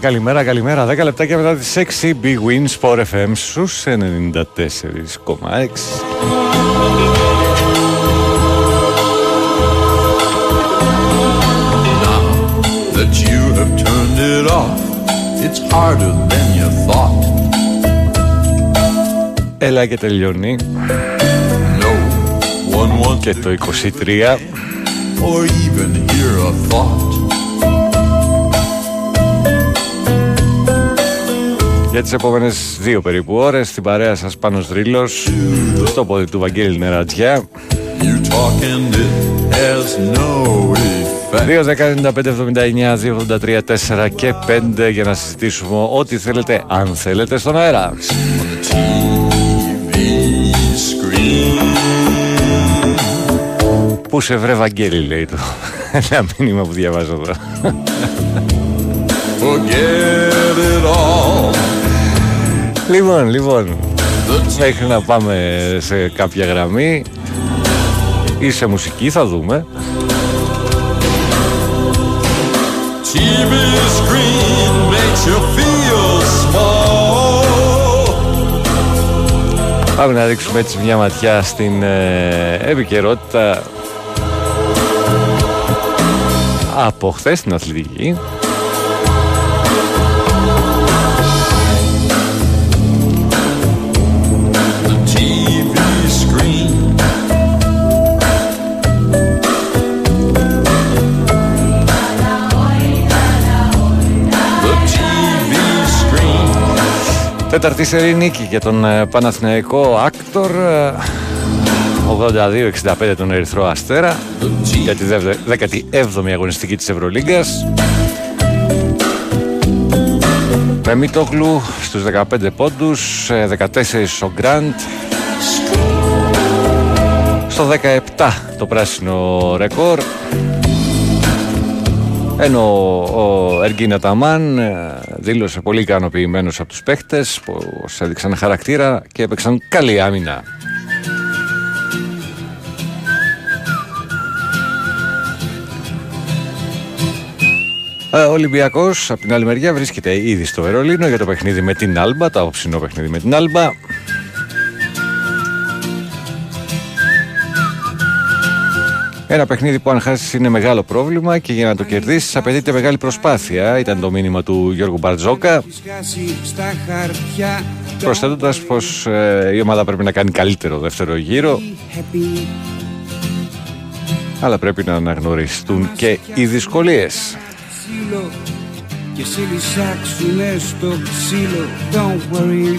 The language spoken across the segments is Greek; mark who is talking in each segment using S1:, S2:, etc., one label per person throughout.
S1: Καλημέρα, καλημέρα, καλημέρα. 10 λεπτάκια μετά τις 6 Big Wins for FM στους 94,6.
S2: Now that you have turned it off, it's harder than you thought.
S1: Έλα και τελειώνει
S2: No one wants
S1: και
S2: to
S1: το 23.
S2: or even hear a thought.
S1: Για τις επόμενες δύο περίπου ώρες στην παρέα σας πάνω Δρύλος στο πόδι του Βαγγέλη Νερατζιά
S2: You talk and it has no effect.
S1: 2, 10, 95, 79, 2, 83, 4 και 5 για να συζητήσουμε ό,τι θέλετε αν θέλετε στον αέρα
S2: TV screen.
S1: Πού σε βρε Βαγγέλη λέει το Ένα μήνυμα που διαβάζω εδώ
S2: Forget it all.
S1: Λοιπόν, λοιπόν
S2: The
S1: Μέχρι να πάμε σε κάποια γραμμή ή σε μουσική θα δούμε
S2: TV screen makes you feel small.
S1: Πάμε να ρίξουμε έτσι μια ματιά στην ε, επικαιρότητα από χθες στην αθλητική. Τέταρτη σερή νίκη για τον ε, Παναθηναϊκό Άκτορ ε, 82-65 τον Ερυθρό Αστέρα
S2: The
S1: για
S2: TV.
S1: τη 17η αγωνιστική της Ευρωλίγκας με Μίτογλου στους 15 πόντους, ε, 14 ο Γκραντ στο 17 το πράσινο ρεκόρ ενώ ο Εργίνα Ταμάν ε, δήλωσε πολύ ικανοποιημένος από τους παίχτες που έδειξαν χαρακτήρα και έπαιξαν καλή άμυνα. Ε, Ο Ολυμπιακός, από την άλλη μεριά, βρίσκεται ήδη στο Βερολίνο για το παιχνίδι με την Άλμπα, το απόψινό παιχνίδι με την Άλμπα. Ένα παιχνίδι που αν χάσεις είναι μεγάλο πρόβλημα και για να το κερδίσεις απαιτείται μεγάλη προσπάθεια. Ήταν το μήνυμα του Γιώργου Μπαρτζόκα. Προσθέτοντας πως η ομάδα πρέπει να κάνει καλύτερο δεύτερο γύρο. Αλλά πρέπει να αναγνωριστούν και οι δυσκολίες.
S3: και σε λυσάξουνε στο ξύλο Don't worry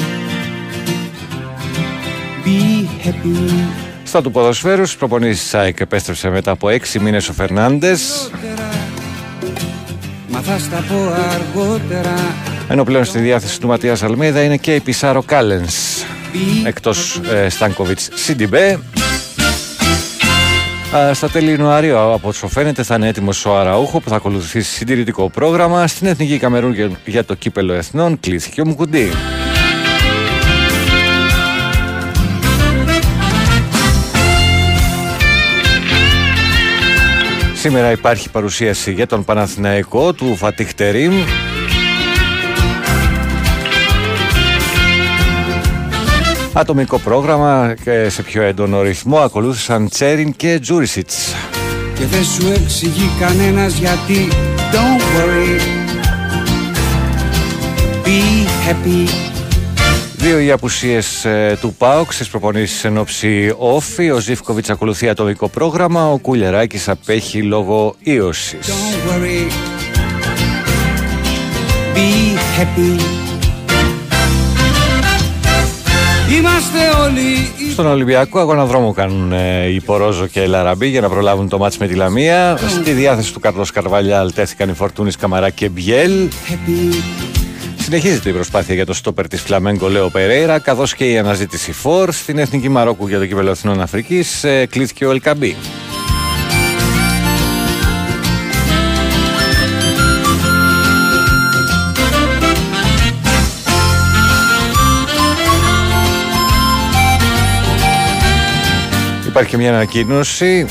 S3: Be happy
S1: Στα του ποδοσφαίρου, στις προπονήσεις ΣΑΕΚ επέστρεψε μετά από 6 μήνες ο Φερνάντες.
S3: Μα θα στα πω αργότερα
S1: Ενώ πλέον στη διάθεση του Ματίας Αλμίδα είναι και η Πισάρο Κάλενς. Εκτός ε, Στάνκοβιτς Σιντιμπέ. Στα τέλη Ιανουαρίου, από όσο φαίνεται, θα είναι έτοιμος ο Αραούχο που θα ακολουθήσει συντηρητικό πρόγραμμα. Στην Εθνική Καμερούν για το κύπελο Εθνών κλείθηκε ο Μουκουντή. Σήμερα υπάρχει παρουσίαση για τον Παναθηναϊκό του Φατίχ Τερίμ. Ατομικό πρόγραμμα και σε πιο έντονο ρυθμό ακολούθησαν Τσέριν και Τζούρισιτς.
S3: Και δεν σου εξηγεί κανένας γιατί Don't worry Be happy
S1: Δύο οι απουσίες ε, του ΠΑΟΚ στις προπονήσεις εν ώψη όφη. Ο Ζήφκοβιτς ακολουθεί ατομικό πρόγραμμα. Ο Κουλεράκης απέχει λόγω ίωσης.
S3: Don't worry Be happy Είμαστε όλοι
S1: Στον Ολυμπιακό αγώνα δρόμο κάνουν ε, οι Πορόζο και η Λαραμπή για να προλάβουν το μάτς με τη Λαμία. Στη διάθεση του Καρλός Καρβαλιάλ τέθηκαν οι Φορτούνης Καμαρά και Μπιέλ.
S3: happy
S1: Συνεχίζεται η προσπάθεια για το στόπερ της Φλαμέγκο Λέο Περέιρα, καθώς και η αναζήτηση φόρ στην Εθνική Μαρόκου για το κύπελο Εθνών Αφρικής ε, κλείθηκε ο Ελκαμπή. Υπάρχει και μια ανακοίνωση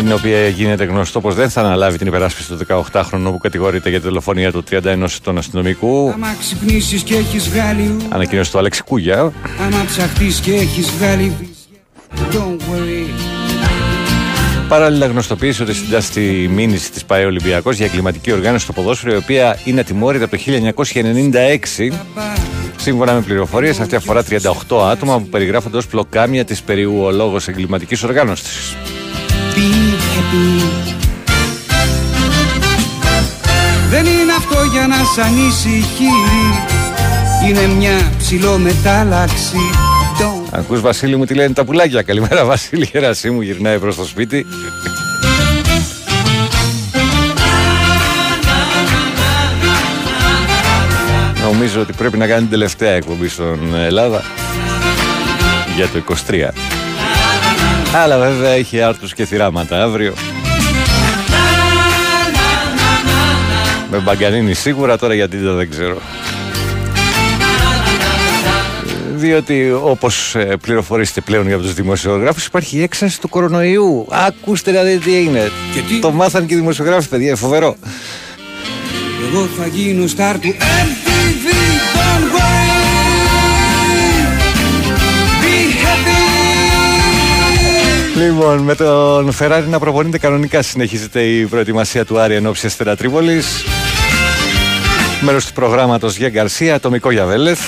S1: με την οποία γίνεται γνωστό πως δεν θα αναλάβει την υπεράσπιση του 18χρονου που κατηγορείται για τη δολοφονία του 31 ετών αστυνομικού.
S3: Άμα ξυπνήσεις και έχεις βγάλει ου-
S1: Ανακοίνωση του Αλέξη Κούγια.
S3: Άμα ψαχτείς και έχεις βγάλει βυζιά Don't worry
S1: Παράλληλα, γνωστοποίησε ότι συντάσσει τη μήνυση της ΠαΕ Ολυμπιακός για εγκληματική οργάνωση στο ποδόσφαιρο, η οποία είναι ατιμόρυτη από το 1996. Σύμφωνα με πληροφορίες, αυτή αφορά 38 άτομα που περιγράφονται ως πλοκάμια της περιουολόγος εγκληματικής οργάνωσης.
S3: Be happy Δεν είναι αυτό για να σ' ανησυχεί Είναι μια ψηλομετάλλαξη Don't
S1: Ακούς Βασίλη μου τι λένε τα πουλάκια. Καλημέρα Βασίλη Γερασί μου γυρνάει προς το σπίτι. Νομίζω ότι πρέπει να κάνει την τελευταία εκπομπή στον Ελλάδα για το 23. Αλλά βέβαια έχει άρτους και θυράματα αύριο. Με μπαγκανίνη σίγουρα τώρα γιατί δεν ξέρω διότι όπως ε, πληροφορήσετε πλέον για τους δημοσιογράφους υπάρχει η έξαρση του κορονοϊού. Ακούστε να δείτε τι έγινε.
S3: Και τι;
S1: Το μάθαν και οι δημοσιογράφοι, παιδιά, φοβερό.
S3: Εγώ θα γίνω στάρ του
S1: Λοιπόν, με τον Φεράρι να προπονείται κανονικά συνεχίζεται η προετοιμασία του Άρη ενόψη Αστέρα Τρίπολης. Μέρος του προγράμματος για Γκαρσία, ατομικό για Βέλεθ.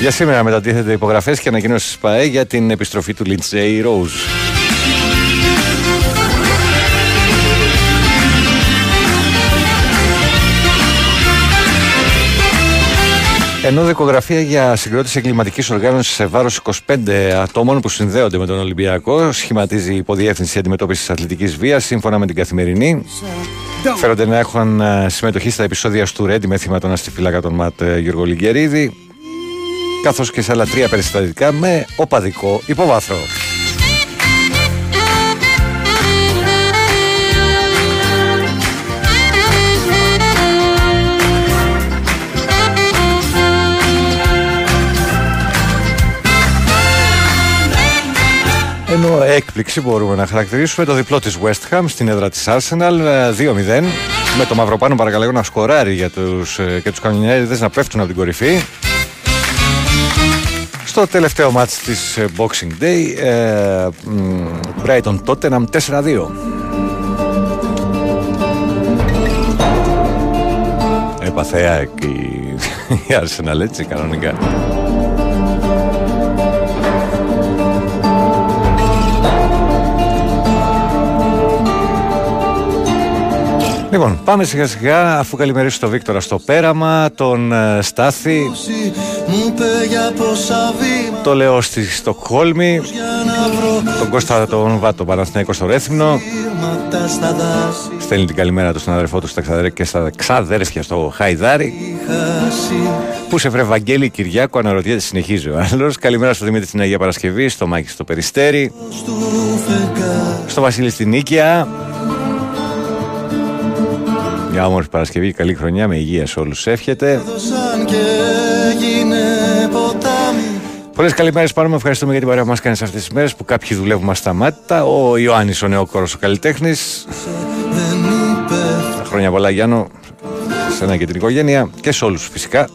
S1: Για σήμερα μετατίθεται υπογραφές και ανακοινώσεις ΠΑΕ για την επιστροφή του Λιντζέι Ρόουζ. Ενώ δικογραφία για συγκρότηση εγκληματικής οργάνωσης σε βάρος 25 ατόμων που συνδέονται με τον Ολυμπιακό σχηματίζει η υποδιεύθυνση αντιμετώπισης αθλητικής βίας σύμφωνα με την καθημερινή.
S3: Don't
S1: Φέρονται να έχουν ε, συμμετοχή στα επεισόδια του Ρέντι με θύμα τον αστιφύλακα τον Ματ ε, Γιώργο Λιγκερίδη, καθώς και σε άλλα τρία περιστατικά με οπαδικό υποβάθρο. Ενώ έκπληξη μπορούμε να χαρακτηρίσουμε το διπλό της West Ham στην έδρα της Arsenal ε, 2-0 με το Μαυροπάνο παρακαλώ να σκοράρει για τους, ε, και τους κανονιέριδες να πέφτουν από την κορυφή. Στο τελευταίο μάτς της ε, Boxing Day ε, μ, Brighton Tottenham 4-2 Έπαθε ΑΕΚ η, η Arsenal έτσι κανονικά Λοιπόν, πάμε σιγά σιγά αφού καλημερίσω τον Βίκτορα στο πέραμα, τον ε, Στάθη, το λέω στη Στοκχόλμη, τον Κώστα τον Βάτο Παναθηναϊκό στο Ρέθυμνο, στέλνει την καλημέρα του στον αδερφό του στα ξαδέρ, και στα ξαδέρφια στο Χαϊδάρι, που σε βρε Βαγγέλη Κυριάκου αναρωτιέται συνεχίζει ο άλλος. Καλημέρα στο Δημήτρη στην Αγία Παρασκευή, στο Μάκη στο Περιστέρι, στο Βασίλη στην Νίκαια, μια όμορφη Παρασκευή, καλή χρονιά με υγεία σε όλους εύχεται. Πολλές καλημέρες πάνω ευχαριστούμε για την παρέα που μας κάνεις αυτές τις μέρες που κάποιοι δουλεύουν σταμάτητα. Ο Ιωάννης, ο νεόκορο, ο καλλιτέχνης. Χρόνια πολλά, Γιάννο, σένα και την οικογένεια και σε όλους φυσικά.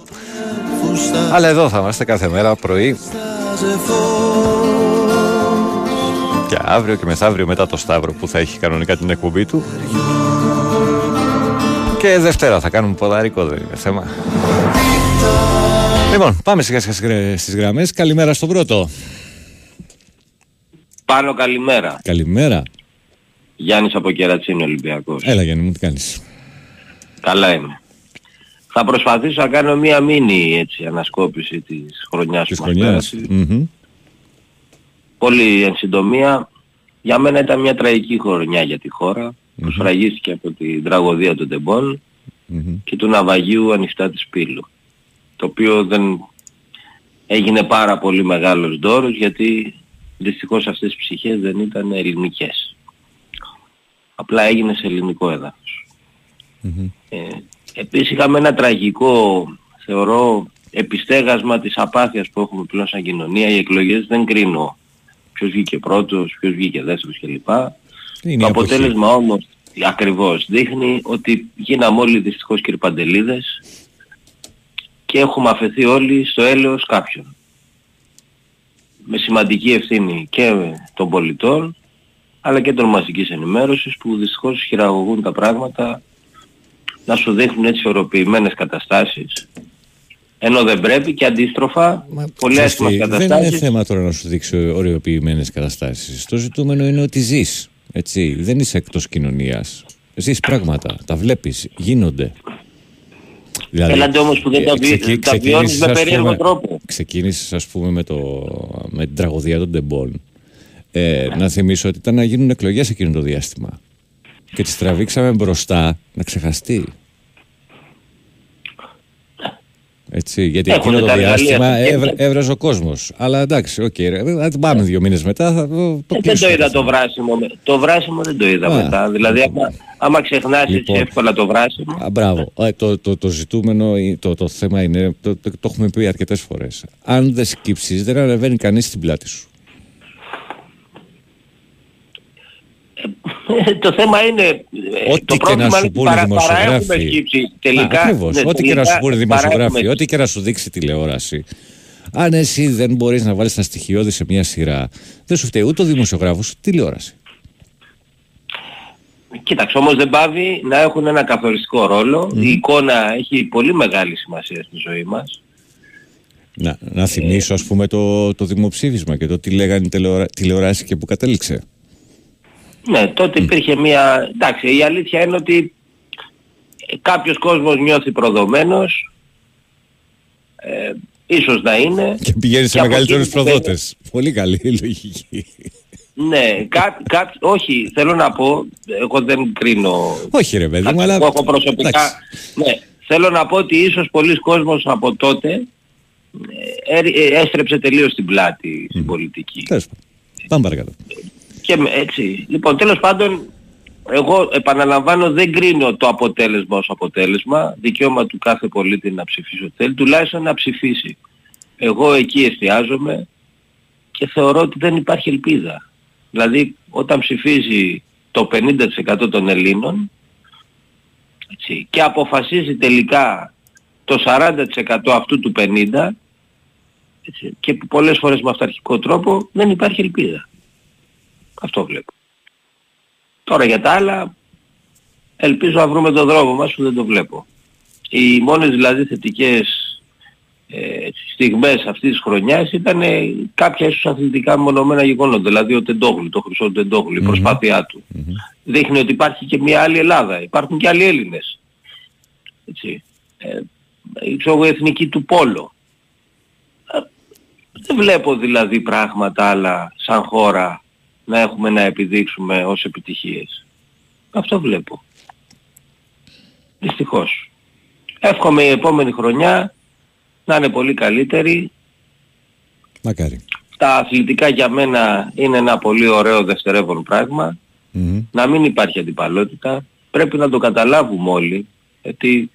S1: Αλλά εδώ θα είμαστε κάθε μέρα πρωί. Και αύριο και μεθαύριο μετά το Σταύρο που θα έχει κανονικά την εκπομπή του. Και Δευτέρα θα κάνουμε ποδαρικό, δεν είναι θέμα. Λοιπόν, πάμε σιγά σιγά στις γραμμές. Καλημέρα στον πρώτο.
S4: Πάνω καλημέρα.
S1: Καλημέρα.
S4: Γιάννης από Κερατσίνη Ολυμπιακός.
S1: Έλα Γιάννη μου, τι κάνεις;
S4: Καλά είμαι. Θα προσπαθήσω να κάνω μία μίνι έτσι, ανασκόπηση της χρονιάς
S1: Της
S4: που μας
S1: χρονιάς.
S4: πέρασε.
S1: Μμμ.
S4: Πολύ εν συντομία. Για μένα ήταν μια τραγική χρονιά για τη χώρα. Που σφραγίστηκε από την τραγωδία των τεμπών
S1: Μμμ.
S4: και του ναυαγίου ανοιχτά της Πύλου. Το οποίο δεν έγινε πάρα πολύ μεγάλος δώρος γιατί δυστυχώς αυτές οι ψυχές δεν ήταν ελληνικές. Απλά έγινε σε ελληνικό έδαφος.
S1: Μμμ.
S4: Ε, επίσης είχαμε ένα τραγικό, θεωρώ, επιστέγασμα της απάθειας που έχουμε πλέον σαν κοινωνία. Οι εκλογές δεν κρίνω ποιος βγήκε πρώτος, ποιος βγήκε δεύτερος κλπ.
S1: Είναι
S4: Το
S1: η αποχή.
S4: αποτέλεσμα όμως ακριβώς δείχνει ότι γίναμε όλοι δυστυχώς κυρπαντελίδες και έχουμε αφαιθεί όλοι στο έλεος κάποιον. Με σημαντική ευθύνη και των πολιτών αλλά και των μαζικής ενημέρωσης που δυστυχώς χειραγωγούν τα πράγματα να σου δείχνουν έτσι οροποιημένες καταστάσεις ενώ δεν πρέπει και αντίστροφα
S1: Μα,
S4: πολλές
S1: ξέρεις τι,
S4: μας
S1: Δεν είναι
S4: καταστάσεις
S1: θέμα τώρα να σου δείξω οριοποιημένε καταστάσεις. Το ζητούμενο είναι ότι ζεις. Έτσι. Δεν είσαι εκτός κοινωνίας. Ζεις πράγματα. Τα βλέπεις. Γίνονται. Δηλαδή,
S4: Έλατε όμως που δεν τα, βι...
S1: ξεκι-
S4: τα βιώνεις
S1: ξεκίνησες,
S4: με
S1: ας
S4: περίεργο
S1: πούμε,
S4: τρόπο.
S1: Ξεκίνησε, ας πούμε, με, το, με την τραγωδία των Τεμπών. Ε, να θυμίσω ότι ήταν να γίνουν εκλογές εκείνο το διάστημα. Και τις τραβήξαμε μπροστά να ξεχαστεί. Έτσι, γιατί
S4: Έχουν
S1: εκείνο το
S4: τα εργαλεία
S1: διάστημα
S4: στα χέρια.
S1: έβρε, έβραζε ο κόσμος. Αλλά εντάξει, οκ, ρε, α, πάμε δύο μήνες μετά. Θα το, το
S4: Ε, δεν το
S1: κλείσουμε
S4: είδα το
S1: θέμα.
S4: βράσιμο. με- Το βράσιμο δεν το είδα
S1: Α,
S4: μετά. Δηλαδή άμα, άμα ξεχνάς έτσι
S1: Λοιπόν.
S4: εύκολα το βράσιμο.
S1: Α, μπράβο. Ε, το, το, το ζητούμενο, ε, το, το θέμα είναι, το, το, το έχουμε πει αρκετές φορές. Αν δεν σκύψεις, δεν ανεβαίνει κανείς στην πλάτη σου.
S4: το θέμα είναι... ε,
S1: Ό,τι
S4: το
S1: και να
S4: πρόβλημα
S1: σου
S4: είναι
S1: πούνε
S4: παρά, παρά έχουμε
S1: δημοσιογράφοι.
S4: σκύψει. Τελικά,
S1: Α, ακριβώς.
S4: ναι,
S1: ό,τι και να
S4: τελικά
S1: σου πούνε
S4: παρά
S1: δημοσιογράφοι,
S4: έχουμε-
S1: ό,τι και να σου δείξει τηλεόραση. Αν εσύ δεν μπορείς να βάλεις τα στοιχειώδη σε μια σειρά, δεν σου φταίει ούτε ο δημοσιογράφος ούτε η τηλεόραση.
S4: Κοίταξε όμως δεν πάβει να έχουν ένα καθοριστικό ρόλο. Η εικόνα έχει πολύ μεγάλη σημασία στη ζωή μας.
S1: Να, να θυμίσω, ας πούμε, το, το δημοψήφισμα και το τι λέγανε οι τηλεορα... τηλεοράσει και που κατέληξε.
S4: Ναι, τότε υπήρχε μια... Εντάξει, η αλήθεια είναι ότι ε, κάποιος κόσμος νιώθει προδομένος. Ε, ίσως να είναι.
S1: Και πηγαίνει σε
S4: Και από
S1: μεγαλύτερους
S4: εκεί που
S1: προδότες. Πολύ καλή η λογική.
S4: Ναι, κά, κά, όχι, θέλω να πω, εγώ δεν κρίνω
S1: Όχι, ρε παιδί μου,
S4: κάτι
S1: αλλά.
S4: που έχω προσωπικά.
S1: Εντάξει.
S4: Ναι, θέλω να πω ότι ίσως πολλοί κόσμος από τότε ε, ε, έστρεψε τελείως την πλάτη στην πολιτική.
S1: Τέλος πάντων. Πάμε παρακάτω.
S4: Και με- έτσι. Λοιπόν, τέλος πάντων, εγώ επαναλαμβάνω δεν κρίνω το αποτέλεσμα ως αποτέλεσμα. Δικαίωμα του κάθε πολίτη να ψηφίσει ό,τι θέλει, τουλάχιστον να ψηφίσει. Εγώ εκεί εστιάζομαι και θεωρώ ότι δεν υπάρχει ελπίδα. Δηλαδή, όταν ψηφίζει το 50% των Ελλήνων έτσι, και αποφασίζει τελικά το 40% αυτού του 50% έτσι, και πολλές φορές με αυταρχικό τρόπο δεν υπάρχει ελπίδα. Αυτό βλέπω. Τώρα για τα άλλα ελπίζω να βρούμε τον δρόμο μας που δεν το βλέπω. Οι μόνες δηλαδή θετικές ε, έτσι, στιγμές αυτής της χρονιάς ήταν ε, κάποια ίσως αθλητικά μονομένα γεγονότα. Δηλαδή ο Τεντόγλου, το χρυσό Τεντόγλου, η προσπάθειά του. Δείχνει ότι υπάρχει και μια άλλη Ελλάδα. Υπάρχουν και άλλοι Έλληνες. Έτσι. Ε, η ξέρω, εθνική του Πόλο. Ε, δεν βλέπω δηλαδή πράγματα άλλα σαν χώρα να έχουμε να επιδείξουμε ως επιτυχίες. Αυτό βλέπω. Δυστυχώς. Εύχομαι η επόμενη χρονιά να είναι πολύ καλύτερη.
S1: Μακάρι.
S4: Τα αθλητικά για μένα είναι ένα πολύ ωραίο δευτερεύον πράγμα.
S1: Μμμ.
S4: Να μην υπάρχει αντιπαλότητα. Πρέπει να το καταλάβουμε όλοι. Γιατί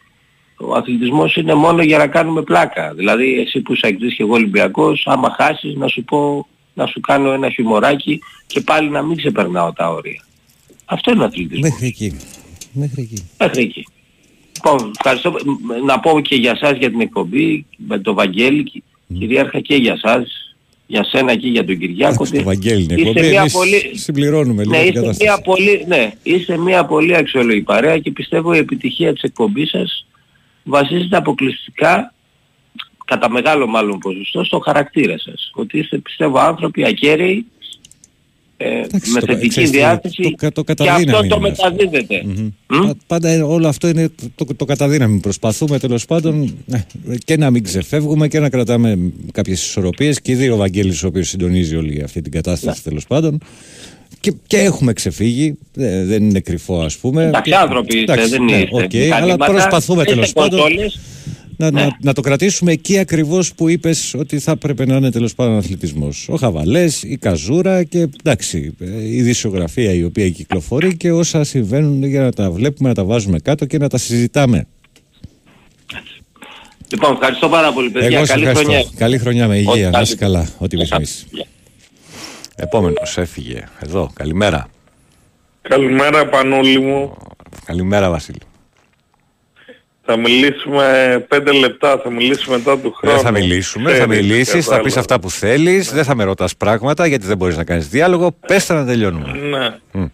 S4: ο αθλητισμός είναι μόνο για να κάνουμε πλάκα. Δηλαδή εσύ που είσαι αγγλής και εγώ Ολυμπιακός, άμα χάσεις να σου πω να σου κάνω ένα χιουμοράκι και πάλι να μην ξεπερνάω τα όρια. Αυτό είναι ο αθλητισμός.
S1: Μέχρι εκεί. Μέχρι εκεί.
S4: Μέχρι εκεί. Λοιπόν, ευχαριστώ. Μ, Να πω και για σας για την εκπομπή, με τον Βαγγέλη, κυ- κυρίαρχα και για σας, για σένα και για τον Κυριάκο.
S1: Εντάξει, το
S4: ότι
S1: Βαγγέλη είναι
S4: είστε
S1: εκπομπή.
S4: μια
S1: Εμείς
S4: πολύ-
S1: συμπληρώνουμε λίγο
S4: ναι,
S1: την
S4: είστε μια,
S1: κατάσταση.
S4: πολύ, ναι, είστε μια πολύ αξιόλογη παρέα και πιστεύω η επιτυχία της εκπομπής σας βασίζεται αποκλειστικά, κατά μεγάλο μάλλον ποσοστό, στο χαρακτήρα σας. Ότι είστε πιστεύω άνθρωποι ακέραιοι, ε,
S1: Εντάξει,
S4: με
S1: το-
S4: θετική
S1: ξέρεις τι,
S4: διάθεση
S1: το- το- το
S4: και
S1: καταδύναμη
S4: αυτό το
S1: είναι αυτό.
S4: μεταδίδετε.
S1: Μμμ.
S4: Μμ;
S1: Πα- Πάντα ε, όλο αυτό είναι το, το, το καταδύναμη. Προσπαθούμε τέλος πάντων ε, και να μην ξεφεύγουμε και να κρατάμε κάποιες ισορροπίες. Και ήδη ο Βαγγέλης ο οποίος συντονίζει όλη αυτή την κατάσταση τέλος πάντων. Και, και έχουμε ξεφύγει. Ε, δεν είναι κρυφό, ας πούμε.
S4: Εντάξει,
S1: Και-
S4: άνθρωποι είστε,
S1: εντάξει,
S4: δεν
S1: ναι,
S4: είστε.
S1: οκ, αλλά
S4: μηχανήματα,
S1: προσπαθούμε
S4: είστε
S1: τέλος πάντων
S4: κονσόλες.
S1: Να,
S4: Ναι.
S1: να, να το κρατήσουμε εκεί ακριβώς που είπες ότι θα έπρεπε να είναι τέλος πάντων αθλητισμός. Ο Χαβαλές, η Καζούρα και εντάξει, ε, η ειδησεογραφία η οποία κυκλοφορεί και όσα συμβαίνουν για να τα βλέπουμε, να τα βάζουμε κάτω και να τα συζητάμε.
S4: Λοιπόν, ευχαριστώ πάρα πολύ παιδιά.
S1: Εγώ σε
S4: Καλή
S1: ευχαριστώ.
S4: χρονιά.
S1: Καλή χρονιά με υγεία.
S4: Ό,τι
S1: Να είσαι
S4: καλύτερο.
S1: καλά. Ό,τι επιθυμείς. Επόμενος έφυγε. Εδώ. Καλημέρα.
S5: Καλημέρα Πανούλη μου.
S1: Καλημέρα Βασίλη.
S5: Θα μιλήσουμε πέντε λεπτά, θα μιλήσουμε μετά του χρόνου.
S1: Δεν θα μιλήσουμε, θα
S5: Ξέρεις,
S1: μιλήσεις, θα πεις
S5: κατάλαβα.
S1: αυτά που θέλεις, δεν θα με ρωτάς πράγματα γιατί δεν μπορείς να κάνεις διάλογο. Πες τα να τελειώνουμε.
S5: Ναι.
S1: Μμ.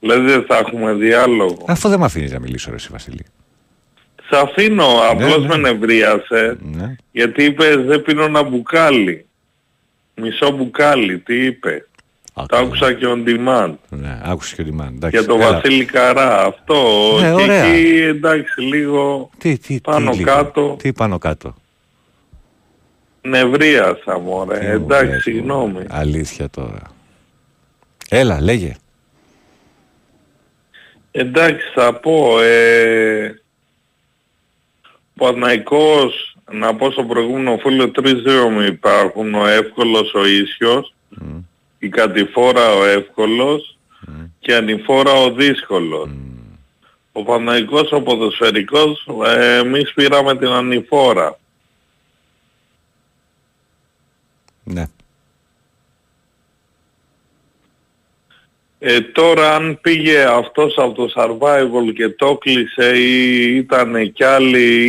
S5: Δηλαδή δεν θα έχουμε διάλογο.
S1: Αφού δεν με αφήνεις να μιλήσω, ρε, εσύ Βασίλη.
S5: Σε αφήνω, απλώς
S1: ναι.
S5: με νευρίασες.
S1: Ναι.
S5: Γιατί είπες δεν πίνω ένα μπουκάλι. Μισό μπουκάλι, τι είπες.
S1: Α,
S5: Τα άκουσα και on demand.
S1: Ναι, άκουσες και ο Ντιμάν. Εντάξει,
S5: Για τον
S1: έλα.
S5: Βασίλη Καρά. Αυτό.
S1: Ναι,
S5: και
S1: ωραία.
S5: εκεί εντάξει λίγο
S1: Τι, τι,
S5: πάνω
S1: τι, λίγο.
S5: κάτω.
S1: Τι πάνω κάτω.
S5: νευρίασα μωρέ.
S1: Τι μου
S5: Ε, εντάξει,
S1: λες,
S5: συγγνώμη.
S1: μωρέ. Αλήθεια τώρα. Έλα, λέγε.
S5: Εντάξει θα πω, ε, Παναϊκός, να πω στο προηγούμενο φίλο τρεις δρόμοι υπάρχουν, ο εύκολος ο ίσιος, η κατηφόρα ο εύκολος και ανηφόρα ο δύσκολος. Ο Παναϊκός ο ποδοσφαιρικός, ε, εμείς πήραμε την ανηφόρα.
S1: Ναι.
S5: Ε, τώρα αν πήγε αυτός από το survival και το κλείσε ή ήταν κι άλλοι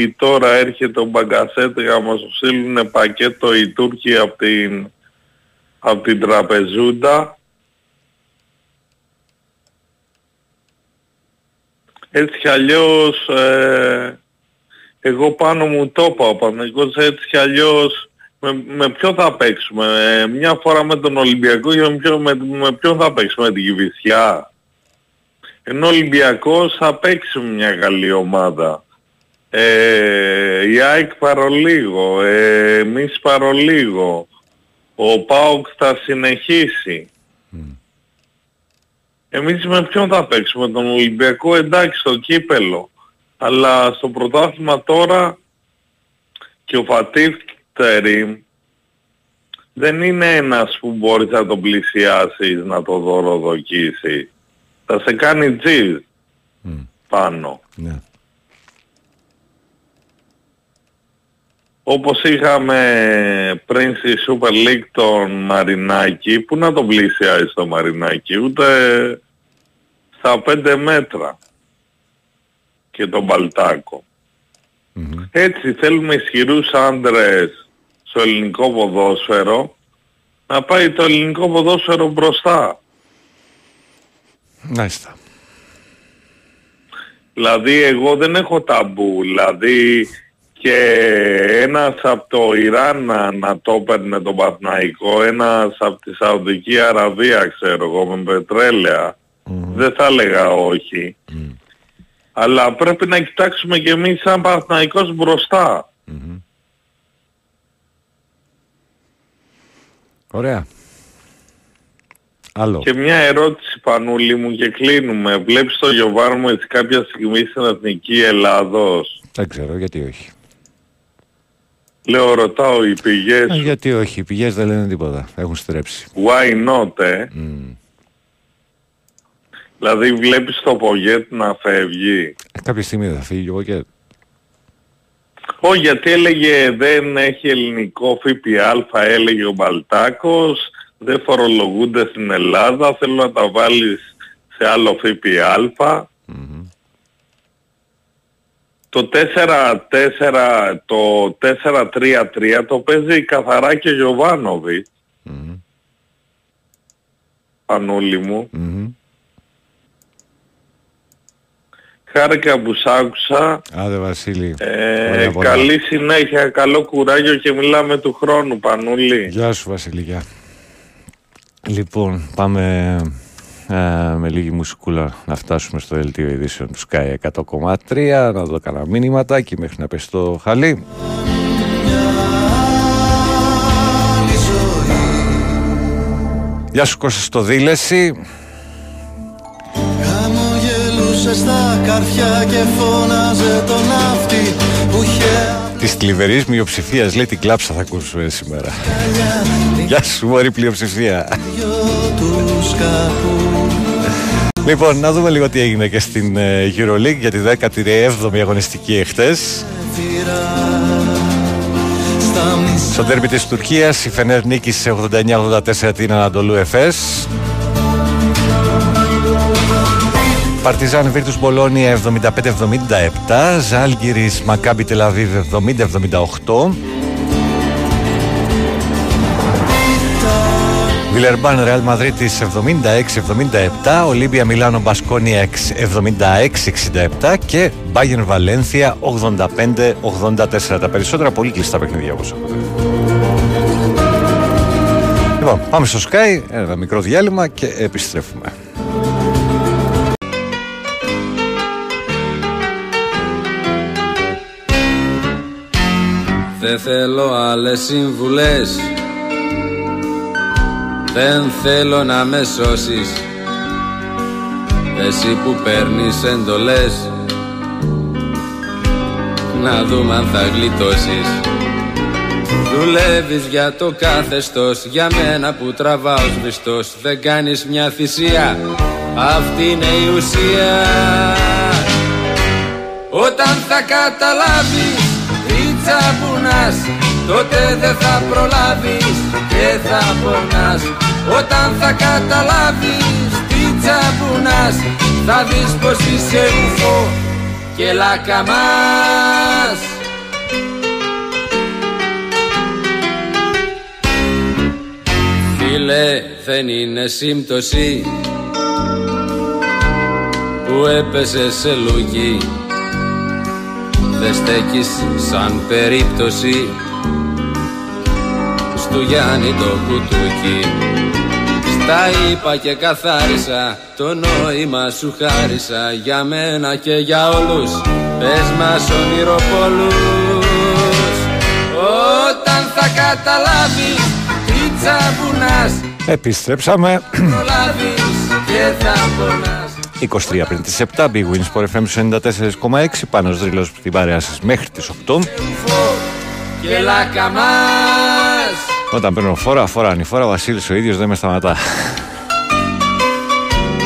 S5: ή τώρα έρχεται ο Μπαγκασέτ για να μας στείλουν πακέτο οι Τούρκοι από την, από την τραπεζούντα. Έτσι κι αλλιώς ε, εγώ πάνω μου το είπα ο Παναγικός έτσι κι αλλιώς με, με ποιο θα παίξουμε, ε, μια φορά με τον Ολυμπιακό και με, ποιο, με, με ποιον θα παίξουμε, με την Κηφισιά. Ενώ ο Ολυμπιακός θα παίξει με μια καλή ομάδα. Ε, η ΑΕΚ παρολίγο, ε, εμείς παρολίγο. Ο ΠΑΟΚ θα συνεχίσει. Εμείς με ποιον θα παίξουμε, τον Ολυμπιακό εντάξει στο κύπελο. Αλλά στο πρωτάθλημα τώρα και ο Φατίφ Τερίμ δεν είναι ένας που μπορείς να τον πλησιάσεις, να το δωροδοκίσεις. Θα σε κάνει τζιζ πάνω.
S1: ναι.
S5: Όπως είχαμε πριν στη Super League τον Μαρινάκη, που να τον πλησιάσει το Μαρινάκη, ούτε στα 5 μέτρα και τον Μπαλτάκο. Έτσι θέλουμε ισχυρούς άντρες στο ελληνικό ποδόσφαιρο, να πάει το ελληνικό ποδόσφαιρο μπροστά.
S1: Μάλιστα.
S5: Δηλαδή εγώ δεν έχω ταμπού. Δηλαδή και ένας από το Ιράν να, να το έπαιρνε τον Παθναϊκό, ένας από τη Σαουδική Αραβία ξέρω εγώ με πετρέλαια. Δεν θα έλεγα όχι. Αλλά πρέπει να κοιτάξουμε και εμείς σαν Παθναϊκός μπροστά.
S1: Ωραία. Άλλο.
S5: Και μια ερώτηση Πανούλη μου και κλείνουμε. Βλέπεις το Γιωβάρμο έτσι κάποια στιγμή στην Εθνική Ελλάδος;
S1: Δεν ξέρω γιατί όχι.
S5: Λέω ρωτάω οι πηγές
S1: Ε,
S5: σου.
S1: γιατί όχι. Οι πηγές δεν λένε τίποτα. Έχουν στρέψει.
S5: Why not, ε;
S1: Μμ.
S5: Δηλαδή βλέπεις το Πογέτ να φεύγει;
S1: Ε, Κάποια στιγμή θα φύγει εγώ και...
S5: Όχι, γιατί έλεγε δεν έχει ελληνικό ΦΠΑ, έλεγε ο Μπαλτάκος, δεν φορολογούνται στην Ελλάδα, θέλω να τα βάλεις σε άλλο ΦΠΑ. Το 4-4, το 4-3-3 το παίζει καθαρά και ο Γιωβάνοβιτ. Πανούλη μου.
S1: Μμμ.
S5: Χάρηκα που σ' άκουσα.
S1: Άντε Βασίλη.
S5: Ε,
S1: Ωραία, πολλά.
S5: καλή συνέχεια, καλό κουράγιο και μιλάμε του χρόνου Πανούλη.
S1: Γεια σου Βασίλη, γεια. Λοιπόν, πάμε ε, με λίγη μουσικούλα να φτάσουμε στο δελτίο ειδήσεων του Sky 100,3 να δω κανένα μήνυματάκι μέχρι να πέσει το χαλί. Γεια σου Κώστα στο Δήλεση.
S6: Χαμογελούσες στα καρφιά και φώναζε τον ναύτη που είχε
S1: Της θλιβερή μειοψηφίας λέει την κλάψα θα ακούσουμε σήμερα.
S6: αγκαλιά
S1: Γεια σου, μωρή πλειοψηφία.
S6: δυο τους σκαπού
S1: Λοιπόν, να δούμε λίγο τι έγινε και στην ε, Euroleague για τη 17η αγωνιστική εχθές.
S6: φύρα στα μισά
S1: Στο τέρμι της Τουρκίας η Φενέρ νίκησε 89-84 την Ανατολού Εφές. Παρτιζάν Βίρτους Μπολόνια 75-77, Ζάλγκυρης Μακάμπι Τελαβίβ 70-78, Βιλερμπάν Ρεάλ Μαδρίτης 76-77, Ολύμπια Μιλάνο Μπασκόνια 76-67 και Μπάγεν Βαλένθια 85-84. Τα περισσότερα πολύ κλειστά παιχνίδια όπως έχω δει. Λοιπόν, πάμε στο Sky, ένα μικρό διάλειμμα και επιστρέφουμε.
S7: Δεν θέλω άλλες συμβουλές Δεν θέλω να με σώσεις. Εσύ που παίρνεις εντολές. Να δούμε αν θα γλιτώσεις. Δουλεύεις για το καθεστώς. Για μένα που τραβάω σβηστός. Δεν κάνεις μια θυσία. Αυτή είναι η ουσία. Όταν θα καταλάβεις τι τσαπουνάς Τότε δεν θα προλάβεις και θα πονάς. Όταν θα καταλάβεις τι τσαπουνάς Θα δεις πως είσαι ουφό και λακαμάς Φίλε δεν είναι σύμπτωση που έπεσε σε λούκι δεν στέκεις σαν περίπτωση. Στου Γιάννη το κουτούκι. Στα είπα και καθάρισα Το νόημα σου χάρισα. Για μένα και για όλους Πες μας ονειροπόλους. Όταν θα καταλάβεις Τι τσαμπουνάς
S1: Επιστρέψαμε.
S7: Προλάβεις και θα πονάς
S1: 23 πριν τις 7, Big Wins Sport FM 94,6, πάνω δρύλος στην παρέα σας μέχρι τις 8.
S7: και λακαμάς
S1: Όταν παίρνω φόρα, φόρα ανηφόρα, ο Βασίλης ο ίδιος δεν με σταματά.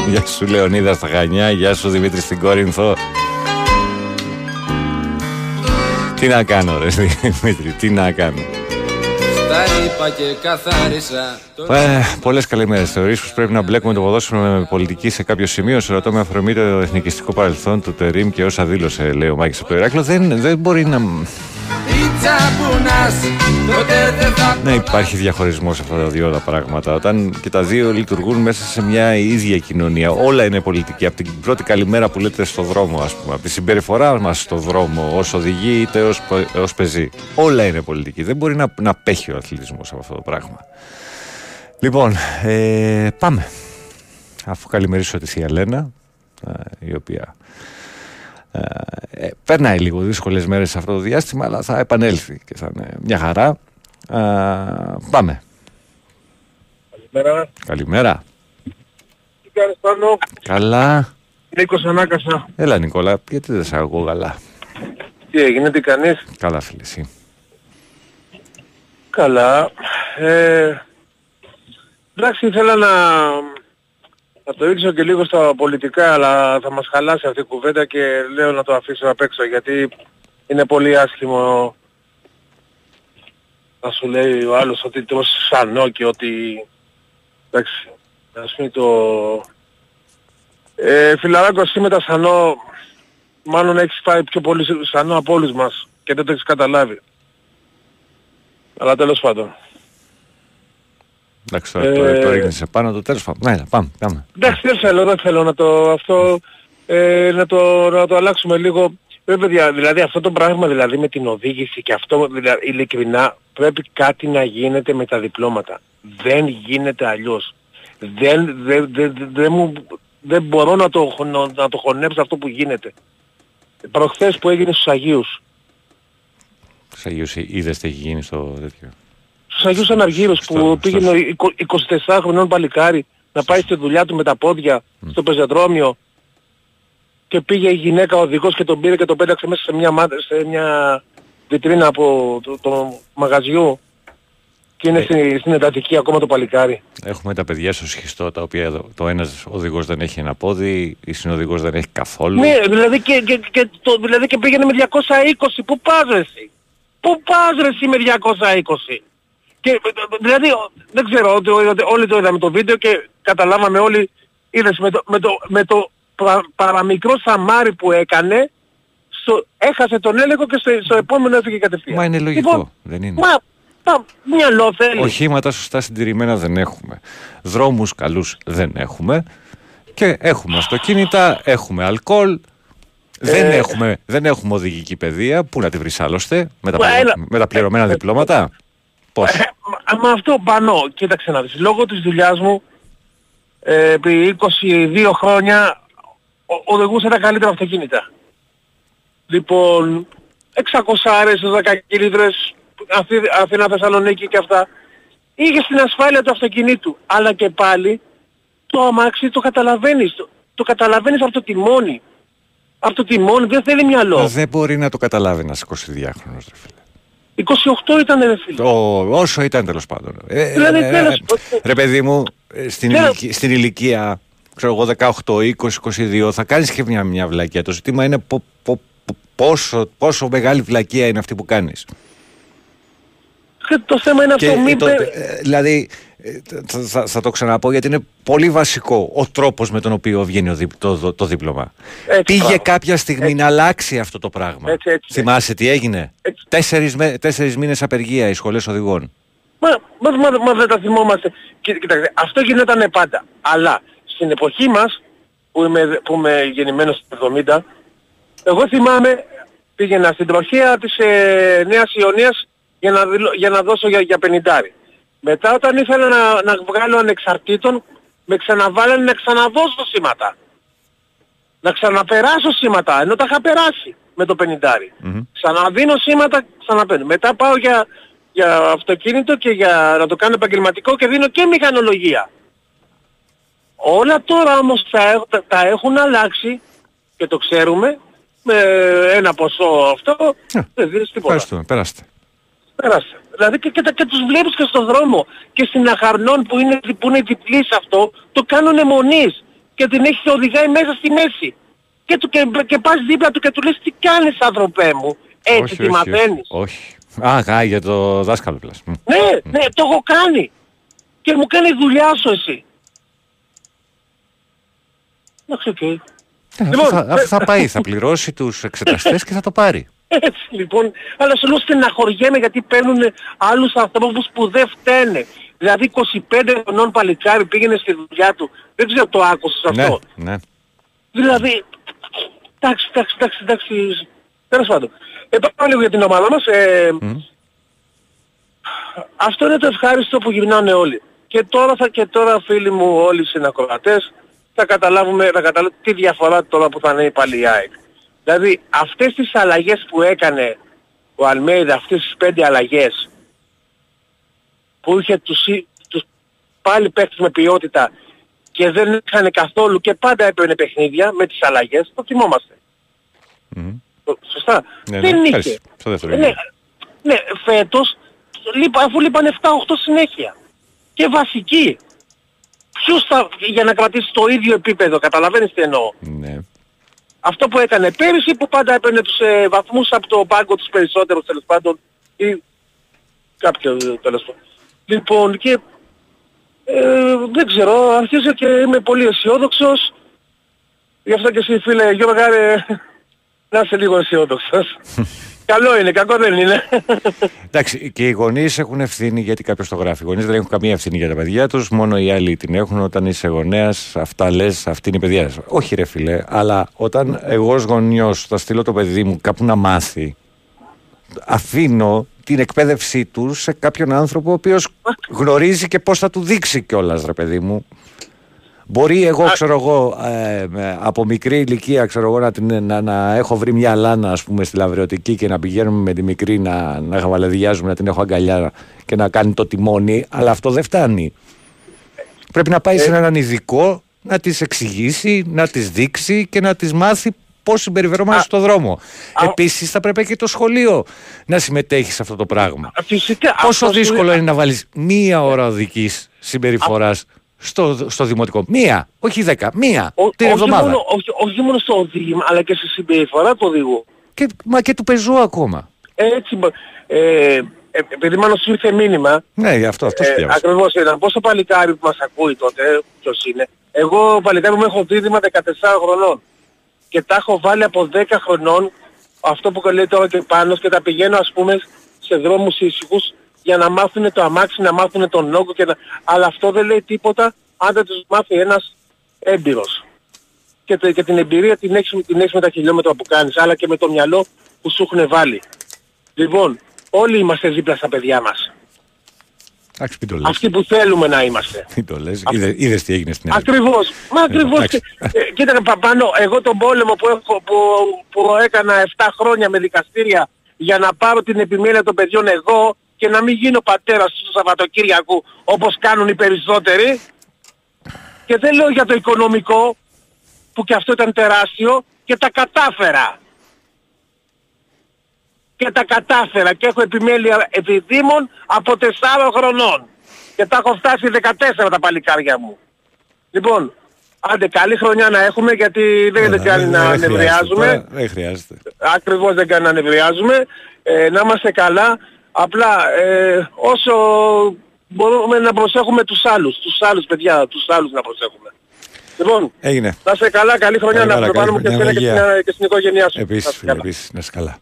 S1: Γεια σου Λεωνίδα στα Χανιά, γεια σου Δημήτρη στην Κόρινθο. Τι να κάνω ρε Δημήτρη, τι να κάνω.
S7: Τα είπα και καθάρισα το
S1: Ε, Πολλές καλημέρες. Θεωρείς πως πρέπει να μπλέκουμε το ποδόσφαιρο με πολιτική σε κάποιο σημείο. Σε ρωτώ με αφορμή το εθνικιστικό παρελθόν του Τερήμ και όσα δήλωσε, λέει ο Μάκης από το Ηράκλειο. Δεν, δεν μπορεί να.
S7: Τι τσαπουνάς Τότε δεν θα
S1: Ναι, υπάρχει διαχωρισμός σε αυτά τα δύο τα πράγματα. Όταν και τα δύο λειτουργούν μέσα σε μια ίδια κοινωνία, όλα είναι πολιτική. Από την πρώτη καλημέρα που λέτε στο δρόμο, ας πούμε, από τη συμπεριφορά μας στο δρόμο, ως οδηγεί είτε ως πεζή. Όλα είναι πολιτική. Δεν μπορεί να, να πέχει ο αθλητισμός από αυτό το πράγμα. Λοιπόν, ε, πάμε. Αφού καλημερίσω τη Θεία Λένα, ε, η οποία ε, ε, περνάει λίγο δύσκολες μέρες σε αυτό το διάστημα, αλλά θα επανέλθει και θα είναι μια χαρά. Ε, πάμε.
S8: Καλημέρα.
S1: Καλημέρα.
S8: Τι κάνεις πάνω.
S1: Καλά.
S8: Νίκος Ανάκασα.
S1: Έλα Νικόλα, γιατί δεν σε ακούω καλά;
S8: Τι έγινε, τι κάνεις;
S1: Καλά φίλε εσύ.
S8: Καλά. Ε, εντάξει, ήθελα να, να το ρίξω και λίγο στα πολιτικά, αλλά θα μας χαλάσει αυτή η κουβέντα και λέω να το αφήσω απ' έξω, γιατί είναι πολύ άσχημο να σου λέει ο άλλος ότι το σανό και ότι... Εντάξει, ας πούμε το... Ε, φιλαράκο, εσύ με τα σανό, μάλλον έχεις φάει πιο πολύ σανό από όλους μας και δεν το έχεις καταλάβει. Αλλά τέλος πάντων.
S1: Εντάξει, τώρα το,
S8: Ε,
S1: το ρίχνεις επάνω το τέλος πάντων. Ναι, πάμε, πάμε.
S8: Εντάξει, δεν θέλω, δεν θέλω να το, αυτό, ε, να, το, να το αλλάξουμε λίγο. Βέβαια, δια- δηλαδή αυτό το πράγμα δηλαδή με την οδήγηση και αυτό δηλαδή, ειλικρινά πρέπει κάτι να γίνεται με τα διπλώματα. Δεν γίνεται αλλιώς. Δεν, δεν, δεν, δεν, δεν μου, δεν μπορώ να το, χωνο- να το χωνέψω αυτό που γίνεται. Προχθές που έγινε στους Αγίους.
S1: Σε Αγίους είδες τι έχει γίνει στο τέτοιο.
S8: Στους Αγίους Αναργύρους
S1: Στο-
S8: που
S1: στο-
S8: πήγαινε ο 24 χρονών παλικάρι να πάει στη δουλειά του με τα πόδια στο πεζοδρόμιο και πήγε η γυναίκα ο οδηγός και τον πήρε και τον πέταξε μέσα σε μια, μάτα- σε μια βιτρίνα από το, το μαγαζιού και είναι
S1: Ε.
S8: στη- στην εντατική ακόμα το παλικάρι.
S1: Έχουμε τα παιδιά στο σχιστό, τα οποία εδώ- το ένας οδηγός δεν έχει ένα πόδι, η συνοδηγός δεν έχει καθόλου.
S8: Ναι, δηλαδή και, και, και, το, δηλαδή και πήγαινε με 220. Πού πας ρε εσύ; Πού πας ρε εσύ με 220. Και, ε, δηλαδή ο- δεν ξέρω, ότι, ότι όλοι το είδαμε το βίντεο και καταλάβαμε όλοι, είδες με το, με το, με το πα- παραμικρό σαμάρι που έκανε, στο, έχασε τον έλεγχο και στο, στο επόμενο έφυγε κατευθείαν.
S1: Μα είναι λογικό,
S8: Λοιπόν,
S1: δεν είναι;
S8: Μα, μα μυαλό θέλει.
S1: Οχήματα σωστά συντηρημένα δεν έχουμε. Δρόμους καλούς δεν έχουμε. Και έχουμε αυτοκίνητα, έχουμε αλκοόλ. Δεν,
S8: Ε.
S1: έχουμε, δεν έχουμε οδηγική παιδεία. Πού να τη βρεις άλλωστε, με τα,
S8: Μα,
S1: πληρω-
S8: έλα.
S1: με τα πληρωμένα διπλώματα; Πώς;
S8: Ε, μα, μα αυτό πάνω, κοίταξε να δεις, λόγω της δουλειάς μου, ε, επί 22 χρόνια, ο- οδηγούσα τα καλύτερα αυτοκίνητα. Λοιπόν, 600 άρες, 10 κιλίτρες, Αθή- Αθήνα, Θεσσαλονίκη και αυτά. Είχε στην ασφάλεια του αυτοκινήτου, αλλά και πάλι το αμάξι το καταλαβαίνεις, το, το καταλαβαίνεις από το τιμόνι. Από το τιμόνι δεν θέλει μυαλό.
S1: Μα δεν μπορεί να το καταλάβει ένας 22χρονος. Ρε φίλε.
S8: 28 ήταν ρε φίλε.
S1: Το, όσο ήταν τέλος πάντων. Ε,
S8: Δηλαδή,
S1: ε,
S8: τέλος
S1: ε,
S8: πάντων.
S1: ρε παιδί μου, ε, στην,
S8: Ναι.
S1: ηλικία, στην ηλικία, ξέρω εγώ 18, 20, 22, θα κάνεις και μια, μια βλακία. Το ζήτημα είναι πο- πο- πο- πόσο, πόσο μεγάλη βλακία είναι αυτή που κάνεις.
S8: Και το θέμα είναι αυτό, μην
S1: το-
S8: πε-
S1: ε, δηλαδή, ε, θα, θα- θα το ξαναπώ γιατί είναι πολύ βασικό ο τρόπος με τον οποίο βγαίνει ο δι- το, το, το δίπλωμα.
S8: Έτσι,
S1: Πήγε
S8: μπράβο.
S1: κάποια στιγμή να αλλάξει αυτό το πράγμα.
S8: Έτσι, έτσι,
S1: Θυμάσαι τι έγινε;
S8: Έτσι.
S1: Τέσσερις, με, τέσσερις μήνες απεργία οι σχολές οδηγών.
S8: Μα, μα, μα, μα δεν τα θυμόμαστε. Κοίτα, κοιτάξτε, αυτό γινόταν πάντα. Αλλά στην εποχή μας, που είμαι, που είμαι γεννημένος στο 70, εγώ θυμάμαι, πήγαινα στην τροχέα της ε, Νέας Ιωνίας για να, δηλω- για να δώσω για, για πενιντάρι. Μετά όταν ήθελα να, να βγάλω ανεξαρτήτων, με ξαναβάλανε να ξαναδώσω σήματα. Να ξαναπεράσω σήματα, ενώ τα είχα περάσει με το πενιντάρι. Ξαναδίνω σήματα, ξαναπαίρνω. Μετά πάω για, για αυτοκίνητο και για να το κάνω επαγγελματικό και δίνω και μηχανολογία. Όλα τώρα όμως τα, έχ- τα, τα έχουν αλλάξει και το ξέρουμε με ένα ποσό αυτό
S1: Ε,
S8: δεν δίνεις τίποτα.
S1: Ευχαριστούμε. Περάστε.
S8: Πέρασε. Δηλαδή και, και, τα- και τους βλέπεις και στον δρόμο και στην Αχαρνών που είναι, που είναι διπλή σε αυτό το κάνουνε μονής και την έχει και οδηγάει μέσα στη μέση. Και, του, και, και πας δίπλα του και του λες τι κάνεις άνθρωπέ μου; Έτσι
S1: όχι,
S8: τη
S1: όχι,
S8: μαθαίνεις.
S1: όχι, όχι. Α, α, για το δάσκαλο πλάς. Μ.
S8: Ναι, ναι, το έχω κάνει. Και μου κάνει δουλειά σου εσύ. Εντάξει, οκ.
S1: Ε,
S8: Λοιπόν,
S1: αυτό θα,
S8: ε,
S1: αυτό θα πάει, θα πληρώσει τους εξεταστές και θα το πάρει.
S8: Έτσι λοιπόν, αλλά σου λέω στεναχωριέμαι γιατί παίρνουν άλλους ανθρώπους που δεν φταίνε. Δηλαδή 25 χρονών παλικάρι πήγαινε στη δουλειά του. Δεν ξέρω το άκουσες
S1: Ναι,
S8: αυτό;
S1: ναι.
S8: Δηλαδή, εντάξει, εντάξει, εντάξει, εντάξει. Τέλος πάντων. Ε, πάμε λίγο για την ομάδα μας. Ε, Αυτό είναι το ευχάριστο που γυρνάνε όλοι. Και τώρα, θα, και τώρα φίλοι μου όλοι οι συνακροατές θα καταλάβουμε, θα καταλάβουμε τι διαφορά τώρα που θα είναι πάλι η ΑΕΚ. Δηλαδή αυτές τις αλλαγές που έκανε ο Αλμέιδα, αυτές τις πέντε αλλαγές που είχε τους, ή- τους πάλι παίκτες με ποιότητα και δεν είχαν καθόλου και πάντα έπαιρνε παιχνίδια με τις αλλαγές, το θυμόμαστε.
S1: Μμμ.
S8: Το- Σωστά.
S1: Ναι,
S8: δεν
S1: ναι,
S8: είχε.
S1: πέρσι, στο δεύτερο
S8: ναι,
S1: γύρο.
S8: ναι, φέτος λείπα, αφού λείπαν 7-8 συνέχεια. Και βασική. Ποιος θα, για να κρατήσει το ίδιο επίπεδο, καταλαβαίνεις τι εννοώ.
S1: Ναι.
S8: Αυτό που έκανε πέρυσι που πάντα έπαιρνε τους ε, βαθμούς από το πάγκο τους περισσότερους τέλος πάντων ή κάποιο ε, τέλος πάντων. Λοιπόν και ε, δεν ξέρω, αρχίζω και είμαι πολύ αισιόδοξος. Γι' αυτό και εσύ φίλε Γιώργα ρε, να είσαι λίγο αισιόδοξος. Καλό είναι, κακό δεν είναι.
S1: Εντάξει, και οι γονείς έχουν ευθύνη γιατί κάποιος το γράφει. Οι γονείς δεν έχουν καμία ευθύνη για τα παιδιά τους, μόνο οι άλλοι την έχουν. Όταν είσαι γονέας, αυτά λες, αυτή είναι η παιδεία σου. Όχι, ρε φιλέ, αλλά όταν εγώ ως γονιός θα στείλω το παιδί μου κάπου να μάθει, αφήνω την εκπαίδευσή του σε κάποιον άνθρωπο ο οποίος γνωρίζει και πώς θα του δείξει κιόλας, ρε παιδί μου. Μπορεί εγώ, ξέρω εγώ, ε, με- από μικρή ηλικία, ξέρω εγώ, να, την, να, να έχω βρει μια λάνα, ας πούμε, στη Λαβρεωτική και να πηγαίνουμε με τη μικρή να, να χαβαλεδιάζουμε, να την έχω αγκαλιά και να κάνει το τιμόνι, αλλά αυτό δεν φτάνει. Πρέπει να πάει σε έναν ειδικό να τις εξηγήσει, να τις δείξει και να τις μάθει πώς συμπεριφερόμαστε στον δρόμο.
S8: α-
S1: Επίσης θα πρέπει και το σχολείο να συμμετέχει σε αυτό το πράγμα.
S8: Φυσικά.
S1: Πόσο
S8: αυτό σου-
S1: δύσκολο είναι να βάλεις μία ώρα οδικής συμπεριφοράς στο, στο δημοτικό. Μία, όχι δέκα, μία
S8: Ο-
S1: την
S8: όχι,
S1: εβδομάδα.
S8: μόνο, όχι, όχι μόνο στο οδήγημα, αλλά και στη συμπεριφορά του οδηγού.
S1: Και, μα και του πεζού ακόμα.
S8: Έτσι, μπο- ε, ε, επειδή μάλλον σου ήρθε μήνυμα,
S1: Ναι, γι' αυτό, αυτός
S8: ε,
S1: ε,
S8: ακριβώς ήταν, πόσο παλικάρι που μας ακούει τότε, ποιος είναι. Εγώ παλικάρι μου έχω δίδυμα 14 χρονών και τα έχω βάλει από 10 χρονών, αυτό που λέει τώρα και πάνω και τα πηγαίνω ας πούμε σε δρόμους ήσυχους για να μάθουν το αμάξι, να μάθουν τον όγκο και να... Αλλά αυτό δεν λέει τίποτα αν δεν τους μάθει ένας έμπειρος. Και, τε- και την εμπειρία την έχεις, την έχεις με τα χιλιόμετρα που κάνεις, αλλά και με το μυαλό που σου έχουν βάλει. Λοιπόν, όλοι είμαστε δίπλα στα παιδιά μας.
S1: Εντάξει, μην το λες.
S8: Αυτοί που θέλουμε να είμαστε.
S1: Μην το λες. Είδε- Είδες τι έγινε στην Ελλάδα.
S8: Ακριβώς. Μα ακριβώς.
S1: εντάξει.
S8: Ε, κοίτα ρε Παπάνο, εγώ τον πόλεμο που, έχω, που, που έκανα 7 χρόνια με δικαστήρια για να πάρω την επιμέλεια των παιδιών εγώ και να μην γίνω πατέρας του Σαββατοκύριακου όπως κάνουν οι περισσότεροι. Και δεν λέω για το οικονομικό που και αυτό ήταν τεράστιο και τα κατάφερα. Και τα κατάφερα και έχω επιμέλεια επιδήμων από 4 χρονών. Και τα έχω φτάσει 14 τα παλικάρια μου. Λοιπόν, άντε καλή χρονιά να έχουμε γιατί δεν, δεν κάνει να
S1: χρειάζεται
S8: νευριάζουμε.
S1: τώρα, Δεν χρειάζεται.
S8: Ακριβώς δεν κάνει να νευριάζουμε. Ε, να είμαστε καλά. Απλά ε, όσο μπορούμε να προσέχουμε τους άλλους. Τους άλλους παιδιά, τους άλλους να προσέχουμε. Λοιπόν,
S1: Έγινε.
S8: να είστε καλά, καλή χρονιά
S1: Καλή
S8: να
S1: μέρα,
S8: προπάνουμε και
S1: καλή
S8: εσένα και
S1: χρονιά,
S8: στην,
S1: υγεία.
S8: και στην οικογένειά σου. Να
S1: Επίσης,
S8: είστε
S1: φίλε,
S8: καλά.
S1: επίσης, να είσαι καλά.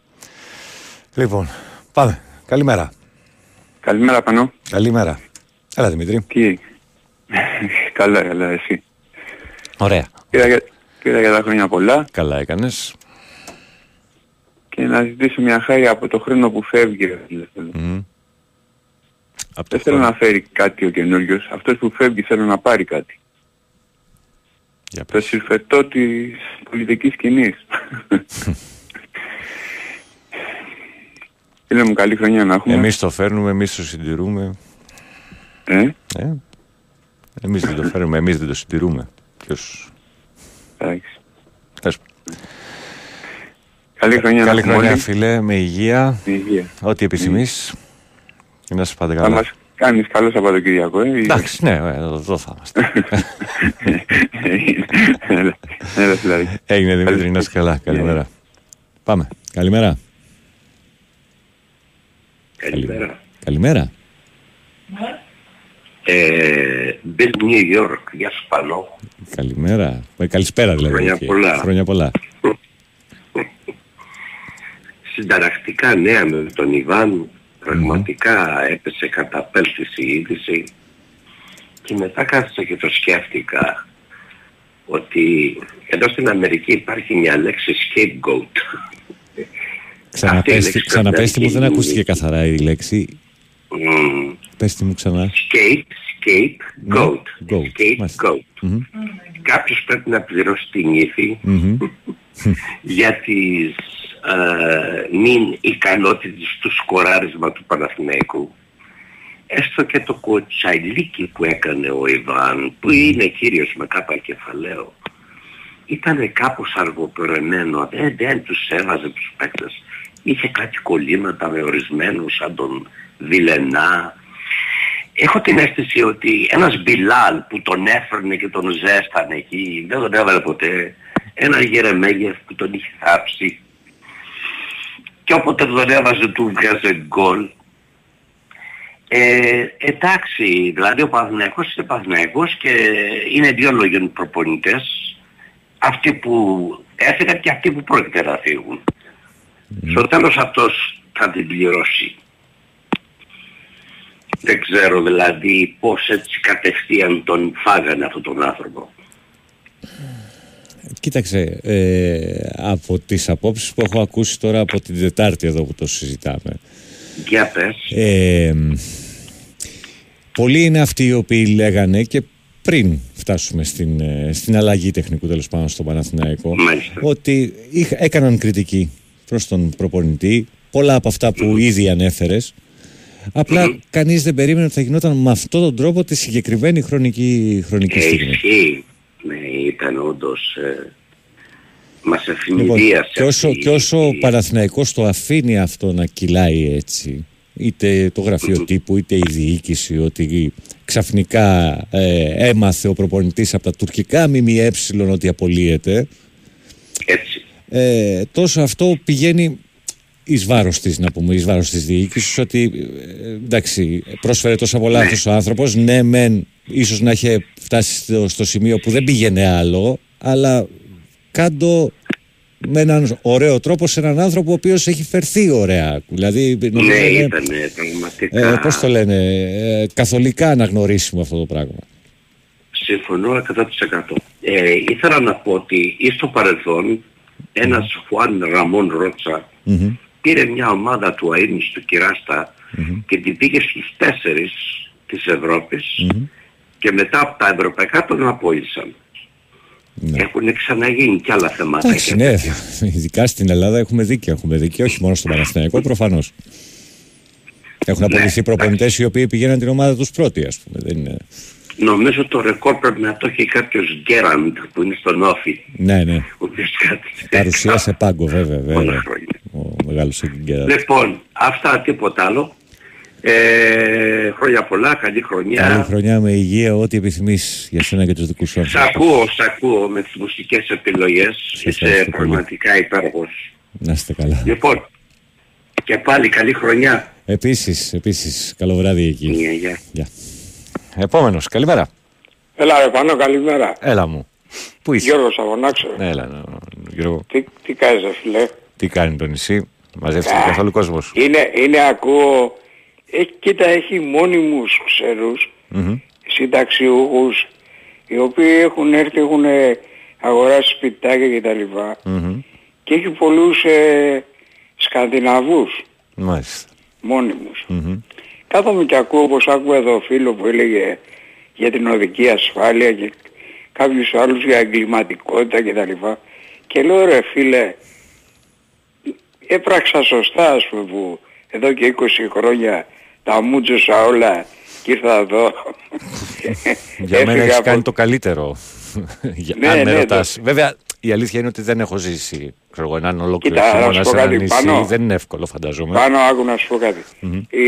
S1: Λοιπόν, πάμε. Καλημέρα.
S9: Καλημέρα Πανώ.
S1: Καλημέρα. Έλα Δημήτρη.
S9: Τι; καλά, καλά, εσύ.
S1: Ωραία.
S9: Πήρα για, πήρα για τα χρόνια πολλά
S1: Καλά έκανες.
S9: Και να ζητήσω μια χάρη από το χρόνο που φεύγει. ρε φίλε.
S1: Μμμ. Απ' το
S9: Δεν θέλω
S1: χρόνο.
S9: να φέρει κάτι ο καινούριος. Αυτός που φεύγει θέλω να πάρει κάτι.
S1: Για
S9: Το
S1: πες.
S9: συρφετό της πολιτικής σκηνής. Φίλε μου, καλή χρονιά να έχουμε.
S1: Εμείς το φέρνουμε, εμείς το συντηρούμε.
S9: Ε,
S1: Ε; Εμείς δεν το φέρνουμε, εμείς δεν το συντηρούμε. Ποιος...
S9: εντάξει.
S1: Θες.
S9: Καλή χρονιά
S1: Καλή
S9: να έχουμε
S1: χρονιά
S9: όλοι.
S1: φίλε, με υγεία,
S9: Με υγεία.
S1: ό,τι επιθυμείς. Και να σας πάτε
S9: Θα
S1: καλά.
S9: μας κάνεις καλό Σαββατοκυριακό, ε.
S1: Εντάξει, ναι, ε, εδώ θα είμαστε.
S9: Έλα, έλα φιλαράκι.
S1: Έγινε Δημήτρη, να είσαι καλά. Καλημέρα. Πάμε. Καλημέρα.
S10: Καλημέρα.
S1: Καλημέρα.
S10: Ε, Bill New York, γεια σου Πανώ.
S1: Καλημέρα. Ε, καλησπέρα δηλαδή.
S10: Χρόνια
S1: εκεί.
S10: πολλά.
S1: Χρόνια πολλά.
S10: συνταρακτικά νέα με τον Ιβάν. Πραγματικά έπεσε καταπέλτηση η είδηση. Και μετά κάθισα και το σκέφτηκα ότι εδώ στην Αμερική υπάρχει μια λέξη scapegoat.
S1: Ξαναπέστη, ξαναπέστη μου, δεν ακούστηκε καθαρά η λέξη.
S10: Mm.
S1: Πέστη μου ξανά.
S10: Scape, scape, goat.
S1: Ναι, goat,
S10: Scape,
S1: μάλιστα.
S10: goat.
S1: Μμμ.
S10: Κάποιος πρέπει να πληρώσει την ύφη
S1: Μμμ.
S10: για τις ε, μην ικανότητες του σκοράρισμα του Παναθηναϊκού. Έστω και το κοτσαϊλίκι που έκανε ο Ιβάν, που είναι κύριος με κάπα κεφαλαίο, ήταν κάπως αργοπεραιμένο, δεν, δεν τους έβαζε τους παίκτες. Είχε κάτι κολλήματα με ορισμένους σαν τον Βιλενά. Έχω την αίσθηση ότι ένας Μπιλάλ που τον έφερνε και τον ζέστανε εκεί, δεν τον έβαλε ποτέ. Ένα Γερεμέγεφ που τον είχε θάψει. Και όποτε τον έβαζε του βγάζε γκολ. Ε, εντάξει, δηλαδή ο Παναθηναϊκός είναι Παναθηναϊκός και είναι δύο λόγιων προπονητές. Αυτοί που έφυγαν και αυτοί που πρόκειται να φύγουν. Στο τέλος αυτός θα την πληρώσει. Δεν ξέρω δηλαδή πώς έτσι κατευθείαν τον φάγανε αυτόν τον άνθρωπο.
S1: Κοίταξε, ε, από τις απόψεις που έχω ακούσει τώρα από την Τετάρτη εδώ που το συζητάμε,
S10: Για πες.
S1: ε, πολλοί είναι αυτοί οι οποίοι λέγανε και πριν φτάσουμε στην, ε, στην αλλαγή τεχνικού τέλος πάντων στον Παναθηναϊκό
S10: Μάλιστα.
S1: ότι είχ- έκαναν κριτική προς τον προπονητή πολλά από αυτά που ήδη ανέφερες απλά κανείς δεν περίμενε ότι θα γινόταν με αυτόν τον τρόπο τη συγκεκριμένη χρονική, χρονική
S10: Ε,
S1: στιγμή.
S10: ισχύει. Ναι, ήταν όντως... Ε, μας
S1: Λοιπόν,
S10: ευνηδίασε.
S1: και όσο,
S10: αυτή
S1: και όσο
S10: η-
S1: ο Παναθηναϊκός το αφήνει αυτό να κυλάει έτσι είτε το γραφείο τύπου είτε η διοίκηση ότι ξαφνικά ε, έμαθε ο προπονητής από τα τουρκικά ΜΜΕ ότι απολύεται
S10: Έτσι.
S1: ε, τόσο αυτό πηγαίνει εις βάρος της να πούμε εις βάρος της διοίκησης ότι ε, εντάξει πρόσφερε τόσα πολλά αυτός ο άνθρωπος ναι μεν ίσως να είχε φτάσει στο, στο σημείο που δεν πήγαινε άλλο αλλά κάντο με έναν ωραίο τρόπο σε έναν άνθρωπο ο οποίος έχει φερθεί ωραία. Δηλαδή νομίζω
S10: Ναι,
S1: είναι,
S10: ήταν πραγματικά...
S1: ε, πώς το λένε ε, καθολικά αναγνωρίσιμο αυτό το πράγμα.
S10: Συμφωνώ 100%. Ε, ήθελα να πω ότι ή στο παρελθόν ένας Χουάν Ραμόν Ρότσα
S1: Μμμ.
S10: πήρε μια ομάδα του αείμνης του κυραστα και την πήγε στους τέσσερις της Ευρώπης και μετά από τα ευρωπαϊκά τον απόλυσαν. Έχουν ξαναγίνει κι άλλα θέματα.
S1: Εντάξει, ναι, ειδικά στην Ελλάδα έχουμε δίκιο. Έχουμε δίκιο, όχι μόνο στον Παναθηναϊκό, προφανώς. Έχουν απολυθεί προπονητές οι οποίοι πηγαίναν την ομάδα τους πρώτοι, ας πούμε. Δεν είναι...
S10: Νομίζω το ρεκόρ πρέπει να το έχει κάποιος Γκέραντ που είναι στον Όφη.
S1: Ναι, ναι.
S10: Ο οποίος κάτι-
S1: Παρουσίασε πάγκο, βέβαια.
S10: Πολλά
S1: βέβαια.
S10: χρόνια.
S1: Ο μεγάλος Εγκυγκέρα.
S10: Λοιπόν, αυτά τίποτα άλλο. Ε, χρόνια πολλά, καλή χρονιά.
S1: Καλή χρονιά με υγεία, ό,τι επιθυμείς για σένα και τους δικούς σου
S10: Σ'
S1: άνθρωπους.
S10: ακούω, σ' ακούω με τις μουσικές επιλογές. Είσαι
S1: ευχαριστώ πολύ.
S10: πραγματικά υπέροχος.
S1: Να είστε καλά.
S10: Λοιπόν, και πάλι καλή χρονιά.
S1: Επίσης, επίσης, καλό βράδυ εκεί.
S10: Γεια, γεια.
S1: Γεια. Επόμενος, καλημέρα.
S11: Έλα ρε Πανώ, καλημέρα.
S1: Έλα μου. Πού είσαι,
S11: Γιώργος από Νάξο.
S1: Ναι, έλα, ναι, Γιώργο.
S11: Τι, τι κάνεις ρε φίλε;
S1: Τι κάνει το νησί, μαζεύτηκε
S11: Α.
S1: καθόλου κόσμο.
S11: Είναι, είναι ακούω, ε, κοίτα έχει μόνιμους ξερούς, συνταξιούχους, οι οποίοι έχουν έρθει, έχουν ε, αγοράσει σπιτάκια κτλ. Και έχει πολλούς ε, Σκανδιναβούς
S1: Μάλιστα.
S11: μόνιμους. Κάθομαι και ακούω όπως άκουγα εδώ φίλος που έλεγε για την οδική ασφάλεια και κάποιους άλλους για εγκληματικότητα κτλ. Και λέω ρε φίλε, έπραξα σωστά ας πούμε που εδώ και 20 χρόνια τα μούτζωσα όλα και ήρθα εδώ.
S1: Για μένα
S11: Έφυγα
S1: έχεις
S11: από-
S1: κάνει το καλύτερο. Για-
S11: Ναι,
S1: αν με
S11: ναι,
S1: ρωτάς. Βέβαια, η αλήθεια είναι ότι δεν έχω ζήσει ξέρω, εγώ, έναν ολόκληρο
S11: Κοίτα, να
S1: χειμώνα
S11: σου
S1: σε
S11: πω
S1: ένα
S11: κάτι,
S1: νησί.
S11: Πάνο.
S1: Δεν είναι εύκολο, φανταζόμαι.
S11: Πάνω άκου να σου πω κάτι. Ε,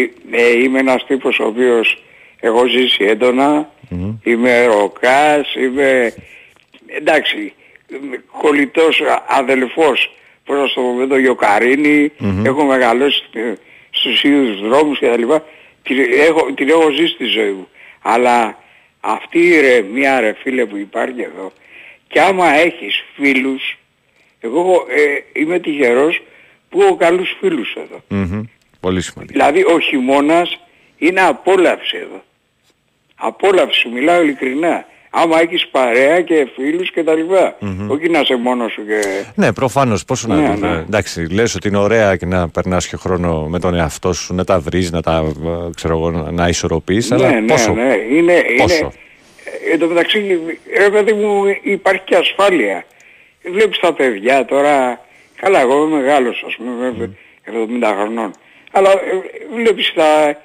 S11: ε, είμαι ένας τύπος ο οποίος έχω ζήσει έντονα, είμαι ροκάς, είμαι εντάξει, είμαι κολλητός αδελφός προς το με το Γιοκαρίνη, έχω μεγαλώσει ε, στους ίδιους δρόμους και τα λοιπά. Την έχω, την έχω ζήσει στη ζωή μου. Αλλά αυτή η ηρεμία ρε φίλε που υπάρχει εδώ και άμα έχεις φίλους εγώ ε, είμαι τυχερός που έχω καλούς φίλους εδώ.
S1: Μμμ. Πολύ σημαντικό.
S11: Δηλαδή ο χειμώνας είναι απόλαυση εδώ. Απόλαυση, σου μιλάω ειλικρινά. Άμα έχεις παρέα και φίλους και τα λοιπα Όχι να είσαι μόνος σου και...
S1: Ναι, προφανώς. Πόσο
S11: Ναι,
S1: να.
S11: ναι.
S1: Εντάξει, λες ότι είναι ωραία και να περνάς και χρόνο με τον εαυτό σου, να τα βρεις, να τα ε, ξέρω εγώ, να- να ισορροπείς.
S11: ναι,
S1: αλλά
S11: ναι,
S1: πόσο;
S11: ναι. Είναι,
S1: Πόσο;
S11: είναι... Εν τω μεταξύ, ρε παιδί μου, υπάρχει και ασφάλεια. Βλέπεις τα παιδιά τώρα... Καλά, εγώ είμαι μεγάλος, ας πούμε, βέβαια, 70 χρονών. Αλλά ε, βλέπεις τα...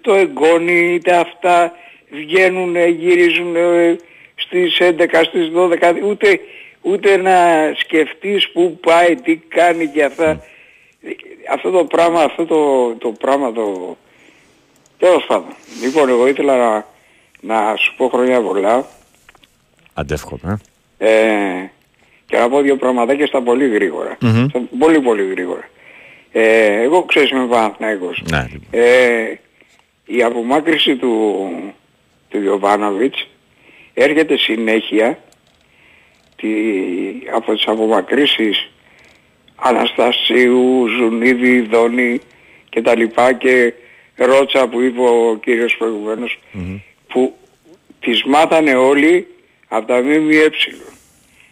S11: το εγγόνι, είτε αυτά βγαίνουν, γυρίζουν ε, στις 11, στις 12, ούτε, ούτε να σκεφτείς πού πάει, τι κάνει και αυτά. Αυτό το πράγμα, αυτό το, το πράγμα το... Τέλος πάντων. Λοιπόν, εγώ ήθελα να, να σου πω χρόνια πολλά
S1: Αντεύχομαι.
S11: ε, και να πω δύο πραγματάκια στα πολύ γρήγορα.
S1: Μμμ.
S11: Στα πολύ πολύ γρήγορα. Ε, εγώ ξέρεις είμαι Παναθηναϊκός.
S1: Ναι.
S11: Ε, η απομάκρυση του, του Γιωβάνοβιτς έρχεται συνέχεια τη, από τις απομακρύσεις Αναστασίου, Ζουνίδη, Δόνη και τα λοιπά και Ρότσα που είπε ο κύριος προηγουμένως που τις μάθανε όλοι από τα ΜΜΕ.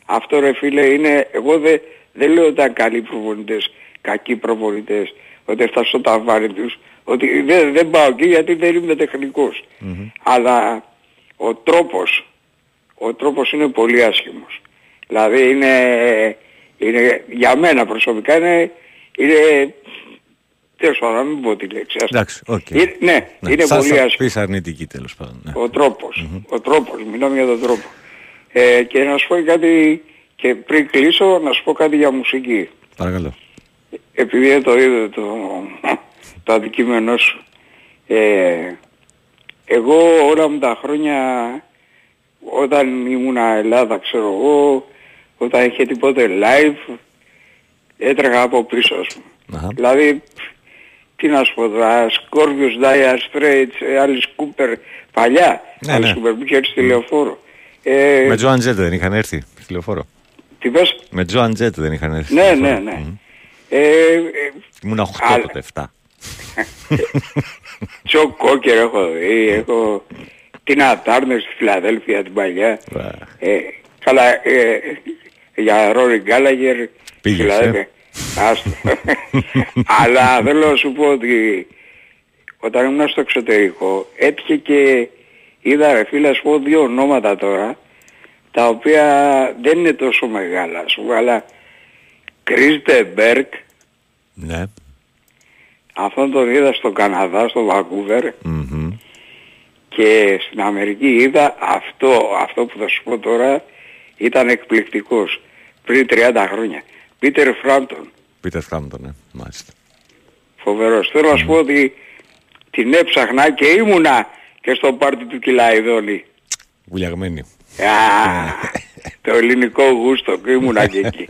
S11: Αυτό ρε φίλε είναι, εγώ δεν δεν λέω ότι ήταν καλοί προπονητές, κακοί προπονητές, ότι έφτασαν στο ταβάνι τους, ότι δεν, δεν πάω εκεί γιατί δεν είμαι τεχνικός. Αλλά ο τρόπος, ο τρόπος είναι πολύ άσχημος. Δηλαδή είναι, είναι για μένα προσωπικά είναι, είναι τέλος πάντων να μην πω τη λέξη. ας-
S1: Εντάξει, οκ.
S11: Είναι- ναι, είναι
S1: θα,
S11: πολύ
S1: θα
S11: άσχημο.
S1: πεις αρνητική τέλος πάντων. Ναι.
S11: Ο τρόπος. Ο τρόπος. Μιλάμε για τον τρόπο. Ε, και να σου πω κάτι και πριν κλείσω να σου πω κάτι για μουσική.
S1: Παρακαλώ.
S11: Επειδή δεν το είδε το, το αντικείμενό σου. Ε, εγώ όλα μου τα χρόνια όταν ήμουνα Ελλάδα ξέρω εγώ όταν είχε τίποτε live έτρεχα από πίσω ας πούμε.
S1: Αχα.
S11: Δηλαδή τι να σου πω τώρα, Scorpius, Dire Straits, ε, Alice Cooper, παλιά,
S1: Ναι,
S11: Alice
S1: ναι.
S11: Cooper που είχε έρθει στη λεωφόρο. Ε,
S1: Με Joan Jett δεν είχαν έρθει στη λεωφόρο;
S11: τι πες,
S1: Με Joan Jett δεν είχαν έρθει. στη
S11: ναι,
S1: λεωφόρο.
S11: ναι, ναι.
S1: Μμμ.
S11: Ε, ε,
S1: Ήμουν 8
S11: Αλλά-
S1: τότε, 7.
S11: Τζο Κόκερ έχω δει, έχω την Ατάρνερ στη Φιλαδέλφια την παλιά. Ε, καλά, ε, για Ρόρι Γκάλαγερ
S1: Πήγες,
S11: Φιλαδέλφια. Άστο. Αλλά θέλω να σου πω ότι όταν ήμουν στο εξωτερικό έτυχε και είδα ρε φίλε, ας πω δύο ονόματα τώρα τα οποία δεν είναι τόσο μεγάλα, ας πούμε, αλλά Chris de Berg,
S1: Ναι.
S11: Αυτόν τον είδα στο Καναδά, στο Βαγκούβερ
S1: Μμμ.
S11: και στην Αμερική είδα αυτό, αυτό που θα σου πω τώρα ήταν εκπληκτικός πριν 30 χρόνια. Πίτερ Φράντον,
S1: Πίτερ Φράμπτον, ναι. Μάλιστα.
S11: φοβερός. Θέλω να σου πω ότι την έψαχνα και ήμουνα και στο πάρτι του Κιλαϊδόνη.
S1: Βουλιαγμένη.
S11: Α, το ελληνικό γούστο και ήμουνα και εκεί.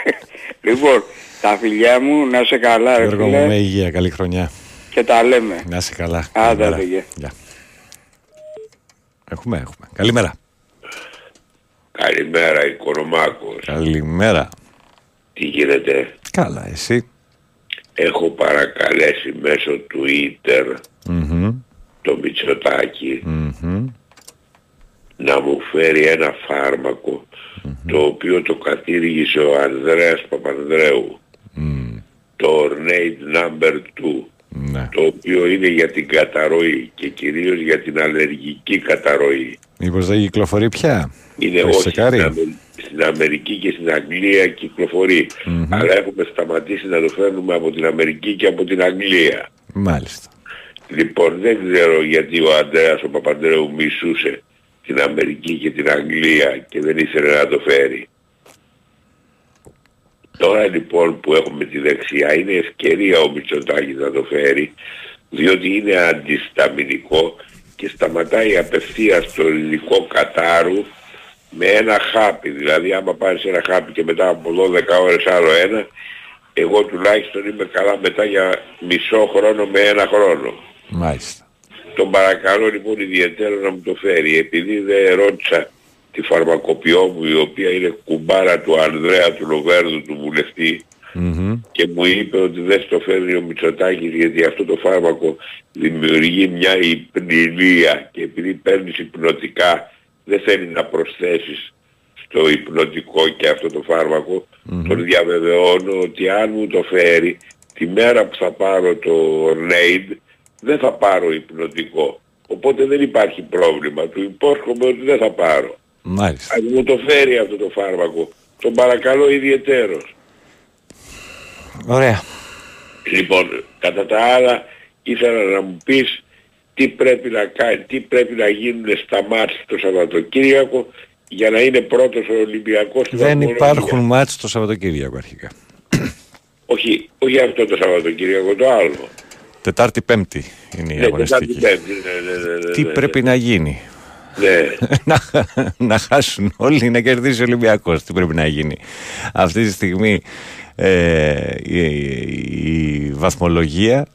S11: λοιπόν, τα φιλιά μου, να σε καλά ρε
S1: Γιώργο μου, με
S11: φίλε
S1: υγεία, καλή χρονιά.
S11: και τα λέμε.
S1: Να είσαι καλά.
S11: Άντε,
S1: Καλημέρα.
S11: άντε, γεια.
S1: Γεια. Έχουμε, έχουμε. Καλημέρα.
S12: Καλημέρα Οικονομάκος.
S1: Καλημέρα.
S12: Τι γίνεται;
S1: Καλά, εσύ;
S12: Έχω παρακαλέσει μέσω Twitter
S1: Μμμ.
S12: το Μητσοτάκη
S1: Μμμ.
S12: να μου φέρει ένα φάρμακο το οποίο το κατήργησε ο Ανδρέας Παπανδρέου. Το Ornate Number 2.
S1: Ναι.
S12: Το οποίο είναι για την καταρροή και κυρίως για την αλλεργική καταρροή.
S1: Μήπως δεν κυκλοφορεί πια;
S12: Είναι
S1: Το
S12: όχι
S1: έχεις
S12: στην,
S1: τσεκάρει;
S12: Αμε- στην Αμερική και στην Αγγλία κυκλοφορεί. Αλλά έχουμε σταματήσει να το φέρνουμε από την Αμερική και από την Αγγλία.
S1: Μάλιστα.
S12: Λοιπόν, δεν ξέρω γιατί ο Αντρέας ο Παπαντρέου μισούσε την Αμερική και την Αγγλία και δεν ήθελε να το φέρει. Τώρα λοιπόν που έχουμε τη δεξιά είναι ευκαιρία ο Μητσοτάκης να το φέρει διότι είναι αντισταμινικό και σταματάει απευθείας το ελληνικό κατάρου με ένα χάπι. Δηλαδή άμα πάρεις ένα χάπι και μετά από 12 ώρες άλλο ένα εγώ τουλάχιστον είμαι καλά μετά για μισό χρόνο με ένα χρόνο.
S1: Μάλιστα.
S12: Τον παρακαλώ λοιπόν ιδιαίτερα να μου το φέρει επειδή δεν ρώτησα τη φαρμακοποιό μου η οποία είναι κουμπάρα του Ανδρέα του Λοβέρδου του βουλευτή
S1: Μμμ.
S12: και μου είπε ότι δεν στο φέρνει ο Μητσοτάκης γιατί αυτό το φάρμακο δημιουργεί μια υπνηλία και επειδή παίρνεις υπνοτικά δεν θέλεις να προσθέσεις στο υπνοτικό και αυτό το φάρμακο τον διαβεβαιώνω ότι αν μου το φέρει τη μέρα που θα πάρω το Ornaid δεν θα πάρω υπνοτικό. Οπότε δεν υπάρχει πρόβλημα. Του υπόσχομαι ότι δεν θα πάρω
S1: Μάλιστα.
S12: αν μου το φέρει αυτό το φάρμακο τον παρακαλώ ιδιαιτέρως
S1: Ωραία.
S12: Λοιπόν, κατά τα άλλα ήθελα να μου πεις τι πρέπει να, κάνει, τι πρέπει να γίνουν στα μάτς το Σαββατοκύριακο για να είναι πρώτος ο Ολυμπιακός στην
S1: Δεν
S12: βαθμολογία.
S1: υπάρχουν μάτς το Σαββατοκύριακο αρχικά.
S12: Όχι, όχι αυτό το Σαββατοκύριακο, το άλλο.
S1: Τετάρτη Πέμπτη είναι η
S12: Ναι,
S1: αγωνιστική.
S12: Τετάρτη, Πέμπτη, ναι, ναι, ναι, ναι,
S1: Τι
S12: ναι,
S1: πρέπει να γίνει;
S12: Ναι.
S1: να, να χάσουν όλοι, να κερδίσει ο Ολυμπιακός. Τι πρέπει να γίνει. Αυτή τη στιγμή ε, η, η βαθμολογία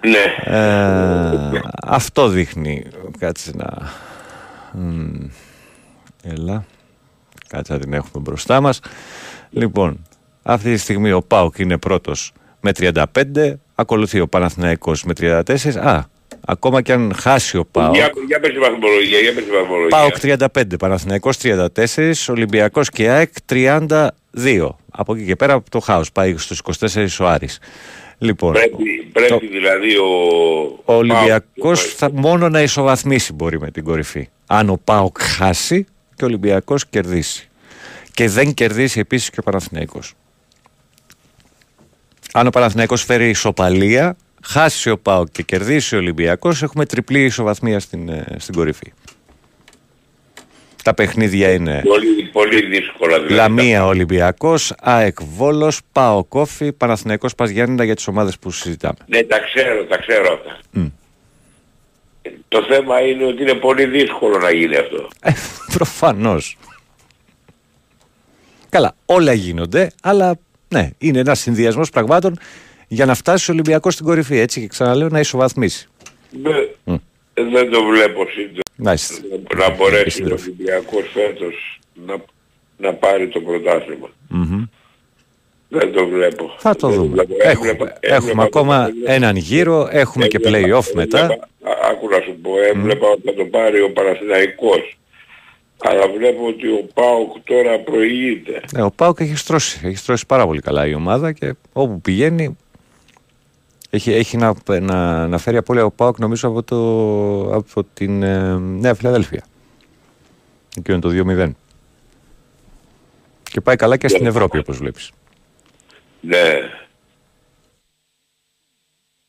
S12: ναι.
S1: ε, αυτό δείχνει. Κάτσε να... Μ, Έλα. Κάτσε να την έχουμε μπροστά μας. Λοιπόν, αυτή τη στιγμή ο ΠΑΟΚ είναι πρώτος με 35, ακολουθεί ο Παναθηναϊκός με 34. Α, ακόμα και αν χάσει ο ΠΑΟΚ,
S12: Για, για πες τη βαθμολογία, για πες τη βαθμολογία.
S1: ΠΑΟΚ 35, Παναθηναϊκός 34, Ολυμπιακός και ΑΕΚ 32. Από εκεί και πέρα από το χάος πάει στους 24 ο Άρης. Λοιπόν,
S12: Πρέπει, πρέπει δηλαδή ο...
S1: ο Ολυμπιακός θα μόνο να ισοβαθμίσει μπορεί με την κορυφή. Αν ο ΠΑΟΚ χάσει και ο Ολυμπιακός κερδίσει. Και δεν κερδίσει επίσης και ο Παναθηναϊκός. Αν ο Παναθηναϊκός φέρει ισοπαλία, χάσει ο ΠΑΟΚ και κερδίσει ο Ολυμπιακός, έχουμε τριπλή ισοβαθμία στην, ε, στην κορυφή. Τα παιχνίδια είναι
S12: Πολύ, πολύ δύσκολα δηλαδή.
S1: Λαμία Ολυμπιακός, ΑΕΚ Βόλος, ΠΑΟ Κόφι, Παναθηναϊκός Πας Γιάννηνα για τις ομάδες που συζητάμε.
S12: Ναι, τα ξέρω, τα ξέρω αυτά.
S1: Μμ.
S12: Το θέμα είναι ότι είναι πολύ δύσκολο να γίνει αυτό.
S1: Ε, προφανώς. Καλά, όλα γίνονται, αλλά ναι, είναι ένας συνδυασμός πραγμάτων για να φτάσει ο Ολυμπιακός στην κορυφή, έτσι και ξαναλέω να ισοβαθμίσει.
S12: Ναι, δεν το βλέπω σύντομα.
S1: Μάλιστα.
S12: Να μπορέσει ο
S1: Επιστρέφει.
S12: Ολυμπιακός φέτος να, να πάρει το πρωτάθλημα.
S1: Μμμ.
S12: Δεν το βλέπω.
S1: Θα το
S12: Δεν
S1: δούμε.
S12: βλέπω.
S1: Έχουμε,
S12: Έβλεπα-
S1: έχουμε
S12: έβλεπα
S1: ακόμα
S12: το-
S1: έναν γύρο, έχουμε και
S12: έβλεπα-
S1: play-off μετά.
S12: έβλεπα- α- Άκου να σου πω, έβλεπα ότι θα το πάρει ο Παναθηναϊκός. Αλλά βλέπω ότι ο ΠΑΟΚ τώρα προηγείται.
S1: Ναι, ο Πάουκ έχει στρώσει. Έχει στρώσει πάρα πολύ καλά η ομάδα και όπου πηγαίνει έχει, έχει να, να, να φέρει απώλεια ο Πάουκ νομίζω από, το, από την ε, Νέα Φιλαδέλφια. Εκεί είναι το 2-0. Και πάει καλά και στην Ευρώπη όπως βλέπεις.
S12: Ναι.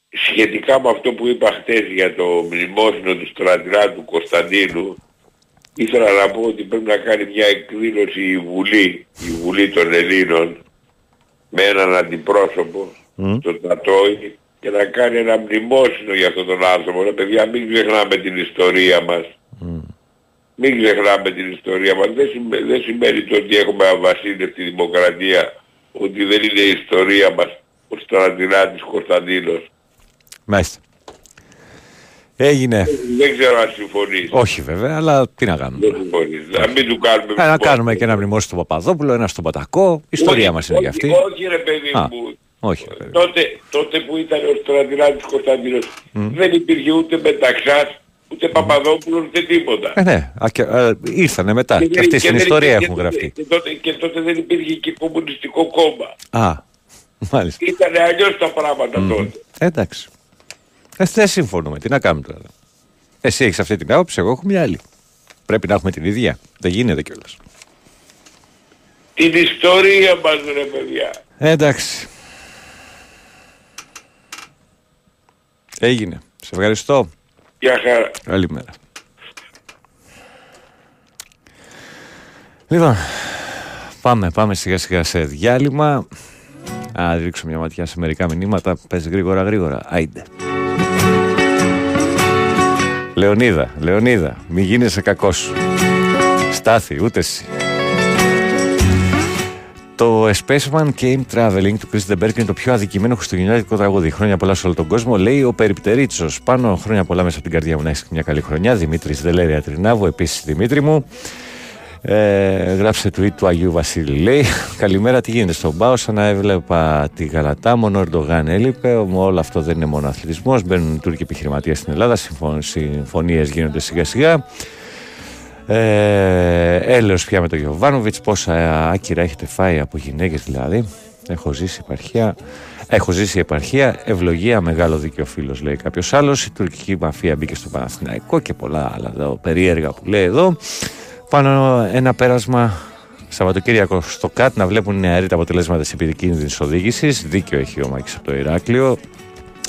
S12: Σχετικά με αυτό που είπα χτες για το μνημόσυνο του στρατηρά του Κωνσταντίνου, ήθελα να πω ότι πρέπει να κάνει μια εκδήλωση η Βουλή, η Βουλή των Ελλήνων, με έναν αντιπρόσωπο,
S1: Μμ.
S12: τον Τατόη, και να κάνει ένα μνημόσυνο για αυτόν τον άνθρωπο. Ρε παιδιά, μην ξεχνάμε την ιστορία μας. Μην ξεχνάμε την ιστορία μας. Δεν, σημαίνει, δεν σημαίνει το ότι έχουμε αβασίλευτη δημοκρατία, ότι δεν είναι η ιστορία μας ο στρατηράτης Κωνσταντίνος.
S1: Μάλιστα. Έγινε.
S12: Δεν ξέρω αν συμφωνείς.
S1: Όχι βέβαια, αλλά τι να κάνουμε.
S12: Δεν συμφωνείς. Να μην του κάνουμε...
S1: Ε, να
S12: μνημόσυνο.
S1: κάνουμε και ένα μνημόσυνο στον Παπαδόπουλο, ένα στον Πατακό. Η ιστορία
S12: Όχι,
S1: μας είναι
S12: όχι,
S1: για αυτή.
S12: Όχι ρε παιδί
S1: Α,
S12: μου.
S1: Όχι. βέβαια.
S12: Τότε, τότε που ήταν ο στρατηράτης Κωνσταντίνος δεν υπήρχε ούτε Μεταξάς, ούτε Παπαδόπουλος, ούτε τίποτα.
S1: Ε, ναι, α, και, ε, ήρθανε μετά. Και,
S12: δεν-
S1: αυτοί στην
S12: δεν
S1: ιστορία
S12: υπήρχε-
S1: έχουν
S12: και
S1: γραφτεί.
S12: Και τότε, και τότε δεν υπήρχε και κομμουνιστικό κόμμα.
S1: Α, μάλιστα.
S12: Ήταν αλλιώς τα πράγματα τότε.
S1: Ε, εντάξει. Ε, δεν συμφωνούμε. Τι να κάνουμε τώρα. Εσύ έχεις αυτή την άποψη, εγώ έχω μια άλλη. Πρέπει να έχουμε την ίδια. Δεν γίνεται κιόλας.
S12: Την ιστορία μας ρε παιδιά.
S1: Ε, εντάξει. Έγινε. Σε ευχαριστώ.
S12: Γεια χαρά.
S1: Καλημέρα. Λοιπόν, πάμε, πάμε σιγά σιγά σε διάλειμμα. Α, ρίξω μια ματιά σε μερικά μηνύματα. Πες γρήγορα γρήγορα. Άιντε. Λεωνίδα, Λεωνίδα, μη γίνεσαι κακός. Στάθη, ούτε εσύ. Το Spaceman Came Traveling του Chris Deberg είναι το πιο αδικημένο χριστουγεννιάτικο τραγούδι. Χρόνια πολλά σε όλο τον κόσμο. Λέει ο Περιπτερίτσος. Πάνω χρόνια πολλά μέσα από την καρδιά μου να έχεις μια καλή χρονιά. Δημήτρης Δελέρια Τρινάβου, επίσης Δημήτρη μου. Ε, γράψε tweet του Αγίου Βασίλη. Λέει: Καλημέρα, τι γίνεται στον Πάο. Σαν να έβλεπα τη Γαλατά, μόνο ο Ερντογάν έλειπε. Όμω όλο αυτό δεν είναι μόνο αθλητισμός. Μπαίνουν οι Τούρκοι επιχειρηματίες στην Ελλάδα. Συμφωνίες γίνονται σιγά-σιγά. Ε, έλεος πια με τον Γιωβάνοβιτς Πόσα άκυρα έχετε φάει από γυναίκες δηλαδή Έχω ζήσει επαρχία Έχω ζήσει επαρχία Ευλογία μεγάλο δίκαιο φίλος λέει κάποιος άλλος Η τουρκική μαφία μπήκε στο Παναθηναϊκό Και πολλά άλλα εδώ, περίεργα που λέει εδώ Πάνω ένα πέρασμα Σαββατοκύριακο στο ΚΑΤ να βλέπουν νεαροί τα αποτελέσματα της επιδικίνδυνη οδήγησης. Δίκιο έχει ο Μάκης από το Ηράκλειο.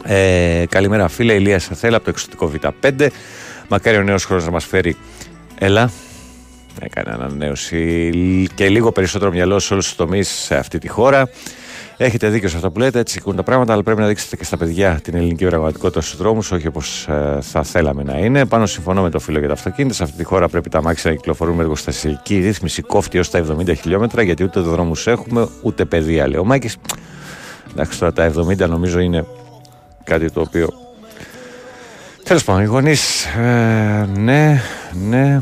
S1: Ε, καλημέρα φίλε, Ηλίας Σαθέλα από το εξωτικό Β5. Μακάρι ο νέος χρόνος να μας φέρει Έλα. Έκανε ανανέωση και λίγο περισσότερο μυαλό σε όλους τους τομείς σε αυτή τη χώρα. Έχετε δίκιο σε αυτό που λέτε, έτσι σηκούν τα πράγματα, αλλά πρέπει να δείξετε και στα παιδιά την ελληνική πραγματικότητα στους δρόμους, όχι όπως ε, θα θέλαμε να είναι. Πάνω συμφωνώ με το φίλο για τα αυτοκίνητα. Σε αυτή τη χώρα πρέπει τα αμάξια να κυκλοφορούν με εργοστασιακή ρύθμιση κόφτη έως τα 70 χιλιόμετρα, γιατί ούτε δρόμους έχουμε, ούτε παιδεία, λέει ο Μάκης. Εντάξει, τώρα τα 70 νομίζω είναι κάτι το οποίο Τέλος πάντων, οι γονείς. Ε, ναι, ναι.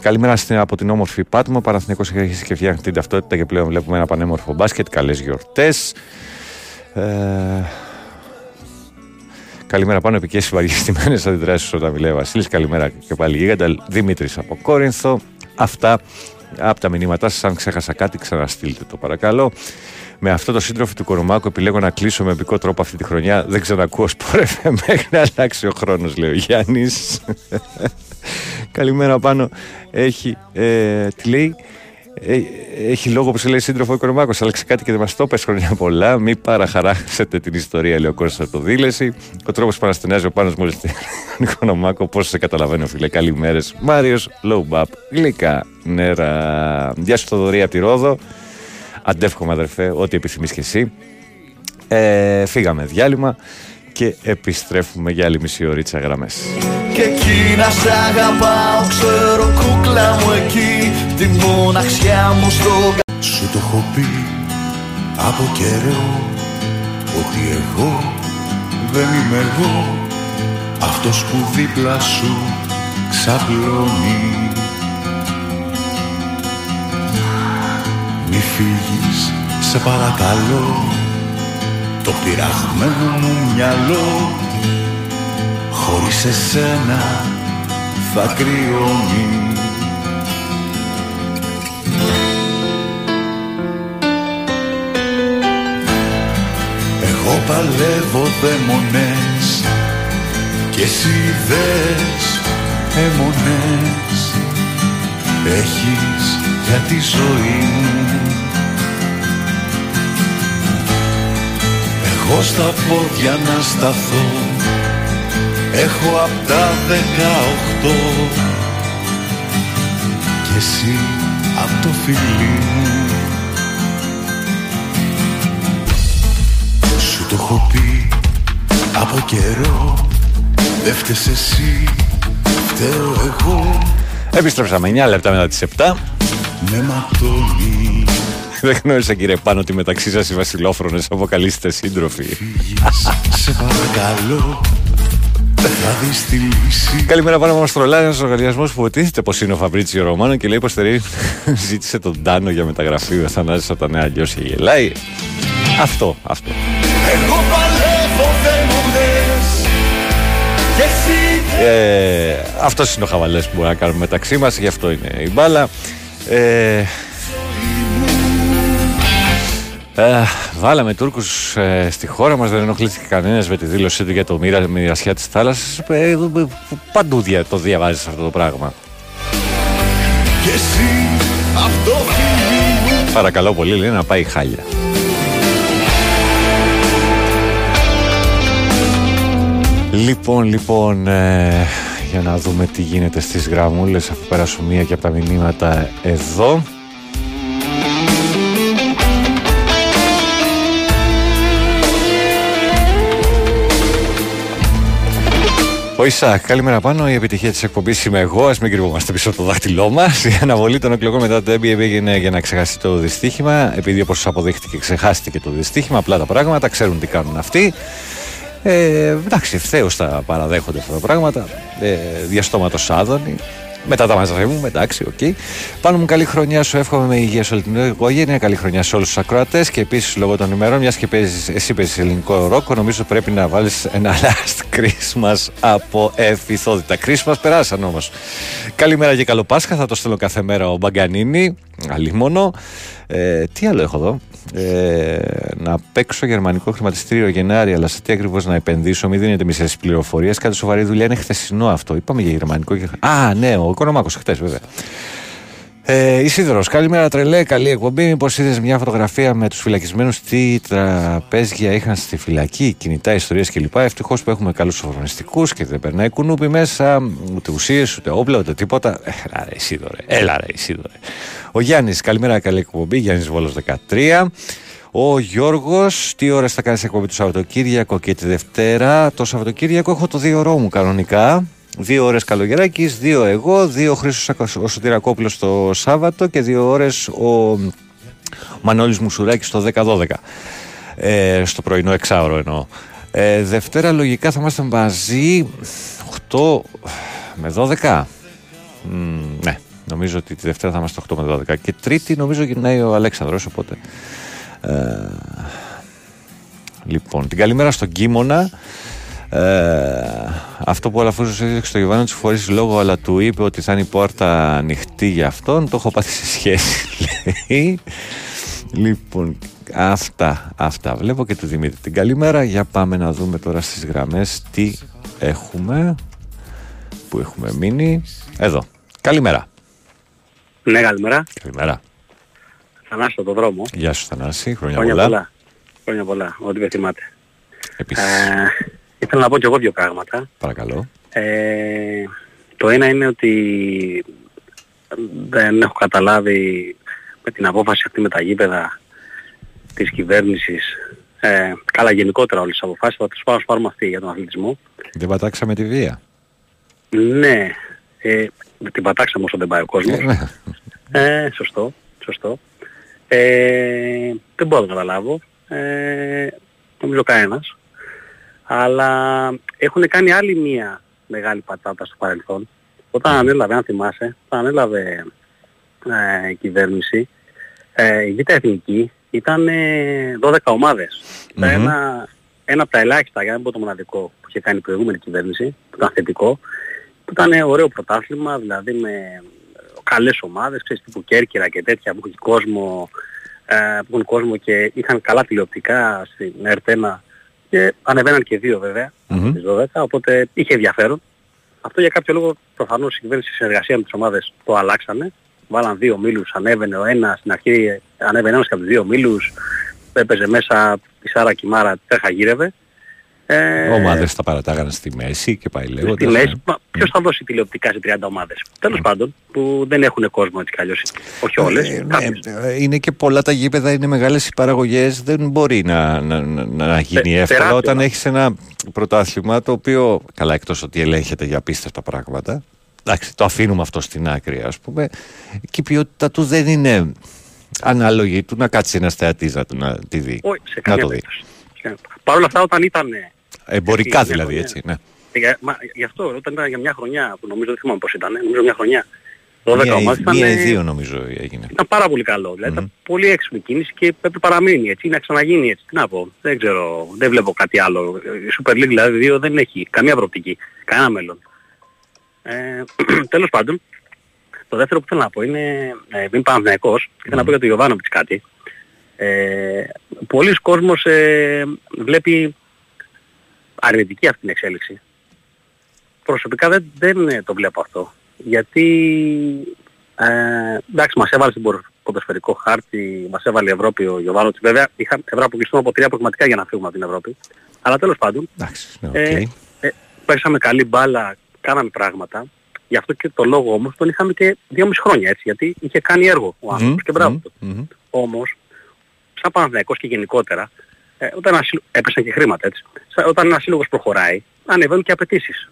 S1: Καλημέρα στην, από την όμορφη Πάτμο. Παραθυνικό έχει αρχίσει και φτιάχνει την ταυτότητα και πλέον βλέπουμε ένα πανέμορφο μπάσκετ. Καλές γιορτές. Ε, καλημέρα πάνω επί και βαριεστημένες αντιδράσεις όταν μιλάει ο Βασίλης. Καλημέρα και πάλι γίγαντα. Δημήτρης από Κόρινθο. Αυτά από τα μηνύματά σας. Αν ξέχασα κάτι, ξαναστείλτε το παρακαλώ. Με αυτό το σύντροφο του Κορομάκου επιλέγω να κλείσω με επικό τρόπο αυτή τη χρονιά. Δεν ξανακούω σπορεφέ μέχρι να αλλάξει ο χρόνος, λέει ο Γιάννης. Καλημέρα πάνω. Έχει, ε, τι λέει, ε, έχει λόγο που σε λέει σύντροφο ο Κορομάκος. Άλλαξε κάτι και δεν μας το πες χρόνια πολλά. Μην παραχαράσετε την ιστορία, λέει ο Κώστας από το δίλεση. Ο τρόπος που αναστενάζει ο πάνω μόλις τον Κορομάκο, πώς σε καταλαβαίνω, φίλε. Καλημέρες. Μάριος Λόουμπαπ. Γλυκά νερά. Γεια σου, Θοδωρή από τη Ρόδο. Αντεύχομαι, αδερφέ, ό,τι επιθυμείς και εσύ. Ε, φύγαμε διάλειμμα και επιστρέφουμε για άλλη μισή ωρίτσα γραμμές.
S6: Και εκεί να σ' αγαπάω ξέρω κούκλα μου εκεί Τη μοναξιά μου στο Σου το έχω πει από καιρό Ότι εγώ δεν είμαι εγώ Αυτός που δίπλα σου ξαπλώνει Μη φύγεις σε παρακαλώ. Το πειραγμένο μου μυαλό Χωρίς εσένα θα κρυώνει. Εγώ παλεύω δαίμονες και εσύ δες αιμονές. Έχεις για τη ζωή μου Εγώ στα πόδια να σταθώ. Έχω απ' τα δεκαοχτώ. Και εσύ απ' το φιλί μου. Σου το έχω πει από καιρό. Δεν φταίς εσύ, φταίω εγώ.
S1: Επιστρέψαμε 9 λεπτά μετά τις 7
S6: Με ματώνει
S1: Δεν γνώρισα κύριε πάνω ότι μεταξύ σας οι βασιλόφρονες αποκαλείστε σύντροφοι.
S6: Σε παρακαλώ θα δεις τη λύση
S1: Καλημέρα πάνω μας τρολάει ένας οργανισμός που υποτίθεται πως είναι ο Φαμπρίτσιο Ρωμάνο και λέει πως θερεί ζήτησε τον Τάνο για μεταγραφή ο Θανάσης από τα νέα αλλιώς και γελάει. Αυτό, αυτό.
S6: Εγώ παλεύω δεν μου λες Και εσύ
S1: ε, Αυτός είναι ο χαβαλές που μπορούμε να κάνουμε μεταξύ μας Γι' αυτό είναι η μπάλα. Ε, ε, βάλαμε Τούρκους ε, στη χώρα μας, δεν ενοχλήθηκε κανένας με τη δήλωσή του για το μοίρα, μοιρασιά της θάλασσας. Ε, ε, παντού δια, το διαβάζεις αυτό το πράγμα.
S6: Και εσύ αυτό φίλοι μου
S1: Παρακαλώ πολύ, λέει να πάει χάλια. Λοιπόν, λοιπόν, ε, για να δούμε τι γίνεται στις γραμμούλες αφού πέρασω μία και από τα μηνύματα εδώ. Ο Ισακ, καλημέρα πάνω. Η επιτυχία της εκπομπής είμαι εγώ. Α μην κρυβόμαστε πίσω από το δάχτυλό μας. Η αναβολή των εκλογών μετά το NBA έγινε για να ξεχάσει το δυστύχημα. Επειδή όπως αποδείχτηκε, ξεχάστηκε το δυστύχημα. Απλά τα πράγματα ξέρουν τι κάνουν αυτοί. Ε, εντάξει, ευθέως τα παραδέχονται αυτά τα πράγματα. Ε, Διαστόματος άδωνη. Μετά τα μαζί μου, εντάξει, OK. Okay. Πάνο μου καλή χρονιά σου, εύχομαι με υγεία σε όλη την οικογένεια. Καλή χρονιά σε όλους τους ακροατές. Και επίσης λόγω των ημερών, μιας και παίζεις, εσύ παίζεις ελληνικό ροκ, νομίζω πρέπει να βάλεις ένα last Christmas από εφηθότητα. Christmas περάσαν όμως. Καλημέρα και καλό Πάσχα, θα το στέλνω κάθε μέρα ο Μπαγκανίνη. Αλίμονο. Ε, τι άλλο έχω εδώ; Ε, να παίξω γερμανικό χρηματιστήριο Γενάρη, αλλά σε τι ακριβώς να επενδύσω, μην δίνετε μισές πληροφορίες. Κάτι σοβαρή δουλειά είναι χθεσινό αυτό. Είπαμε για γερμανικό. Α, ναι, ο Οικονομάκο χθες βέβαια. Ε, Ισίδωρος, καλημέρα τρελέ, καλή εκπομπή. Μήπως είδες μια φωτογραφία με τους φυλακισμένους, τι τραπέζια είχαν στη φυλακή, κινητά, ιστορίες κλπ. Ευτυχώς που έχουμε καλούς σοφρονιστικούς και δεν περνάει κουνούπι μέσα, ούτε ουσίες, ούτε όπλα, ούτε τίποτα. Έλα ρε Ισίδωρε, έλα ρε Ισίδωρε. Ο Γιάννης, καλημέρα, καλή εκπομπή. Γιάννης Βόλος 13. Ο Γιώργος, τι ώρες θα κάνεις εκπομπή το Σαββατοκύριακο και τη Δευτέρα; Το Σαββατοκύριακο έχω το δύο ώρο μου κανονικά. Δύο ώρες Καλογεράκης, δύο εγώ, δύο Χρήσο ο Σωτηρακόπουλος το Σάββατο και δύο ώρες ο Μανώλης Μουσουράκης το 10-12. Ε, στο πρωινό εξάωρο εννοώ. Ε, Δευτέρα λογικά θα είμαστε μαζί 8 με 12. ναι, νομίζω ότι τη Δευτέρα θα είμαστε 8 με 12. Και Τρίτη νομίζω γυρνάει ο Αλέξανδρος, οπότε... Ε, λοιπόν, την καλημέρα στον Κίμωνα. Ε, αυτό που ο Αλαφούζος έδειξε στο Γιωβάνο της φορής λόγο αλλά του είπε ότι θα είναι η πόρτα ανοιχτή για αυτόν το έχω πάθει σε σχέση λέει. Λοιπόν αυτά αυτά βλέπω και του Δημήτρη την καλημέρα. Για πάμε να δούμε τώρα στις γραμμές τι έχουμε που έχουμε μείνει. Εδώ. Καλημέρα.
S13: Ναι καλημέρα.
S1: Καλημέρα.
S13: Θανάση το δρόμο.
S1: Γεια σου Θανάση, χρόνια,
S13: χρόνια
S1: πολλά.
S13: πολλά. Χρόνια πολλά, ό,τι δεν θυμάται.
S1: Επίσης.
S13: Ε, ήθελα να πω και εγώ δύο πράγματα.
S1: Παρακαλώ.
S13: Ε, το ένα είναι ότι δεν έχω καταλάβει με την απόφαση αυτή με τα γήπεδα της κυβέρνησης ε, καλά γενικότερα όλες τις αποφάσεις θα τις πάρουμε, πάρουμε αυτή για τον αθλητισμό.
S1: Δεν πατάξαμε τη βία.
S13: Ναι, ε, την πατάξαμε όσο δεν πάει ο κόσμος. Ε, σωστό, σωστό. Ε, δεν μπορώ να το καταλάβω. Ε, νομίζω κανένας. Αλλά έχουν κάνει άλλη μία μεγάλη πατάτα στο παρελθόν. Όταν ανέλαβε, αν θυμάσαι, όταν ανέλαβε ε, η κυβέρνηση, ε, η Β' Εθνική ήταν ε, 12 ομάδες. Ήταν Ένα, ένα από τα ελάχιστα, για να μην πω το μοναδικό, που είχε κάνει η προηγούμενη κυβέρνηση, που ήταν θετικό, που ήταν ε, ωραίο πρωτάθλημα, δηλαδή με καλές ομάδες, ξέρεις, τύπου Κέρκυρα και τέτοια που έχουν κόσμο, ε, που έχουν κόσμο και είχαν καλά τηλεοπτικά στην ΕΡΤ1 και ανεβαίναν και δύο βέβαια, στις 12, οπότε είχε ενδιαφέρον. Αυτό για κάποιο λόγο προφανώς η κυβέρνηση σε συνεργασία με τις ομάδες το αλλάξανε. Βάλαν δύο μήλους, ανέβαινε ο ένας, στην αρχή ανέβαινε ένας και από τους δύο μήλους, έπαιζε μέσα η Σάρα και η Μάρα, τέχα γύρευε. Ε,
S1: Ομάδες τα παρατάγανε στη μέση και πάει λέγοντας.
S13: Στη μέση, μα ποιος θα δώσει τηλεοπτικά σε 30 ομάδες; Τέλος πάντων, που δεν έχουν κόσμο έτσι κι αλλιώς. Όχι όλες.
S1: Ε, ναι,
S13: κάποιες.
S1: ε, είναι και πολλά τα γήπεδα, είναι μεγάλες οι παραγωγές, δεν μπορεί να, να, να, να γίνει
S13: Τε-
S1: εύκολα
S13: τεράστιο,
S1: όταν
S13: μα.
S1: έχεις ένα πρωτάθλημα το οποίο, καλά εκτός ότι ελέγχεται για απίστευτα πράγματα, εντάξει το αφήνουμε αυτό στην άκρη ας πούμε, και η ποιότητα του δεν είναι ανάλογη του να κάτσει ένας θεατής να, να τη δει,
S13: Όχι, σε
S1: να
S13: καμία
S1: το δει.
S13: περίπτωση. Σε- Παρ' όλα αυτά όταν ήταν... ε,
S1: Εμπορικά
S13: έτσι,
S1: δηλαδή
S13: μια
S1: έτσι,
S13: χρονιά,
S1: ναι.
S13: Για, μα, γι' αυτό όταν ήταν για μια χρονιά, που νομίζω δεν θυμάμαι πώς ήταν, νομίζω μια χρονιά, 12
S1: Μία,
S13: ομάδες
S1: ή-
S13: ήταν,
S1: μία ή
S13: ε,
S1: δύο νομίζω έγινε.
S13: ήταν πάρα πολύ καλό. Δηλαδή ήταν πολύ έξυπνη κίνηση και πρέπει να παραμείνει έτσι, να ξαναγίνει έτσι. Τι να πω, δεν ξέρω, δεν βλέπω κάτι άλλο. Η Super League δηλαδή 2 δεν έχει καμία προοπτική, κανένα μέλλον. Ε, τέλος πάντων, το δεύτερο που θέλω να πω είναι, ε, είμαι Παναθηναϊκός, ήθελα να πω για τον Ιωβάνοβιτς κάτι. Ε, πολλοί κόσμος ε, βλέπει αρνητική αυτή την εξέλιξη. Προσωπικά δεν, δεν ε, το βλέπω αυτό. Γιατί ε, εντάξει μας έβαλε στην ποδο- ποδοσφαιρικό χάρτη, μας έβαλε η Ευρώπη ο Γιωβάνοβιτς. Βέβαια είχα, πρέπει να αποκλειστούμε από τρία πραγματικά για να φύγουμε από την Ευρώπη. Αλλά τέλος πάντων,
S1: Εντάξει, ναι,
S13: ε,
S1: οκ.
S13: ε, παίξαμε καλή μπάλα, κάναμε πράγματα. Γι' αυτό και το λόγο όμως τον είχαμε και δυόμιση χρόνια έτσι, γιατί είχε κάνει έργο ο άνθρωπος και μπράβο του.
S1: Μμμ.
S13: Όμως, σαν Παναθηναϊκός και γενικότερα, ε, όταν ένα σύλλο- έπεσαν και χρήματα έτσι, Σα- όταν ένας σύλλογος προχωράει, ανεβαίνουν και απαιτήσεις.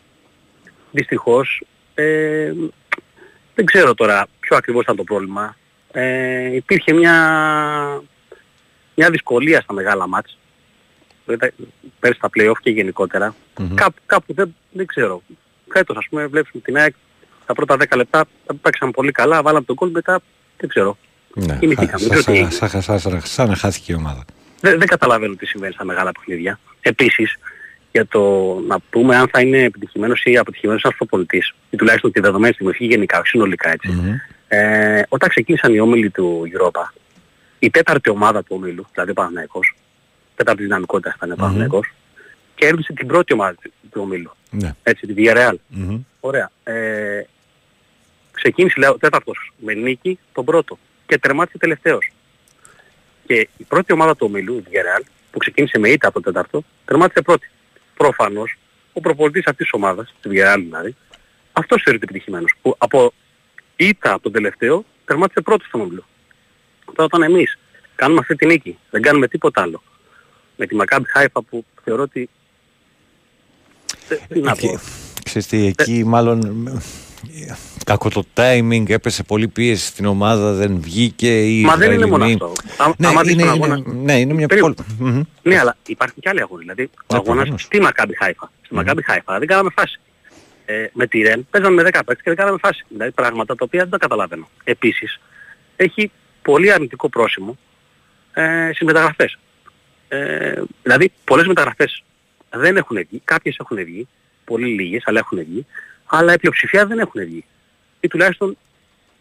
S13: Δυστυχώς, ε, δεν ξέρω τώρα ποιο ακριβώς ήταν το πρόβλημα. Ε, υπήρχε μια, μια δυσκολία στα μεγάλα μάτς. Δηλαδή, πέρυσι στα play-off και γενικότερα. Κάπου, κάπου δεν, δεν ξέρω. Φέτος ας πούμε βλέπεις με την ΑΕΚ τα πρώτα 10 λεπτά παίξαν πολύ καλά, βάλαμε τον κόλ μετά, δεν ξέρω.
S1: Ναι,
S13: Κοιμηθήκαμε, δεν ξέρω τι έγινε.
S1: σαν, σαν, σαν, σαν, σαν να χάθηκε η ομάδα.
S13: Δεν, δεν καταλαβαίνω τι συμβαίνει στα μεγάλα παιχνίδια. Επίσης, για το να πούμε αν θα είναι επιτυχημένος ή αποτυχημένος ένας προπονητής, ή τουλάχιστον τη δεδομένη στιγμή, όχι γενικά, όχι συνολικά έτσι. Ε, όταν ξεκίνησαν οι όμιλοι του Europa, η τέταρτη ομάδα του όμιλου, δηλαδή ο Παναθηναϊκός, τέταρτη δυναμικότητα ήταν ο Παναθηναϊκός, κέρδισε την πρώτη ομάδα του- του ομίλου.
S1: Ναι.
S13: Έτσι, τη Villarreal.
S1: Μμμ.
S13: Ωραία. Ε, ξεκίνησε λέω, ο τέταρτος με νίκη τον πρώτο και τερμάτισε τελευταίος. Και η πρώτη ομάδα του ομίλου, η Villarreal, που ξεκίνησε με ήττα από τον τέταρτο, τερμάτισε πρώτη. Προφανώς, ο προπονητής αυτής της ομάδας, της Villarreal δηλαδή, αυτός θεωρείται επιτυχημένος. Που από ήττα από τον τελευταίο, τερμάτισε πρώτος στον όμιλο. Τώρα όταν εμείς κάνουμε αυτή τη νίκη, δεν κάνουμε τίποτα άλλο, με τη Maccabi Haifa που θεωρώ ότι... Τι να πω.
S1: Ξέρεις τι, εκεί μάλλον ε, κακό το timing, έπεσε πολύ πίεση στην ομάδα, δεν βγήκε. Οι
S13: Μα δεν είναι μόνο
S1: Ισραηλινοί-
S13: αυτό. Α-
S1: Ναι,
S13: άμα δεις
S1: είναι,
S13: τον
S1: είναι,
S13: αγώνα-
S1: ναι, είναι μια
S13: Περίμενε.
S1: πόλη. Μμμ.
S13: Ναι, αλλά υπάρχουν και άλλοι αγώνες. Δηλαδή, ο
S1: Ναι,
S13: αγώνας
S1: προφανώς.
S13: στη Maccabi Haifa. Στη Maccabi Haifa δεν κάναμε φάση. Ε, με τη Ρεν παίζαμε με 10 παίκτες και δεν κάναμε φάση. Δηλαδή πράγματα τα οποία δεν τα καταλαβαίνω. Επίσης, έχει πολύ αρνητικό πρόσημο ε, στις μεταγραφές. Ε, δηλαδή, πολλές μεταγραφές δεν έχουν βγει. Κάποιες έχουν βγει. Πολύ λίγες, αλλά έχουν βγει. Αλλά η πλειοψηφία δεν έχουν βγει. Ή τουλάχιστον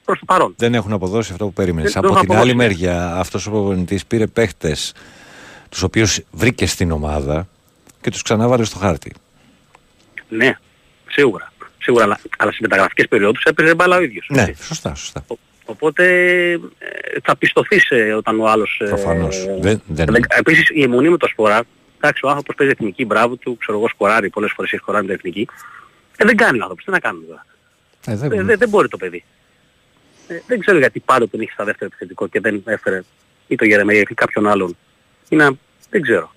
S13: προς το παρόν.
S1: Δεν έχουν αποδώσει αυτό που περίμενες.
S13: Δεν
S1: Από
S13: έχουν
S1: την άλλη
S13: αποδώσει.
S1: μεριά, αυτός ο προπονητής πήρε παίχτες τους οποίους βρήκε στην ομάδα και τους ξανάβαλε στο χάρτη.
S13: Ναι, σίγουρα. Σίγουρα, αλλά, αλλά στις μεταγραφικές περιόδους έπαιζε μπάλα ο ίδιος.
S1: Ναι, σωστά, σωστά.
S13: Οπότε ε, θα πιστωθείς ε, όταν ο άλλος... ε,
S1: Προφανώς. Δεν- δεν-
S13: δεν- Επίσης η αιμονή με το σπορά, εντάξει ο άνθρωπος παίζει εθνική, μπράβο του, ξέρω εγώ σκοράρει, πολλές φορές έχει σκοράρει με την εθνική. Ε, δεν κάνει ο άνθρωπος, τι να κάνουμε τώρα.
S1: Ε, δεν-
S13: Ε, δεν, δεν μπορεί το παιδί. Ε, δεν ξέρω γιατί πάντα τον είχε στα δεύτερο επιθετικό και δεν έφερε ή το Γερεμέγεφ ή κάποιον άλλον. Είναι, δεν ξέρω.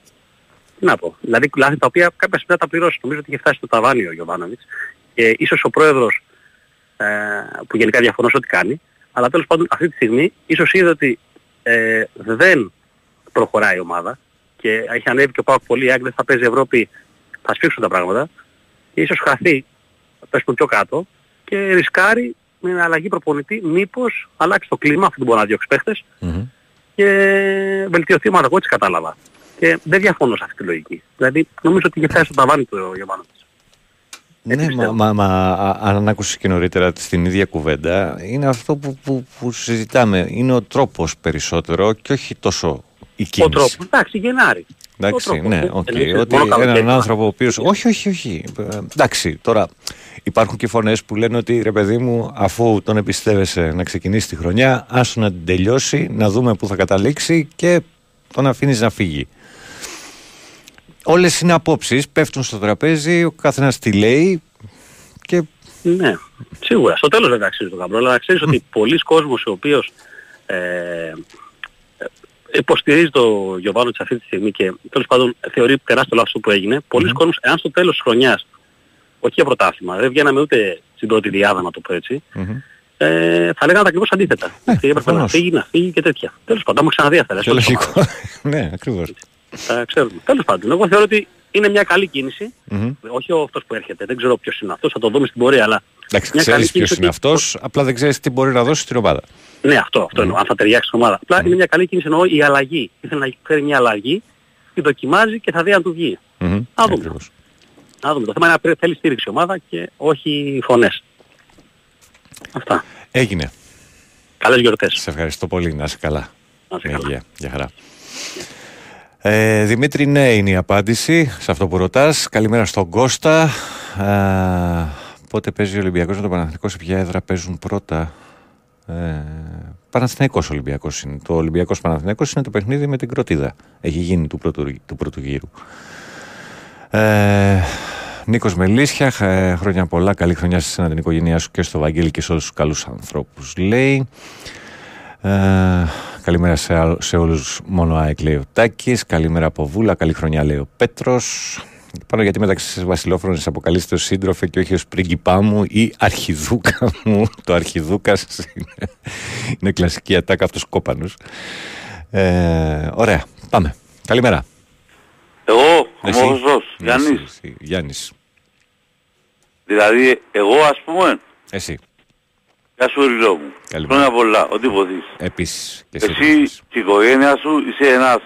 S13: Τι να πω. Δηλαδή λάθη τα οποία κάποια στιγμή θα τα πληρώσει. Νομίζω ότι είχε φτάσει στο ταβάνι ο Γιωβάνοβιτς και ίσως ο πρόεδρος ε, που γενικά διαφωνώ σε ό,τι κάνει, αλλά τέλος πάντων αυτή τη στιγμή ίσως είδε ότι ε, δεν προχωράει η ομάδα και έχει ανέβει και ο Πάοκ πολύ, αν δεν θα παίζει Ευρώπη θα σφίξουν τα πράγματα και ίσως χαθεί, θα πέσουν πιο κάτω και ρισκάρει με μια αλλαγή προπονητή μήπως αλλάξει το κλίμα, αυτό δεν μπορεί να διώξει παίχτες
S1: Μμμ.
S13: και βελτιωθεί η ομάδα. Εγώ έτσι κατάλαβα. Και δεν διαφωνώ σε αυτή τη λογική. Δηλαδή νομίζω ότι είχε φτάσει στο ταβάνι του ο Γιωβάνοβιτς.
S1: Ναι, μα, μα, μα α- αν άκουσες και νωρίτερα στην ίδια κουβέντα, είναι αυτό που, που, που συζητάμε. Είναι ο τρόπος περισσότερο και όχι τόσο η
S13: Ο
S1: κίνηση.
S13: τρόπος. Εντάξει, Γενάρη.
S1: Εντάξει,
S13: Ο τρόπος.
S1: ναι,
S13: Δεν-
S1: οκ.
S13: εννοείται,
S1: Ότι
S13: μόνο καλοκαίρι.
S1: έναν άνθρωπο ο οποίος... Όχι, όχι, όχι. Ε, Εντάξει, τώρα υπάρχουν και φωνές που λένε ότι ρε παιδί μου, αφού τον εμπιστεύεσαι να ξεκινήσει τη χρονιά, άσου να την τελειώσει, να δούμε πού θα καταλήξει και τον αφήνεις να φύγει. Όλες είναι απόψεις, πέφτουν στο τραπέζι, ο καθένας τι λέει και
S13: Ναι, σίγουρα. Στο τέλος δεν αξίζει το καμπρό, αλλά να ξέρεις ότι πολλοί κόσμος ο οποίος ε, ε, υποστηρίζει το Γιωβάνο αυτή τη στιγμή και τέλος πάντων θεωρεί τεράστιο λάθος αυτό που έγινε, πολλοί κόσμος, εάν στο τέλος της χρονιάς, όχι για πρωτάθλημα, δεν βγαίναμε ούτε στην πρώτη διάδα να το πω έτσι, ε, θα λέγανε ακριβώς αντίθετα. ότι έπρεπε να
S1: προφανώς.
S13: φύγει, να φύγει και τέτοια. Τέλος πάντων, έχουμε ξαναδεί αυτά.
S1: και λογικό. ναι, ακριβώς.
S13: Τα ξέρουμε. Τέλος πάντων, εγώ θεωρώ ότι είναι μια καλή κίνηση.
S1: Μμμ.
S13: Όχι ο αυτός που έρχεται, δεν ξέρω ποιος είναι αυτός, θα το δούμε στην πορεία, αλλά
S1: Εντάξει,
S13: μια καλή
S1: ξέρεις ποιος
S13: κίνηση
S1: είναι
S13: ότι-
S1: αυτός, απλά δεν ξέρεις τι μπορεί να δώσει στην ομάδα.
S13: Ναι, αυτό, αυτό εννοώ. Αν θα ταιριάξει στην ομάδα. Απλά είναι μια καλή κίνηση εννοώ η αλλαγή. Ήθελε να φέρει μια αλλαγή, τη δοκιμάζει και θα δει αν του βγει.
S1: Μμμ,
S13: Να δούμε.
S1: ακριβώς.
S13: Να δούμε. Το θέμα είναι να θέλει στήριξη η ομάδα και όχι φωνές. Αυτά.
S1: Έγινε.
S13: Καλές γιορτές.
S1: Σε ευχαριστώ πολύ. Να είσαι καλά.
S13: Να είσαι
S1: Με
S13: καλά.
S1: υγεία. Γεια χαρά. Ε, Δημήτρη, ναι είναι η απάντηση σε αυτό που ρωτάς. Καλημέρα στον Κώστα. Ε, πότε παίζει ο Ολυμπιακός με τον Παναθηνικό, σε ποια έδρα παίζουν πρώτα. Ε, Παναθηναϊκός Ολυμπιακός είναι. Το Ολυμπιακός Παναθηναϊκός είναι το παιχνίδι με την Κροτίδα. Έχει γίνει του πρώτου, του πρώτου γύρου. Ε, Νίκος Μελίσια, ε, χρόνια πολλά. Καλή χρονιά σε εσένα την οικογένειά σου και στο Βαγγέλη και σε όλους τους καλούς ανθρώπους. Λέει. Ε, καλημέρα σε, α- σε όλους. Μόνο ΑΕΚ λέει ο Τάκης. Καλημέρα από Βούλα. Καλή χρονιά λέει ο Πέτρος. Πάνω γιατί μεταξύ Βασιλόφρονε αποκαλείστε ως σύντροφε και όχι ως πρίγκιπά μου ή αρχιδούκα μου. Το αρχιδούκα είναι, είναι κλασική ατάκα από του κόπανου. Ε, ωραία. Πάμε. Καλημέρα.
S14: Εγώ, ο
S1: Εσύ.
S14: Μοχωστός,
S1: Ναι, εσύ,
S14: Γιάννης.
S1: εσύ. Γιάννης.
S14: Δηλαδή, εγώ ας πούμε,
S1: Εσύ.
S14: Γεια σου Ριλό μου.
S1: Καλημέρα.
S14: Χρόνια πολλά, ό,τι ποθείς.
S1: Επίσης. Και εσύ.
S14: Εσύ και η οικογένεια σου είσαι ένας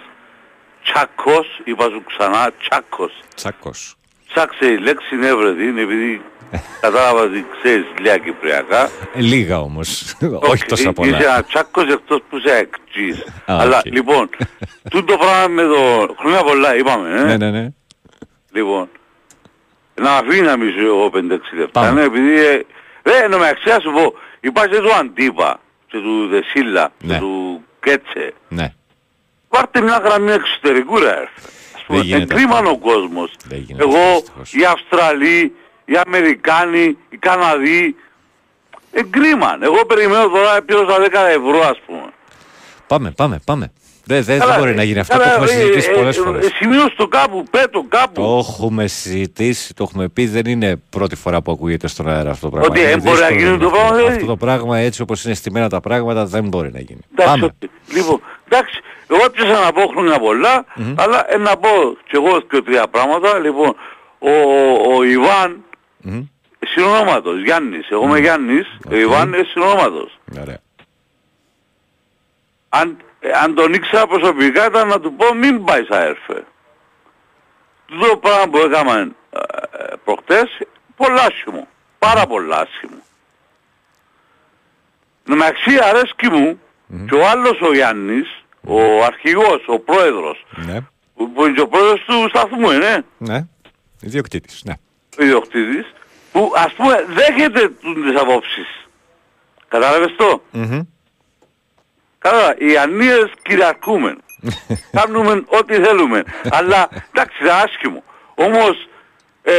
S14: τσάκος, είπα σου ξανά, τσάκος.
S1: Τσάκος.
S14: Ψάξε η λέξη είναι έβρετη, επειδή κατάλαβα ότι ξέρεις λίγα κυπριακά.
S1: Ε, Λίγα όμως. Όχι τόσα
S14: Ε,
S1: πολλά.
S14: Είσαι ένα τσάκος εκτός που είσαι ΑΕΚτζής.
S1: Α,
S14: Αλλά
S1: οκ.
S14: λοιπόν, τούτο πράγμα με το... Χρόνια πολλά είπαμε, ε.
S1: Ναι, ναι, ναι.
S14: Λοιπόν, να αφήνει να μισώ εγώ 5-6 λεπτά,
S1: Πάμε.
S14: ναι, επειδή... Ε, ρε, εν τω μεταξύ να σου πω, υπάρχει και του Αντίπα, και του Δεσίλα,
S1: Ναι.
S14: και του Κέτσε.
S1: Ναι.
S14: Πάρτε μια γραμμή εξωτερικού ρε. έρφε. Ας πούμε,
S1: γίνεται
S14: εγκρίμαν ο κόσμος.
S1: Δεν γίνεται,
S14: Εγώ,
S1: δυστυχώς.
S14: οι Αυστραλοί, οι Αμερικάνοι, οι Καναδοί, εγκρίμαν. Εγώ περιμένω τώρα πλήρωσα 10 ευρώ ας πούμε.
S1: Πάμε, πάμε, πάμε. Δεν δεν- δεν
S14: Καλά,
S1: μπορεί να γίνει αυτό. Το
S14: καλά,
S1: έχουμε
S14: ε,
S1: συζητήσει
S14: ε,
S1: πολλές
S14: ε,
S1: φορές.
S14: ε, Σημείωσε το κάπου, πες το κάπου.
S1: Το έχουμε συζητήσει, το έχουμε πει. Δεν είναι πρώτη φορά που ακούγεται στον αέρα αυτό το πράγμα.
S14: Ότι
S1: Είναι
S14: δεν μπορεί να
S1: δύσκολο
S14: γίνει
S1: να
S14: το πράγμα,
S1: αυτό.
S14: δηλαδή.
S1: Αυτό το πράγμα έτσι όπως είναι στημένα τα πράγματα δεν μπορεί να γίνει.
S14: Εντάξει,
S1: Πάμε.
S14: οκ. λοιπόν, εντάξει, εγώ έπιασα να πω χρόνια πολλά, αλλά ε, να πω κι εγώ και τρία πράγματα. Λοιπόν, ο, ο Ιβάν,
S1: Μμμ.
S14: συνονόματος, Γιάννης, εγώ είμαι Γιάννης, ο Ιβάν είναι συνονόματος.
S1: Ωραία.
S14: Αν, ε, αν τον ήξερα προσωπικά ήταν να του πω μην πάει σαν έρφε. Το πράγμα που έκαμε ε, προχτές, πολλά άσχημο. Πάρα πολλά άσχημο. Μεταξύ αρέσκει μου και ο άλλος ο Γιάννης, ο αρχηγός, ο πρόεδρος,
S1: Ναι.
S14: που που είναι και ο πρόεδρος του σταθμού, είναι,
S1: Ναι. Ιδιοκτήτης. Ναι.
S14: ο ιδιοκτήτης, που ας πούμε δέχεται τις απόψεις. Κατάλαβες το;
S1: Μμμ.
S14: Καλά, οι ανίες κυριαρχούμε. Κάνουμε ό,τι θέλουμε. Αλλά εντάξει, είναι άσχημο. Όμως, ε,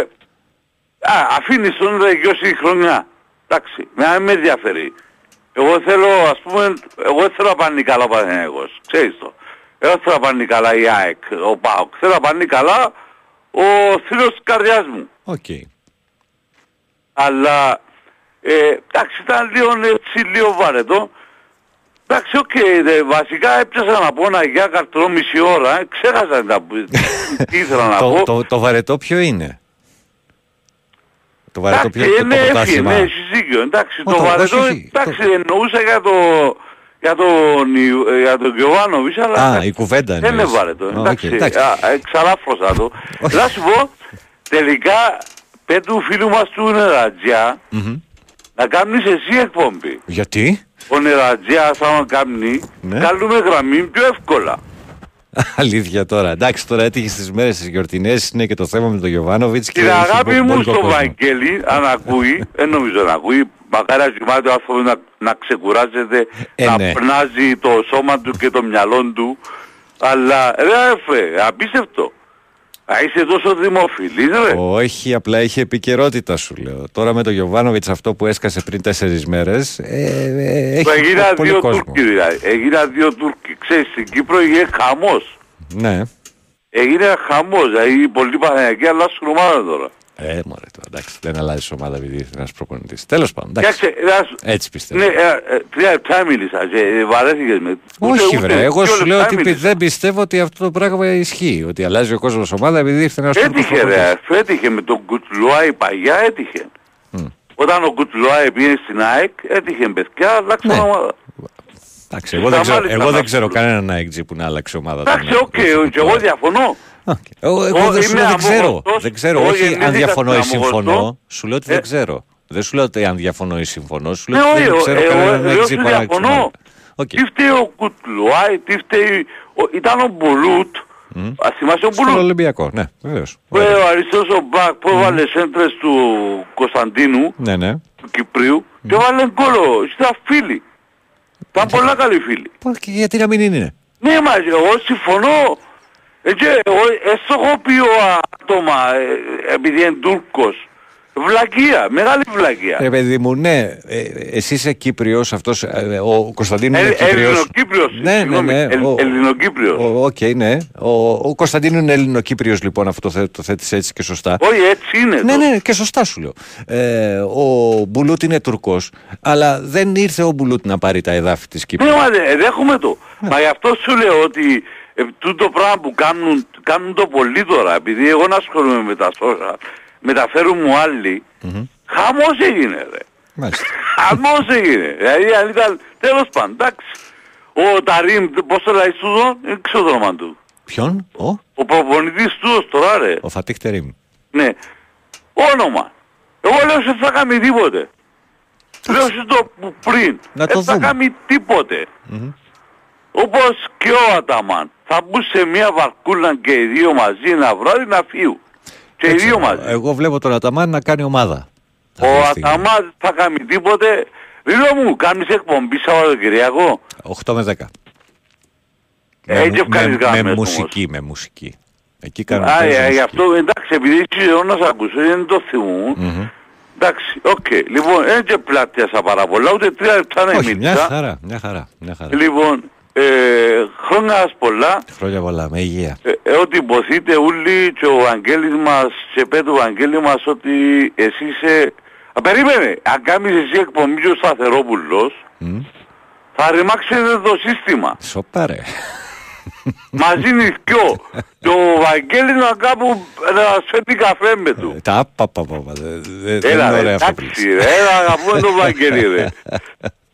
S14: α, αφήνεις τον δικαιώσει χρονιά. Εντάξει, με αν με ενδιαφέρει. Εγώ θέλω, ας πούμε, εγώ δεν θέλω να πάνε καλά ο Παναγιώτος. Ξέρεις το. Εγώ δεν θέλω να πάνε καλά η ΑΕΚ, ο ΠΑΟΚ. Θέλω να πάνε καλά ο θείος της καρδιάς μου.
S1: Οκ.
S14: Αλλά, ε, εντάξει, ήταν λίγο έτσι, λίγο βαρετό. Εντάξει, οκ, δε, βασικά έπιασα να πω ένα για καρτρό μισή ώρα, ε, ξέχασα τα που τι ήθελα να
S1: Το,
S14: πω.
S1: το, το βαρετό ποιο είναι; Το βαρετό ποιο
S14: Εντάξει,
S1: είναι το
S14: ναι, έφυγε,
S1: πρωτάθλημα.
S14: ναι, έχεις δίκιο. Εντάξει,
S1: Μα
S14: το
S1: το-
S14: βαρετό,
S1: όχι, όχι,
S14: εντάξει, εννοούσα για το... Για τον, Ιου- ε, για τον Γιωβάνοβιτς, αλλά
S1: Α,
S14: εντάξει,
S1: η κουβέντα
S14: δεν είναι
S1: εννοείς.
S14: βαρετό.
S1: Α, οκ,
S14: Εντάξει,
S1: εντάξει.
S14: α, ε, ξαλάφρωσα το. Να σου πω, τελικά, πέ του φίλου μας του Νερατζιά,
S1: Μμμ.
S14: να κάνεις εσύ εκπομπή.
S1: Γιατί;
S14: Ο Νερατζιάς άμα κάνει,
S1: Ναι.
S14: κάνουμε γραμμή πιο εύκολα.
S1: Αλήθεια τώρα. Εντάξει, τώρα έτυχε στις μέρες τις γιορτινές είναι και το θέμα με τον Γιωβάνοβιτς και
S14: Την
S1: έχει
S14: αγάπη
S1: πολύ
S14: μου
S1: κόσμο.
S14: στο Βαγγέλη, αν ακούει, δεν νομίζω να ακούει, μακάρι να κοιμάται ο άνθρωπος να, να ξεκουράζεται,
S1: Ε,
S14: να
S1: ναι.
S14: πνάζει το σώμα του και το μυαλό του, αλλά ρε έφε, απίστευτο. Α, είσαι τόσο δημοφιλής ρε.
S1: Όχι, απλά είχε επικαιρότητα σου λέω. Τώρα με τον Γιωβάνοβιτς αυτό που έσκασε πριν τέσσερις μέρες ε, ε,
S14: Που
S1: έχει
S14: έγιναν
S1: πολύ
S14: δύο
S1: κόσμο.
S14: Τούρκοι δηλαδή. Έγιναν δύο Τούρκοι. Ξέρεις, στην Κύπρο έγινε χαμός.
S1: Ναι.
S14: Έγινε χαμός. Δηλαδή οι πολλοί Παναγιακοί αλλάσουν ομάδα τώρα.
S1: Ε, μωρέ τώρα, εντάξει, δεν αλλάζεις ομάδα επειδή ήρθε ένας προπονητής. Τέλος πάντων, εντάξει.
S14: Κοίταξε, να σου-
S1: Έτσι πιστεύω.
S14: Ναι, ε, ε, τρία λεπτά μίλησα και ε, βαρέθηκες με.
S1: Όχι
S14: Ούτε-
S1: βρε,
S14: ούτε
S1: εγώ
S14: δύο
S1: σου λέω
S14: λεπτά
S1: ότι
S14: μίλησα.
S1: δεν πιστεύω ότι αυτό το πράγμα ισχύει. Ότι αλλάζει ο κόσμος ομάδα επειδή ήρθε ένας Τούρκος
S14: Έτυχε ρε,
S1: προπονητής.
S14: αυτό έτυχε με τον Κουτλουάη παιδιά έτυχε. Όταν ο Κουτλουάη πήγε στην ΑΕΚ, έτυχε παιδιά, αλλάξαν
S1: Ναι.
S14: ομάδα.
S1: Εντάξει, εγώ δεν
S14: Θα
S1: ξέρω,
S14: μάλιστα
S1: εγώ δεν
S14: να
S1: ξέρω
S14: σου-
S1: κανέναν ΑΕΚ που να άλλαξε ομάδα. τον
S14: Εντάξει,
S1: ΑΕΚ.
S14: οκ, και εγώ διαφωνώ.
S1: Εγώ, εγώ
S14: Εγώ
S1: δεν σου λέω
S14: είμαι
S1: δεν ξέρω.
S14: αμογωστός,
S1: Δεν ξέρω.
S14: εγώ
S1: Όχι αν
S14: γεννήθηκα
S1: διαφωνώ ή
S14: στην Αμμόχωστο.
S1: συμφωνώ. Σου λέω ότι δεν
S14: Ε.
S1: ξέρω. Δεν σου λέω ότι αν διαφωνώ ή συμφωνώ. Σου
S14: Ναι,
S1: λέω ότι
S14: όχι,
S1: δεν ξέρω
S14: εγώ-
S1: κανέναν
S14: εγώ
S1: ΑΕΚ
S14: σου
S1: που να άλλαξε
S14: διαφωνώ.
S1: ομάδα. Οκ.
S14: Τι φταίει ο Κουτλουάη, τι φταίει... ο- Ήταν ο Μπουλούτ. Α, θυμάσαι ο
S1: Στον
S14: Μπουλούτ;
S1: Ολυμπιακό, ναι, βεβαίως.
S14: Που ε, ο αριστερός ο Μπακ που έβαλε σέντρες του Κωνσταντίνου,
S1: Ναι, ναι.
S14: του Κυπρίου, και έβαλε γκολ ο. Ήταν φίλοι. Ήταν πολλά καλοί φίλοι.
S1: Πω, και Γιατί να μην είναι;
S14: Ναι, μα εγώ συμφωνώ. Έτσι, εγώ έστω έχω πει ο άτομα, ε, επειδή είναι Τούρκος. Βλακεία, μεγάλη βλακεία.
S1: Ρε παιδί μου, ναι, ε, εσύ είσαι Κύπριος, αυτός, ε, ο Κωνσταντίνου είναι
S14: Ε,
S1: Κύπριος.
S14: Ελληνοκύπριος,
S1: Ναι, ναι,
S14: συγγνώμη,
S1: ναι.
S14: Ελ-
S1: ο-
S14: Ελληνοκύπριος.
S1: ο- Οκ, ναι. Ο, ο Κωνσταντίνου είναι Ελληνοκύπριος λοιπόν, αυτό το, θέ, το θέτεις έτσι και σωστά.
S14: Όχι, έτσι είναι.
S1: Ναι,
S14: το.
S1: ναι, και σωστά σου λέω. Ε, ο Μπουλούτ είναι Τουρκός, αλλά δεν ήρθε ο Μπουλούτ να πάρει τα εδάφη της Κύπρου.
S14: Ναι, μα δε- δέχομαι το. Μα γι' αυτό σου λέω ότι ε, τούτο πράγμα που κάνουν, κάνουν το πολύ τώρα, επειδή εγώ να ασχολούμαι με τα social, μεταφέρουν μου άλλοι, χαμός έγινε ρε.
S1: Μάλιστα.
S14: Χαμός έγινε. Δηλαδή αν ήταν τέλος πάντων, εντάξει. Ο Ταρίμ, πώς το λέει του δω, δεν ξέρω το όνομα του.
S1: Ποιον, ο,
S14: Ο προπονητής του τώρα ρε.
S1: ο Φατίχ Τερίμ.
S14: Ναι. Όνομα. Εγώ λέω σε θα κάνει τίποτε. Λέω σε το που πριν.
S1: Να το
S14: δεν θα
S1: δούμε.
S14: κάνει τίποτε. Όπως και ο Αταμάν. Θα μπουν σε μια βαρκούλα και οι δύο μαζί ένα βράδυ να φύγουν. Και οι
S1: Δεν
S14: δύο
S1: ξέρω.
S14: μαζί.
S1: Εγώ βλέπω τον Αταμάν να κάνει ομάδα.
S14: Ο Αταμάν θα κάνει τίποτε. Φίλο μου, κάνεις εκπομπή Σαββατοκυριακό.
S1: 8 με 10.
S14: Ε,
S1: με,
S14: και βγάλεις
S1: με,
S14: γραμμές
S1: με
S14: όμως.
S1: μουσική, με μουσική. Εκεί κάνουν
S14: Α,
S1: παίζουν
S14: ε, γι'
S1: μουσική.
S14: αυτό εντάξει, επειδή είσαι ο να σ' ακούσω, δεν το θυμούν.
S1: Μμμ.
S14: Εντάξει, οκ. Λοιπόν, δεν και πλάτιασα πάρα πολλά, ούτε τρία λεπτά να
S1: Όχι, μια
S14: μίλησα.
S1: χαρά, μια χαρά, μια χαρά.
S14: Λοιπόν, ε, χρόνια σας πολλά.
S1: Χρόνια πολλά, με υγεία.
S14: Ε, ε, ό,τι ποθείτε όλοι και ο Βαγγέλης μας, και πέτω ο Βαγγέλη μας ότι εσύ είσαι... Α, περίμενε, αν κάνεις εσύ εκπομπή και ο Σταθερόπουλος,
S1: Μμ.
S14: θα ρημάξετε το σύστημα.
S1: Σοπά ρε.
S14: Μαζί είναι οι δυο. Και ο Βαγγέλης να κάπου να σφέρνει καφέ με του.
S1: Ε, Τα πα, πα, πα, πα, δε- δε- δεν
S14: Έλα
S1: είναι
S14: ρε,
S1: ωραία αυτό που
S14: εντάξει ρε, έλα αγαπούμε τον Βαγγέλη ρε.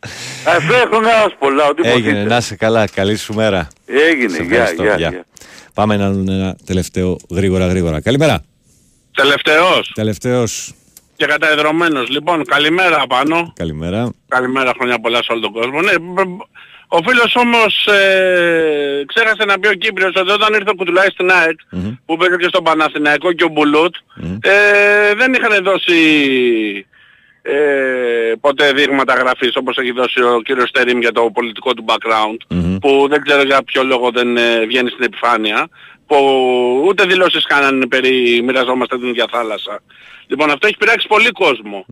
S14: Ευχαριστώ χρόνια σας πολλά, ότι
S1: Έγινε,
S14: υποθείτε.
S1: να είσαι καλά, καλή σου μέρα.
S14: Έγινε,
S1: Σε
S14: γεια,
S1: ευχαριστώ,
S14: γεια,
S1: γεια.
S14: γεια.
S1: Πάμε να δούμε ένα τελευταίο γρήγορα γρήγορα. Καλημέρα.
S15: Τελευταίος
S1: Τελευταίος.
S15: και καταεδρωμένος. Λοιπόν, καλημέρα πάνω.
S1: Καλημέρα.
S15: Καλημέρα, χρόνια πολλά σε όλο τον κόσμο. Ναι, μπ- μπ- ο φίλος όμως ε, ξέχασε να πει ο Κύπριος ότι όταν ήρθε ο Κουτουλάης στην ΑΕΚ, που πήγε και στον Παναθηναϊκό και ο Μπουλούτ, ε, δεν είχαν δώσει ε, ποτέ δείγματα γραφής όπως έχει δώσει ο κύριος Στερίμ για το πολιτικό του background, που δεν ξέρω για ποιο λόγο δεν ε, βγαίνει στην επιφάνεια, που ούτε δηλώσεις κάνανε περί μοιραζόμαστε την ίδια θάλασσα. Λοιπόν, αυτό έχει πειράξει πολύ κόσμο.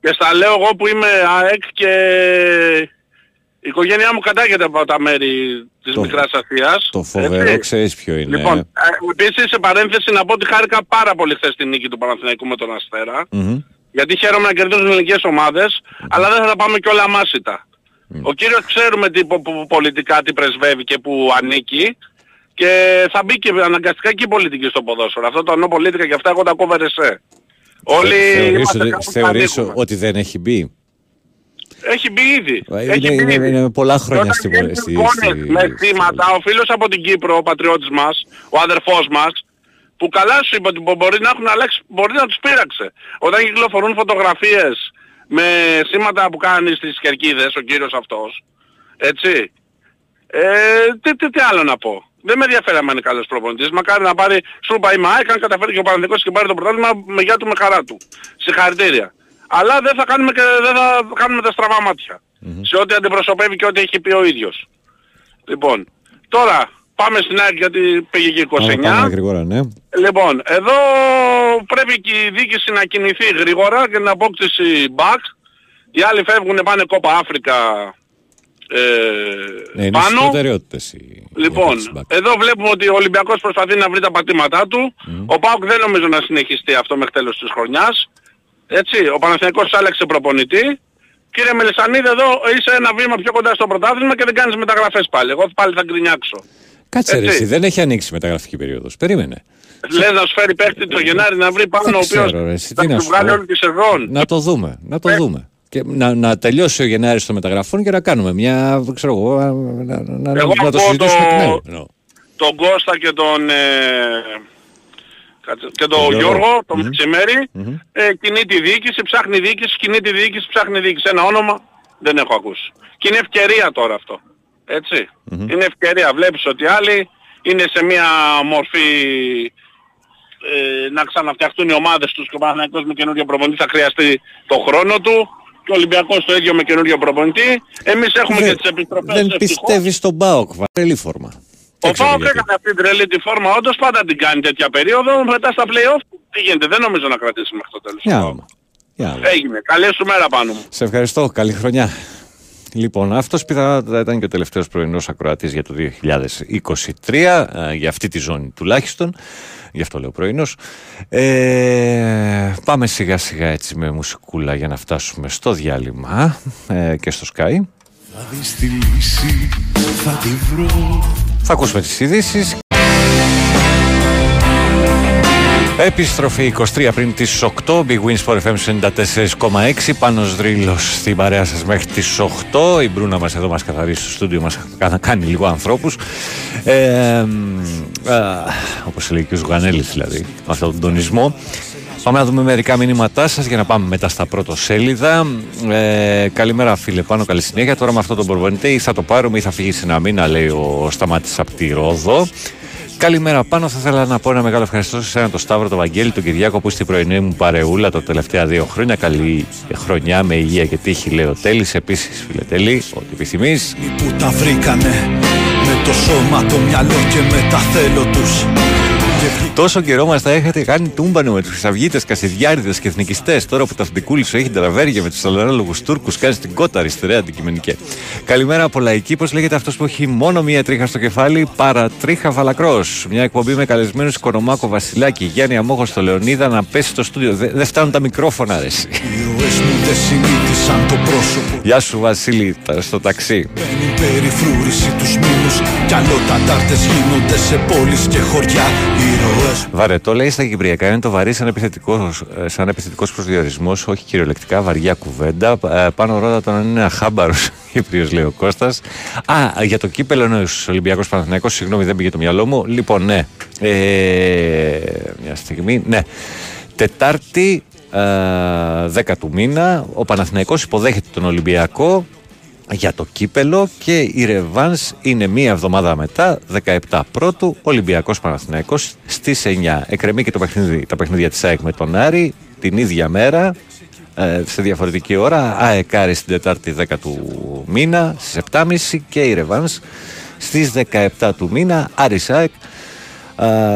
S15: Και στα λέω εγώ που είμαι ΑΕΚ και η οικογένειά μου κατάγεται από τα μέρη της
S1: Το-
S15: Μικράς Ασίας.
S1: Το φοβερό
S15: έτσι.
S1: ξέρεις ποιο είναι.
S15: Λοιπόν, ε, επίσης σε παρένθεση να πω ότι χάρηκα πάρα πολύ χθες την νίκη του Παναθηναϊκού με τον Αστέρα.
S1: Μμμ.
S15: Γιατί χαίρομαι να κερδίζουν ελληνικές ομάδες, αλλά δεν θα τα πάμε κιόλα μάσιτα. Ο κύριος ξέρουμε τι, πο- πο- πολιτικά τι πρεσβεύει και που ανήκει και θα μπει και αναγκαστικά και η πολιτική στο ποδόσφαιρο. Αυτό το νο πολιτικά και αυτά εγώ τα κόβερεσέ. Όλοι
S1: Θεωρείς
S15: είμαστε
S1: ότι-
S15: κάπου που
S1: θεωρείς
S15: ανήκουμε.
S1: ότι δεν έχει μπει;
S15: Έχει μπει ήδη.
S1: Ε,
S15: Έχει
S1: Είναι,
S15: μπει
S1: είναι,
S15: ήδη.
S1: είναι πολλά χρόνια
S15: Όταν
S1: στη,
S15: βγαίνουν
S1: στη,
S15: εικόνες
S1: στη-
S15: με θύματα, ο φίλος από την Κύπρο, ο πατριώτης μας, ο αδερφός μας, που καλά σου είπε ότι μπορεί να έχουν αλλάξει, μπορεί να τους πείραξε. Όταν κυκλοφορούν φωτογραφίες με σήματα που κάνεις στις κερκίδες, ο κύριος αυτός, έτσι, ε, τι, τι, τι άλλο να πω. Δεν με ενδιαφέρει αν είναι καλός προπονητής. Μακάρι να πάρει σούπα ή μάικ, αν καταφέρει και ο Παναθηναϊκός και πάρει το πρωτάθλημα με γεια του με χαρά του. Συγχαρητήρια. Αλλά δεν θα κάνουμε, και, δεν θα κάνουμε τα στραβά μάτια. Σε ό,τι αντιπροσωπεύει και ό,τι έχει πει ο ίδιος. Λοιπόν, τώρα πάμε στην ΑΕΚ γιατί πήγε και 29.
S1: Πάμε, πάμε γρήγορα, ναι.
S15: Λοιπόν, εδώ πρέπει και η διοίκηση να κινηθεί γρήγορα και να απόκτηση back. Οι άλλοι φεύγουν πάνε κόπα Αφρικα ε,
S1: Ναι, είναι στις
S15: πάνω.
S1: προτεραιότητες. οι-
S15: Λοιπόν, εδώ βλέπουμε ότι ο Ολυμπιακός προσπαθεί να βρει τα πατήματά του. Ο ΠΑΟΚ δεν νομίζω να συνεχιστεί αυτό μέχρι τέλος της χρονιάς. Έτσι, ο Παναθηναϊκός άλλαξε προπονητή. Κύριε Μελισανίδη, εδώ είσαι ένα βήμα πιο κοντά στο πρωτάθλημα και δεν κάνεις μεταγραφές πάλι. Εγώ πάλι θα γκρινιάξω.
S1: Κάτσε ρε,
S15: Έτσι.
S1: εσύ, δεν έχει ανοίξει μεταγραφική περίοδος. Περίμενε.
S15: Λες να σου φέρει παίχτη το Γενάρη να βρει πάνω
S1: Δεν
S15: ο οποίος
S1: ξέρω, ρε, εσύ,
S15: θα
S1: τι να
S15: του
S1: σου
S15: βγάλει
S1: πω.
S15: όλη τη σεζόν.
S1: Να το δούμε. Να
S15: Ε.
S1: το δούμε. Και να, να τελειώσει ο Γενάρης των μεταγραφών και να κάνουμε μια, ξέρω εγώ, να, να, να,
S15: Εγώ
S1: να το
S15: από
S1: συζητήσουμε
S15: το-
S1: εκ νέου. Εννοώ.
S15: τον Κώστα και τον, ε, κάτσε- και τον
S1: Τον Γιώργο.
S15: Γιώργο, τον
S1: Μμμ.
S15: Μητσιμέρη, ε, κινεί τη διοίκηση, ψάχνει διοίκηση, κινεί τη διοίκηση, ψάχνει διοίκηση. Ένα όνομα δεν έχω ακούσει. Και είναι ευκαιρία τώρα αυτό. Έτσι. Είναι ευκαιρία. Βλέπεις ότι άλλοι είναι σε μια μορφή ε, να ξαναφτιαχτούν οι ομάδες τους και ο Παναθηναϊκός με καινούριο προπονητή θα χρειαστεί το χρόνο του και ο Ολυμπιακός το ίδιο με καινούριο προπονητή. Εμείς έχουμε
S1: Δεν-
S15: και τις επιστροφές
S1: Δεν
S15: ευτυχώς.
S1: πιστεύεις στον ΠΑΟΚ, βαρέλη φόρμα.
S15: Ο
S1: ξέρω
S15: Πάοκ
S1: γιατί.
S15: έκανε αυτή την τρελή τη φόρμα, όντως πάντα την κάνει τέτοια περίοδο, μετά στα play-off τι γίνεται, δεν νομίζω να κρατήσει μέχρι το τέλος.
S1: Για άμα. Για άμα.
S15: Έγινε, καλή σου μέρα πάνω μου.
S1: Σε ευχαριστώ. Καλή χρονιά. Λοιπόν, αυτός πιθανότατα ήταν και ο τελευταίος πρωινός ακροατής για το 2023, ε, για αυτή τη ζώνη τουλάχιστον. Γι' αυτό λέω πρωινός. Ε, πάμε σιγά σιγά έτσι με μουσικούλα για να φτάσουμε στο διάλειμμα ε, και στο Sky.
S6: Θα δεις τη λύση, θα τη βρω
S1: Θα ακούσουμε τις ειδήσεις. Επιστροφή 23 πριν τις 8 Big Wins for FM 94,6 Πάνος Δρύλος στην παρέα σας μέχρι τις 8 Η Μπρούνα μας εδώ μας καθαρίζει στο στούντιο μας κάνει λίγο ανθρώπους ε, α, Όπως λέει και ο Ζουγανέλης δηλαδή Με αυτόν τον τονισμό Πάμε να δούμε μερικά μηνύματά σας για να πάμε μετά στα πρώτο σέλιδα. Ε, καλημέρα, φίλε. Πάνω, καλή συνέχεια. Τώρα με αυτό τον προπονητή ή θα το πάρουμε ή θα φύγει σε ένα μήνα, λέει ο Σταμάτης από τη Ρόδο. Καλημέρα πάνω. Θα ήθελα να πω ένα μεγάλο ευχαριστώ σε έναν τον Σταύρο, τον Βαγγέλη, τον Κυριάκο που στην πρωινή μου παρεούλα τα τελευταία δύο χρόνια. Καλή χρονιά με υγεία και τύχη, λέει ο Τέλης. Επίσης, φίλε Τέλη, ό,τι επιθυμείς.
S6: Που τα βρήκανε με το σώμα, το μυαλό και με τα θέλω τους
S1: Τόσο καιρό μας τα έχετε κάνει τούμπανο με τους Χρυσαυγίτε, Κασιδιάριδες και Εθνικιστές. Τώρα που τα Φντικούλη σου έχει τραβέρια με τους αλανάλογου Τούρκους, κάνει την κότα αριστερά αντικειμενικέ. Καλημέρα από λαϊκή. Πώς λέγεται αυτός που έχει μόνο μία τρίχα στο κεφάλι, παρατρίχα βαλακρός. Μια εκπομπή με καλεσμένους Οικονομάκο Βασιλάκη, Γιάννη Αμόχος στο Λεωνίδα να πέσει στο στούντιο. Δεν δε φτάνουν τα μικρόφωνα, ρε. Γεια σου, Βασίλη, στο ταξί.
S6: Μπαίνουν περιφρούρηση τους μήνους κι άλλο γίνονται σε πόλεις και χωριά.
S1: Βαρετό λέει στα Κυπριακά είναι το βαρύ σαν επιθετικός σαν επιθετικός προσδιορισμός, όχι κυριολεκτικά, βαριά κουβέντα. Ε, πάνω ρώτα τον είναι αχάμπαρο Κύπριος, λέει ο Κώστας. Α, για το κύπελο είναι ο Ολυμπιακός Παναθυναϊκό, συγγνώμη, δεν πήγε το μυαλό μου. Λοιπόν, ναι. Ε, μια στιγμή, ναι. Τετάρτη, ε, 10 του μήνα, ο Παναθηναϊκός υποδέχεται τον Ολυμπιακό για το κύπελο και η Ρεβάνς είναι μία εβδομάδα μετά, 17 πρώτου, Ολυμπιακός Παναθηναϊκός στις 9. Εκρεμεί και το παιχνίδι, τα παιχνίδια της ΑΕΚ με τον Άρη την ίδια μέρα, ε, σε διαφορετική ώρα, ΑΕΚ στην Τετάρτη 10 του μήνα στις 7.30 και η Ρεβάνς στις 17 του μήνα, Άρης ΑΕΚ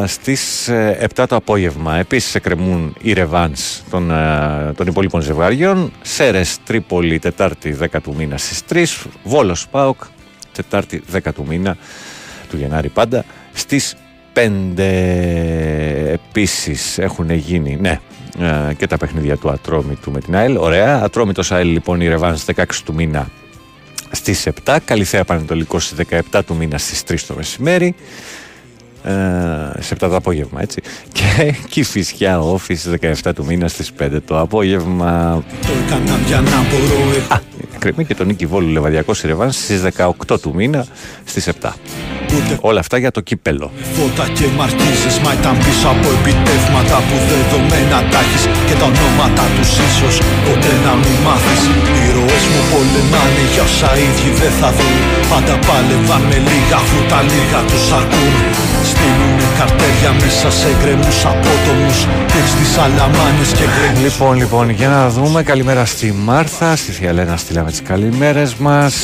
S1: στις 7 το απόγευμα. Επίσης εκκρεμούν οι ρεβάνς των, των υπόλοιπων ζευγαριών. Σέρες Τρίπολη Τετάρτη 10 του μήνα στις 3. Βόλος Πάοκ Τετάρτη 10 του μήνα του Γενάρη πάντα στις 5 επίσης έχουν γίνει ναι και τα παιχνίδια του Ατρόμητου με την ΑΕΛ. Ωραία. Ατρόμητος ΑΕΛ λοιπόν η Ρεβάνς 16 του μήνα στις 7. Καλυθέα Πανετολικός στις 17 του μήνα στις 3 το μεσημέρι. Ε, σε 7 το απόγευμα έτσι και Κηφισιά Office 17 του μήνα στις 5 το απόγευμα Α, κρυμεί και τον Νίκη Βόλου Λεβαδιακό Ρεβάνς στις 18 του μήνα στις 7 Όλα αυτά για το κύπελο.
S6: Φώτα και μαρκίζε, μα ήταν πίσω από επιτεύγματα που δεδομένα τα έχεις και τα ονόματα τους ίσως ποτέ να μην μάθεις. Οι ροές μου πολεμάνε για όσα ίδιοι δεν θα δουν. Πάντα πάλευαν με λίγα αφού τα λίγα τους αρκούν. Στείλουνε καρτέρια μέσα σε γκρεμούς απότομους. Τις αλαμάνες και γκρεμούς.
S1: Λοιπόν, λοιπόν, για να δούμε. Καλημέρα στη Μάρθα, στη Θεία Λένα στείλαμε τις καλημέρες μας.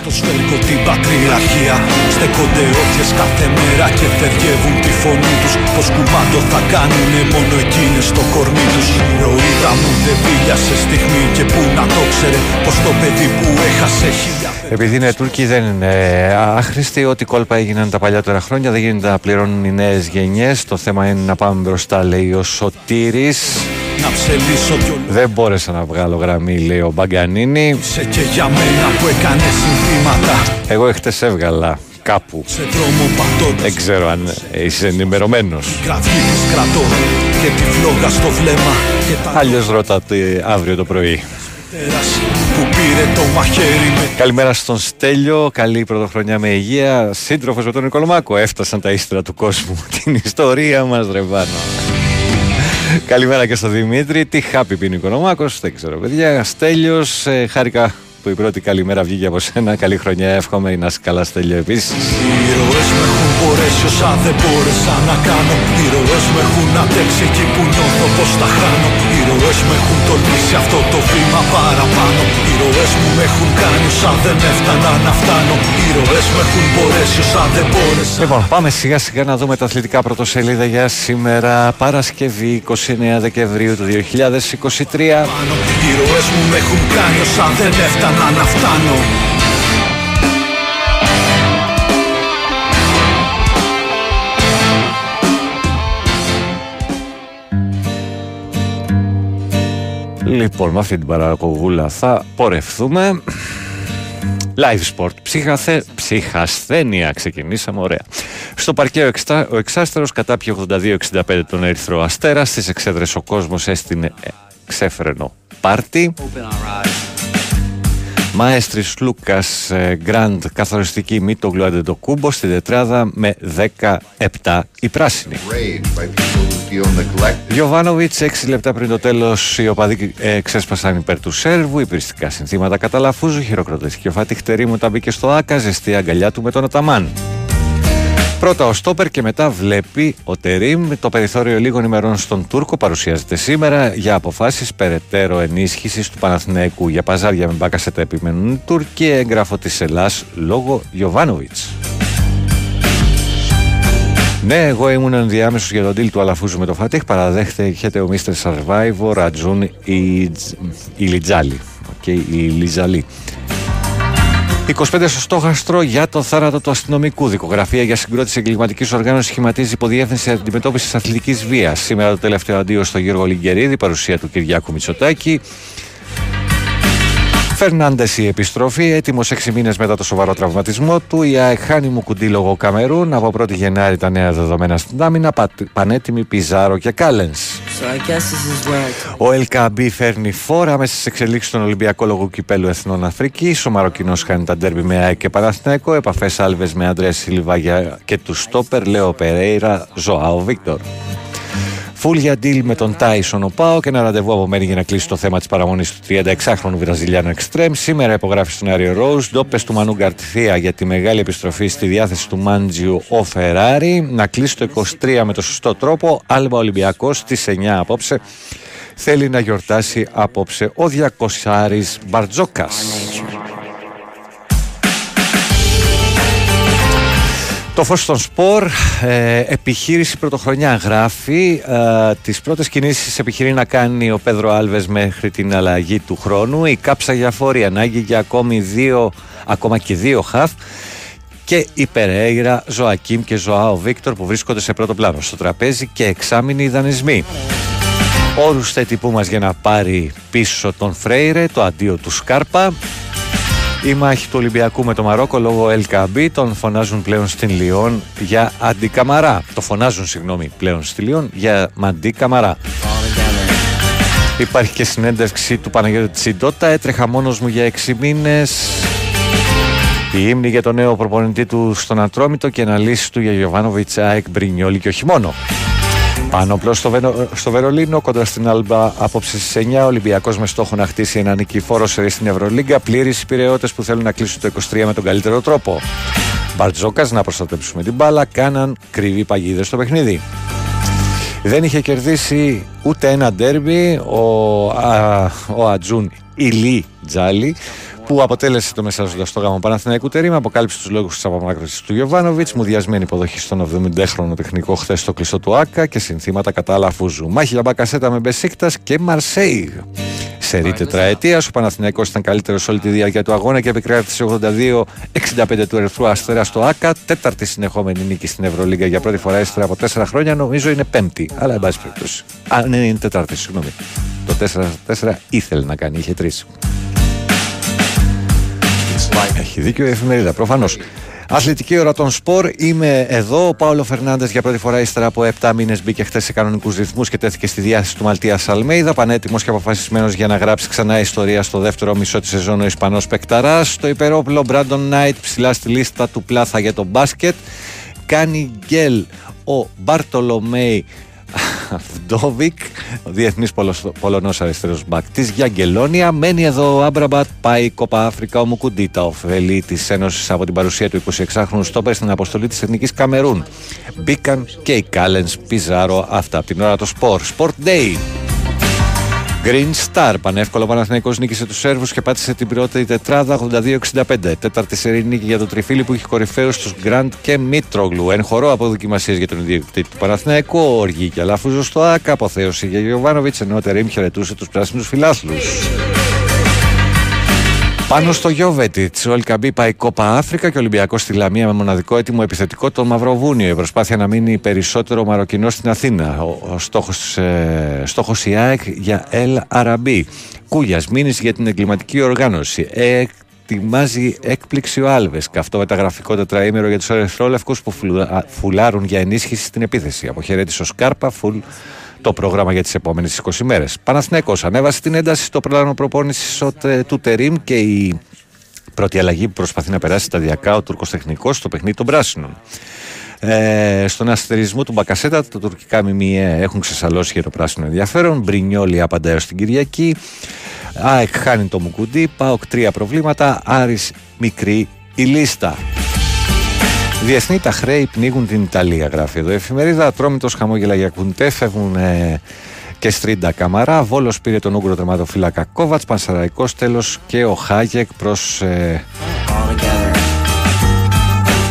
S6: Στο σφαιρικό την πατριαρχία Στέκονται όποιες κάθε μέρα και θεργεύουν τη φωνή τους Πως κουμάντο θα κάνουνε μόνο εκείνες στο κορμί τους Η ηρωίδα μου δεν βίλιασε στιγμή και που να το ξέρε Πως το παιδί που έχασε χίλια
S1: επειδή είναι Τούρκοι δεν είναι άχρηστοι. Ό,τι κόλπα έγιναν τα παλιότερα χρόνια δεν γίνεται να πληρώνουν οι νέες γενιές. Το θέμα είναι να πάμε μπροστά, λέει ο Σωτήρης. Δεν μπόρεσα να βγάλω γραμμή, λέει ο Μπαγκανίνη.
S6: και για μένα που έκανες συνθήματα.
S1: Εγώ εχθές έβγαλα κάπου.
S6: Σε δρόμο
S1: Δεν ξέρω αν είσαι ενημερωμένος.
S6: κρατώ και τη φλόγα στο βλέμμα.
S1: Αλλιώ ρώtate αύριο το πρωί. Καλημέρα στον Στέλιο. Καλή πρωτοχρονιά με υγεία. Σύντροφος με τον Νικολομάκο. Έφτασαν τα ίστρα του κόσμου. Την ιστορία μας, Ρεβάνο. Καλημέρα και στον Δημήτρη. Τι χάπη πει ο Νικολομάκο. Δεν ξέρω, παιδιά. Στέλιος. Ε, χάρηκα που η πρώτη καλημέρα βγήκε από σένα. Καλή χρονιά. Εύχομαι. Να είσαι καλά, Στέλιο επίσης.
S6: Μπορέσει όσα δεν μπόρεσα να κάνω. Οι ροές μου έχουν αντέξει εκεί που νιώθω πως τα χάνω. Οι ροές μου έχουν τολμήσει αυτό το βήμα παραπάνω. Οι ροές μου με έχουν κάνει όσα δεν έφτανα να φτάνω. Οι ροές μου έχουν μπορέσει όσα δεν μπόρεσα.
S1: Λοιπόν πάμε σιγά σιγά να δούμε τα αθλητικά πρωτοσέλιδα για σήμερα. Παρασκευή 29 Δεκεμβρίου του 2023
S6: Οι ροές μου με έχουν κάνει όσα δεν έφτανα να φτάνω
S1: Λοιπόν, με αυτή την παρακοβούλα θα πορευθούμε. Live sport. Ψυχαθε... Ψυχασθένεια ξεκινήσαμε, ωραία. Στο παρκέ ο, εξτά... ο εξάστερος κατάπιε 82-65 τον Ερυθρό Αστέρα. Στις εξέδρες ο κόσμος έστεινε ξέφρενο πάρτι. Μαέστρης Λούκας Γκραντ καθοριστική μήτογλου αντετοκούμπο στην τετράδα με 17 η πράσινη. Γιωβάνοβιτς, 6 λεπτά πριν το τέλος, οι οπαδοί ε, ξέσπασαν υπέρ του Σέρβου. Υπηρεστικά συνθήματα καταλαφούζου. Χειροκροτήθηκε ο Φατιχτερή μου, τα μπήκε στο Άκα. Ζεστή αγκαλιά του με τον Αταμάν. Πρώτα ο Στόπερ και μετά βλέπει ο Τερίμ. Το περιθώριο λίγων ημερών στον Τούρκο παρουσιάζεται σήμερα για αποφάσεις περαιτέρω ενίσχυσης του Παναθηναϊκού. Για παζάρια με μπάκασετα επιμένουν οι Τούρκοι. Έγγραφο της Ελλάς λόγω Γιωβάνοβιτς. Ναι, εγώ ήμουν ενδιάμεσος για τον deal του Αλαφούζου με το Φατίχ. Παραδέχεται ο Mr. Survivor Ρατζούν η Λιτζάλη. Και η Λιζαλή. 25 στο στόχαστρο για το θάνατο του αστυνομικού. Δικογραφία για συγκρότηση εγκληματικής οργάνωσης σχηματίζει υποδιεύθυνση αντιμετώπισης αθλητικής βίας. Σήμερα το τελευταίο αντίο στο Γιώργο Λιγκερίδη, παρουσία του Κυριάκου Μητσοτάκη. Φερνάντες η επιστροφή, έτοιμος 6 μήνες μετά το σοβαρό τραυματισμό του. Η ΑΕΚ χάνει μου κουντί λόγω Καμερούν. Από 1η Γενάρη τα νέα δεδομένα στην άμυνα. Πανέτοιμη Πιζάρο και Κάλενς. Ο ΕΛΚΑΜΠ φέρνει φόρα μέσα στις εξελίξεις στον Ολυμπιακό Λόγο Κυπέλου Εθνών Αφρική. Ο Μαροκινός χάνει τα ντέρμπι με ΑΕΚ και Παναθηναϊκό. Επαφές άλβες με Αντρέα Σιλβά και του Στόπερ Λέο Περέιρα Ζωάο Βίκτορ. Φουλ για deal με τον Τάισον ο Πάο και ένα ραντεβού απομένει για να κλείσει το θέμα της παραμονής του 36χρονου Βραζιλιάνου Εξτρέμ. Σήμερα υπογράφει στον Άριο Ρόουζ. Ντόπες του Μανού Γκαρτιθία για τη μεγάλη επιστροφή στη διάθεση του Μάντζιου ο Φεράρι. Να κλείσει το 23 με το σωστό τρόπο. Άλμπα Ολυμπιακός στις 9 απόψε. Θέλει να γιορτάσει απόψε ο Διακοσάρης Μπαρτζόκας. Το φως στον σπορ, ε, επιχείρηση πρωτοχρονιά γράφει. Ε, τις πρώτες κινήσεις επιχειρεί να κάνει ο Πέδρο Άλβες μέχρι την αλλαγή του χρόνου. Η κάψα για φόρη ανάγκη για ακόμη δύο, ακόμα και δύο χαφ. Και η Περέιρα, Ζωακίμ και Ζωάο Βίκτορ που βρίσκονται σε πρώτο πλάνο στο τραπέζι και εξάμεινοι δανεισμοί. Όρους θετικού μας για να πάρει πίσω τον Φρέιρε, το αντίο του Σκάρπα. Η μάχη του Ολυμπιακού με το Μαρόκο λόγω LKB τον φωνάζουν πλέον στην Λιόν για αντικαμαρά. Το φωνάζουν, συγγνώμη, πλέον στη Λιόν για μαντί καμαρά. Υπάρχει και συνέντευξη του Παναγιώτη Τσιντότα. Έτρεχα μόνος μου για 6 μήνες. Η ύμνη για τον νέο προπονητή του στον Ατρόμητο και αναλύσει του για Γιωβάνοβιτς, ΑΕΚ, Μπρινιόλη και όχι μόνο. Πάνω απλώς στο, Βενο, στο Βερολίνο, κοντά στην Άλμπα, απόψε στις 9. Ολυμπιακός με στόχο να χτίσει ένα νικηφόρο σερί στην Ευρωλίγκα. Πλήρης υπηρεώτε που θέλουν να κλείσουν το 23 με τον καλύτερο τρόπο. Μπαρτζόκας να προστατέψουμε την μπάλα. Κάναν κρυβή παγίδες στο παιχνίδι. Δεν είχε κερδίσει ούτε ένα ντέρμπι ο, α, ο Ατζούν Ηλί Τζάλι που αποτέλεσε το μεσάζοντα στο γάμο Παναθηναϊκού Τερήμα, αποκάλυψε τους λόγους της απομάκρυνση του Γιωβάνοβιτ, μουδιασμένη υποδοχή στον 70χρονο τεχνικό χθες στο κλειστό του Άκα και συνθήματα κατά Λαφούζου. Μάχη για μπακασέτα με Μπεσίκτας και Μαρσέιγ. Σε ρή τετραετία, ο Παναθηναϊκός ήταν καλύτερος όλη τη διάρκεια του αγώνα και επικράτησε 82-65 του Ερυθρού Αστέρα στο Άκα. Τέταρτη συνεχόμενη νίκη στην Ευρωλίγα για πρώτη φορά ύστερα από τέσσερα χρόνια. Νομίζω είναι πέμπτη, αλλά εν πάση περιπτώσει. Α, ναι, είναι τετάρτη, συγγνώμη. Το 4-4 ήθελε να κάνει, είχε τρεις. Έχει δίκιο η εφημερίδα, προφανώς. Αθλητική ώρα των σπορ. Είμαι εδώ. Ο Πάολο Φερνάντες για πρώτη φορά ύστερα από 7 μήνες μπήκε χθες σε κανονικούς ρυθμούς και τέθηκε στη διάθεση του Μαλτίας Αλμέιδα. Πανέτοιμος και αποφασισμένος για να γράψει ξανά ιστορία στο δεύτερο μισό της σεζόν ο Ισπανός Πεκταράς. Το υπερόπλο Μπράντον Νάιτ ψηλά στη λίστα του πλάθα για το μπάσκετ. Κάνει γκέλ ο Μπαρτολομέη Βντόβικ, ο διεθνής Πολωνός αριστερός μπακ της Γιαγκελόνια. Μένει εδώ ο Άμπραμπατ, πάει η Κόπα Αφρικα, ο Μουκουντίτα, ωφελεί τη Ένωση από την παρουσία του 26χρονου στόπερ στην αποστολή της Εθνικής Καμερούν. Μπήκαν και οι Κάλενς Πιζάρο αυτά από την ώρα το Sport. Sport Day. Green Star, πανεύκολο Παναθηναϊκός νίκησε τους Σέρβους και πάτησε την πρώτη τετράδα 82-65. Τέταρτη σερή νίκη για το τριφύλι που έχει κορυφαίους στου Γκραντ και Μίτρογλου. Εν χορό από δοκιμασίε για τον ιδιοκτήτη του Παναθηναϊκού, οργή και αλάφουζο στο ΑΚΑ, αποθέωση για Γιωβάνοβιτς, ενώ ο Τερήμ χαιρετούσε τους πράσινους φιλάθλους. Πάνω στο Γιώβετι, ο Ελκαμπή πάει κόπα Αφρικα και ο Ολυμπιακός στη Λαμία με μοναδικό έτοιμο επιθετικό το Μαυροβούνιο. Η προσπάθεια να μείνει περισσότερο Μαροκινό στην Αθήνα. Ο, ο στόχος, ε, στόχος η ΑΕΚ για Ελ Αραμπή. Κούγια μήνυση για την εγκληματική οργάνωση. Ε, ετοιμάζει έκπληξη ο Άλβες. Καυτό μεταγραφικό τετραήμερο για τους Ερυθρόλευκους που φουλα- φουλάρουν για ενίσχυση στην επίθεση. Αποχαιρέτησε ο Σκάρπα, φουλ το πρόγραμμα για τις επόμενες 20 μέρες. Παναθηναίκος ανέβασε την ένταση στο πλάνο προπόνηση του Τερήμ και η πρώτη αλλαγή που προσπαθεί να περάσει σταδιακά ο Τούρκο τεχνικός στο παιχνίδι των Πράσινων. Ε, στον αστερισμό του Μπακασέτα, τα τουρκικά ΜΜΕ έχουν ξεσαλώσει για το πράσινο ενδιαφέρον. Μπρινιόλι άπαντα έω την Κυριακή. ΑΕΚ χάνει το Μουκουντή. ΠΑΟΚ τρία προβλήματα. Άρης μικρή η λίστα. Διεθνή τα χρέη πνίγουν την Ιταλία, γράφει εδώ η εφημερίδα. Ατρόμητο χαμόγελα για κουντέ, φεύγουν ε, και στρίντα καμαρά. Βόλος πήρε τον Ούγκρο τερματοφύλακα Κόβατς. Πανσαραϊκός τέλος και ο Χάγεκ προς. Ε,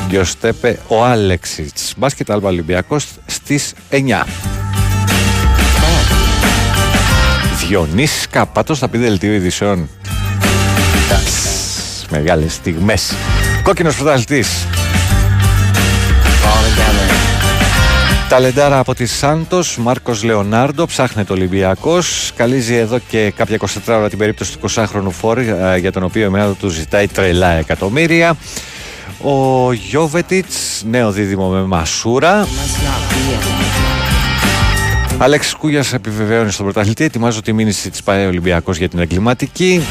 S1: Γιωστέπε ο Άλεξιτς. Μπάσκετ Άλμπα Ολυμπιακός στις 9. Διονύσης Καπάτος θα πει δελτίο ειδησιών. Ψ, Μεγάλες στιγμές. Κόκκινος πρωταθλητής. Ταλεντάρα από τη Σάντος, Μάρκος Λεωνάρντο, ψάχνεται ο Ολυμπιακός. Καλίζει εδώ και κάποια 24 ώρα την περίπτωση του 20χρονου Φόρ, ε, για τον οποίο η ομάδα του ζητάει τρελά εκατομμύρια. Ο Γιώβετιτς, νέο δίδυμο με Μασούρα. Αλέξης Κούγιας επιβεβαιώνει στον πρωταθλητή. Ετοιμάζω τη μήνυση της ΠαΕ Ολυμπιακός για την εγκληματική.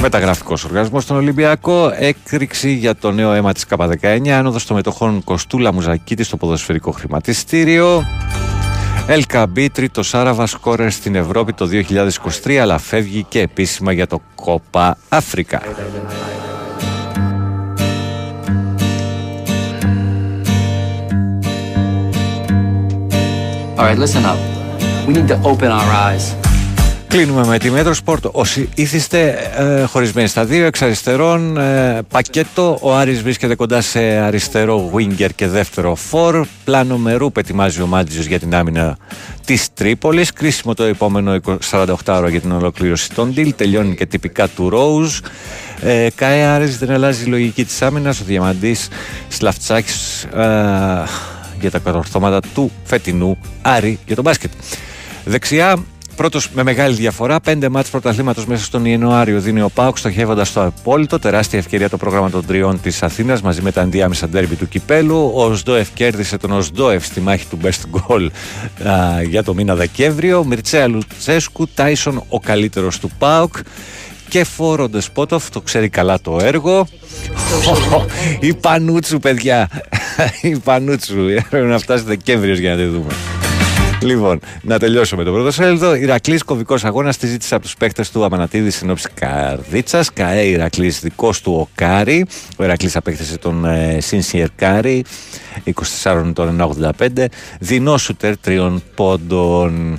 S1: Μεταγραφικός οργασμός στον Ολυμπιακό. Έκρηξη για το νέο αίμα της K19. Άνοδος των μετοχών Κοστούλα Μουζακίτης στο ποδοσφαιρικό χρηματιστήριο. LKB τρίτο Άραβα σκόρερ στην Ευρώπη το 2023 αλλά φεύγει και επίσημα για το Κόπα Αφρικα.
S16: All right, listen up. We need to open our eyes.
S1: Κλείνουμε με τη Μέτρο Σπορτ. Όσοι ήθιστε ε, χωρισμένοι στα δύο, εξ αριστερών ε, πακέτο. Ο Άρης βρίσκεται κοντά σε αριστερό winger και δεύτερο φορ. Πλάνο με ρούπ ετοιμάζει ο Μάτζιος για την άμυνα της Τρίπολης. Κρίσιμο το επόμενο 48 ώρα για την ολοκλήρωση των deal. Τελειώνει και τυπικά του Ρόουζ. Ε, ΚΑΕ Άρης δεν αλλάζει η λογική της άμυνας. Ο Διαμαντής Σλαφτσάκης ε, για τα κατορθώματα του φετινού Άρη για τον μπάσκετ. Δεξιά, πρώτος με μεγάλη διαφορά, πέντε μάτς πρωταθλήματος μέσα στον Ιανουάριο δίνει ο Πάουκ στοχεύοντας στο απόλυτο. Τεράστια ευκαιρία το πρόγραμμα των τριών της Αθήνας μαζί με τα ενδιάμεσα ντέρμπι του Κυπέλου. Ο Σντόεφ κέρδισε τον Οσντόεφ στη μάχη του Best Goal α, για το μήνα Δεκέμβριο. Μιρτσέα Λουτσέσκου, Τάισον ο καλύτερος του Πάουκ και φόρο Ντεσπότοφ, το ξέρει καλά το έργο. Η Πανούτσου, παιδιά. Η Πανούτσου. Πρέπει να φτάσει Δεκέμβριος για να τη δούμε. Λοιπόν, να τελειώσω με το πρώτο σέλιδο. Ηρακλής κομβικό αγώνας τη ζήτησε από τους παίκτες του Αμανατίδη συνόψη Καρδίτσας. ΚαΕ Ηρακλής δικός του ο Κάρι. Ο Ηρακλής απέκτησε τον ε, Σίνσιερ Κάρι. 24 των 1,85. Δεινό σούτερ τριών πόντων.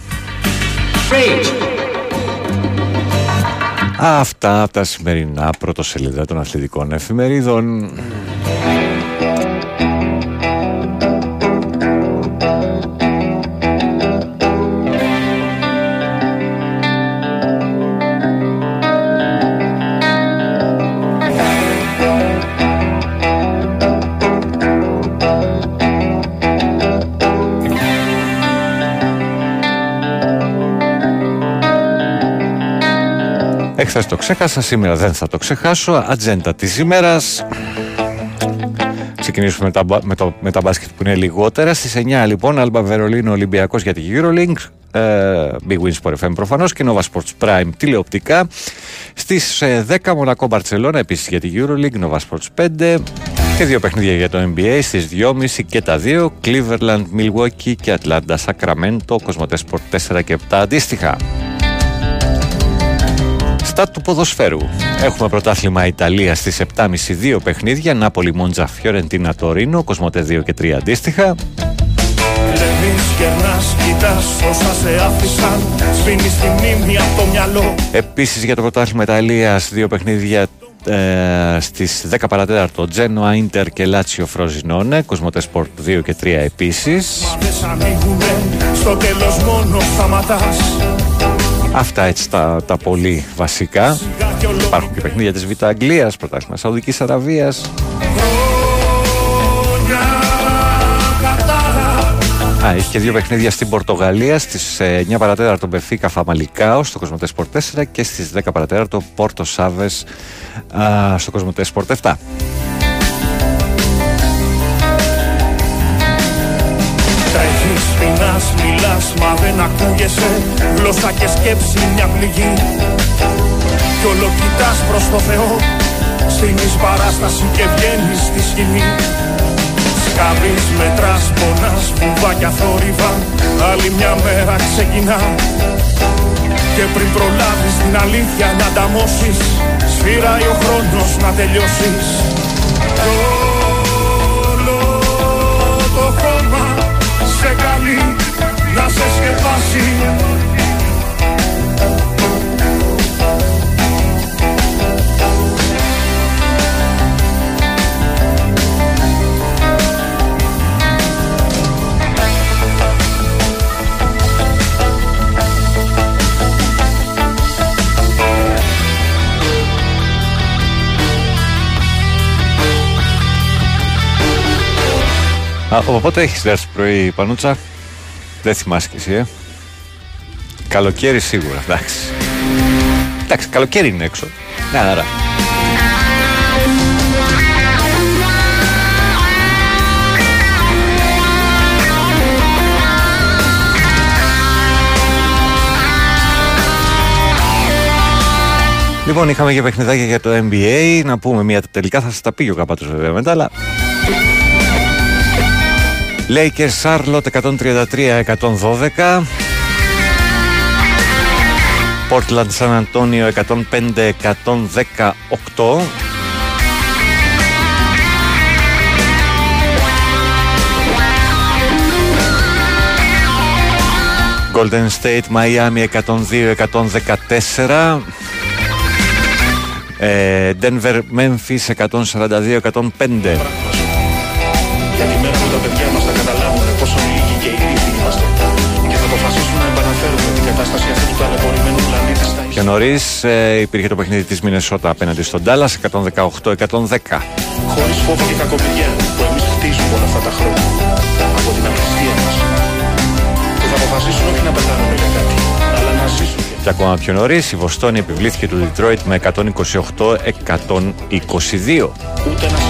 S1: Αυτά από τα σημερινά πρωτοσελίδα των αθλητικών εφημερίδων. Εχθές το ξέχασα, σήμερα δεν θα το ξεχάσω. Ατζέντα της ημέρας. Ξεκινήσουμε με τα, μπα- με, το, με τα μπάσκετ που είναι λιγότερα. Στις 9 λοιπόν, Άλμπα Βερολίνο Ολυμπιακός για τη Eurolink. Ε, Big Win Sport FM προφανώς και Nova Sports Prime τηλεοπτικά. Στις ε, 10 Μονακό Μπαρτσελώνα επίσης για τη Eurolink, Nova Sports 5. Και δύο παιχνίδια για το NBA στις 2.30 και τα δύο. Cleveland, Milwaukee και Atlanta, Sacramento, Κοσμοτέ Sport 4 και 7 αντίστοιχα. Στα του ποδοσφαίρου. Έχουμε πρωτάθλημα Ιταλία στις 7.30 δύο παιχνίδια. Νάπολη, Μόντζα, Φιωρεντίνα, Τωρίνο. Κοσμοτέ 2 και 3 αντίστοιχα.
S6: Λεβείς, γερνάς, κοιτάς όσα σε άφησαν Σβήνεις τη μνήμη από το μυαλό
S1: Επίσης για το πρωτάθλημα Ιταλίας δύο παιχνίδια ε, στις 10 παρατέταρτο Τζένοα, Ίντερ και Λάτσιο Φροζινόνε. Κοσμοτέ Sport 2 και 3 επίσης.
S6: Μα δεν σ' ανοίγουνε, στο τέλος μόνο σταματάς
S1: Αυτά έτσι τα, τα πολύ βασικά. Υπάρχουν και παιχνίδια της Β' Αγγλίας, πρωτάθλημα Σαουδικής Αραβίας.
S6: Χρόνια κατάρα
S1: Α, έχει και δύο παιχνίδια στην Πορτογαλία στις 9 παρατέταρτο Μπεφίκα Φαμαλικάο στο Κοσμοτέ Sport 4 και στις 10 παρατέταρτο Πόρτο Σάβες στο Κοσμοτέ Sport 7.
S17: Πεινάς, μιλάς, μα δεν ακούγεσαι. Γλώσσα και σκέψη μια πληγή. Κι όλο κοιτάς προς το Θεό. Στείνεις παράσταση και βγαίνεις στη σκηνή. Σκάβεις, μετράς, πονάς, βουβάκια θόρυβα Άλλη μια μέρα ξεκινά. Και πριν προλάβεις την αλήθεια να ανταμώσεις Σφύράει ο χρόνος να τελειώσεις να σε σκεπάσει.
S1: Από πότε έχεις έρθει πρωί Πανούτσα Δεν θυμάσαι κι εσύ ε; Καλοκαίρι σίγουρα εντάξει. Εντάξει καλοκαίρι είναι έξω. Ναι άρα Λοιπόν, είχαμε και παιχνιδάκια για το NBA. Να πούμε μια τελικά θα σας τα πει ο Καπάτος βέβαια μετά, αλλά Lakers Charlotte 133-112 Portland San Antonio 105-118 Golden State Miami 102-114 ε, Denver Memphis 142-105
S17: κατάσταση αυτού του ταλαιπωρημένου πλανήτη στα
S1: Πιο νωρίς ε, υπήρχε το παιχνίδι της Μινεσότα απέναντι στον Ντάλλα 118-110.
S17: χωρίς φόβο και κακομοιριά που εμείς χτίζουμε όλα αυτά τα χρόνια από την απληστία μας και θα αποφασίσουν όχι να πεθάνουν για κάτι αλλά να ζήσουν
S1: Και ακόμα πιο νωρίς η Βοστόνη επιβλήθηκε του Detroit με 128-122.
S17: ούτε ένας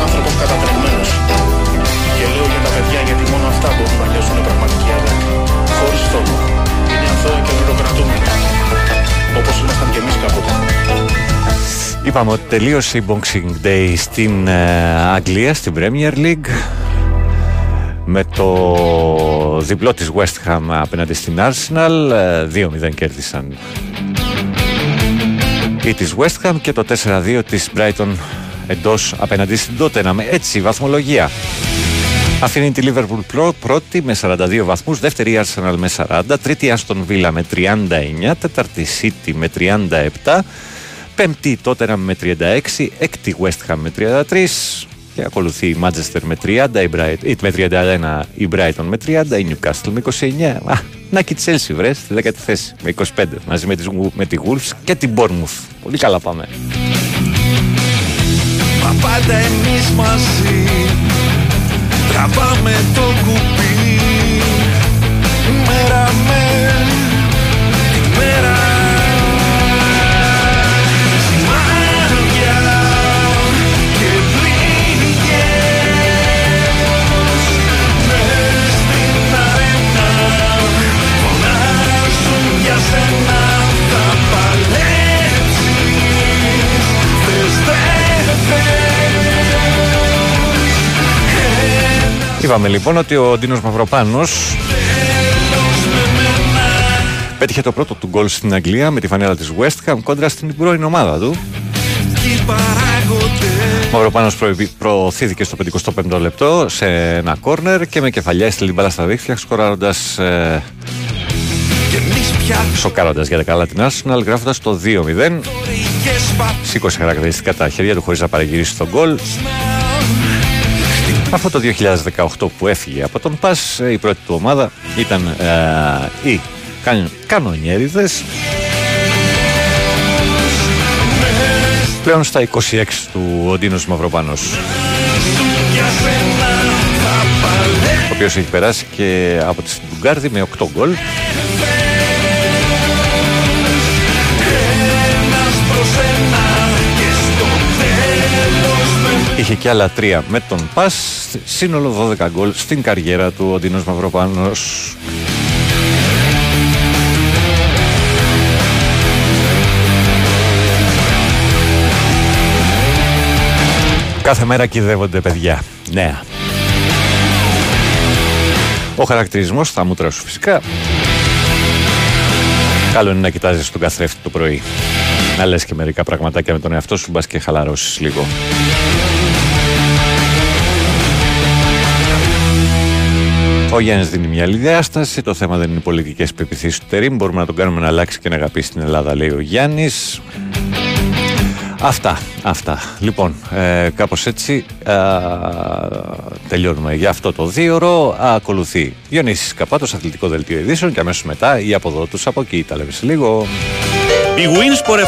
S1: Είπαμε ότι τελείωσε η Boxing Day στην ε, Αγγλία, στην Premier League με το διπλό της West Ham απέναντι στην Arsenal ε, 2-0 κέρδισαν ή της West Ham και το 4-2 της Brighton εντός απέναντι στην Tottenham. Έτσι η βαθμολογία. Αφήνει τη Liverpool πρω- πρώτη με 42 βαθμούς, δεύτερη η Arsenal με 40, τρίτη Aston Villa με 39, τέταρτη City με 37, πέμπτη η Tottenham με 36, έκτη West Ham με 33 και ακολουθεί η Manchester με 30, η Bright, ή με 31 η Brighton με 30, η Newcastle με 29. Α, να και η Chelsea βρε στη δέκατη θέση με 25 μαζί με, τις, με τη Wolves και την Bournemouth. Πολύ καλά πάμε.
S17: Μα πάντα εμείς μαζί Τραβάμε το κουπί Μέρα με
S1: Είπαμε λοιπόν ότι ο Ντίνος Μαυροπάνος πέτυχε το πρώτο του γκολ στην Αγγλία με τη φανέλα της West Ham κόντρα στην πρώην ομάδα του. Ο Μαυροπάνος προ- προωθήθηκε στο 55ο λεπτό σε ένα κόρνερ και με κεφαλιά έστειλε την μπάλα στα δίχτυα σκοράροντας ε, σοκάροντας για τα καλά την Arsenal γράφοντας το 2-0 σήκωσε χαρακτηριστικά τα χέρια του χωρίς να παραγυρίσει τον γκολ αυτό το 2018 που έφυγε από τον ΠΑΣ η πρώτη του ομάδα ήταν ε, οι καν, κανονιέριδες πλέον στα 26 του ο Ντίνος Μαυροπάνος
S17: Για σένα θα παλέψεις
S1: ο οποίος έχει περάσει και από τη Στουτγκάρδη με 8 γκολ. Είχε και άλλα τρία με τον Πας, σύνολο 12 γκολ στην καριέρα του ο Ντίνος Μαυροπάνος. Κάθε μέρα κυδεύονται παιδιά. Νέα. Ο χαρακτηρισμός θα μούτρα σου φυσικά. Καλό είναι να κοιτάζεις τον καθρέφτη το πρωί. Να λες και μερικά πραγματάκια με τον εαυτό σου, μπας και χαλαρώσεις λίγο. Ο Γιάννης δίνει μια άλλη διάσταση. Το θέμα δεν είναι οι πολιτικές πεπιθήσεις του Τερήμ. Μπορούμε να τον κάνουμε να αλλάξει και να αγαπήσει την Ελλάδα, λέει ο Γιάννης. Αυτά, αυτά. Λοιπόν, ε, κάπως έτσι ε, τελειώνουμε για αυτό το δίωρο. Ακολουθεί Διονύσης Καπάτος, αθλητικό δελτίο ειδήσεων και αμέσως μετά η από εδώ τους από εκεί. Τα λέμε σε λίγο.
S18: Η Winsport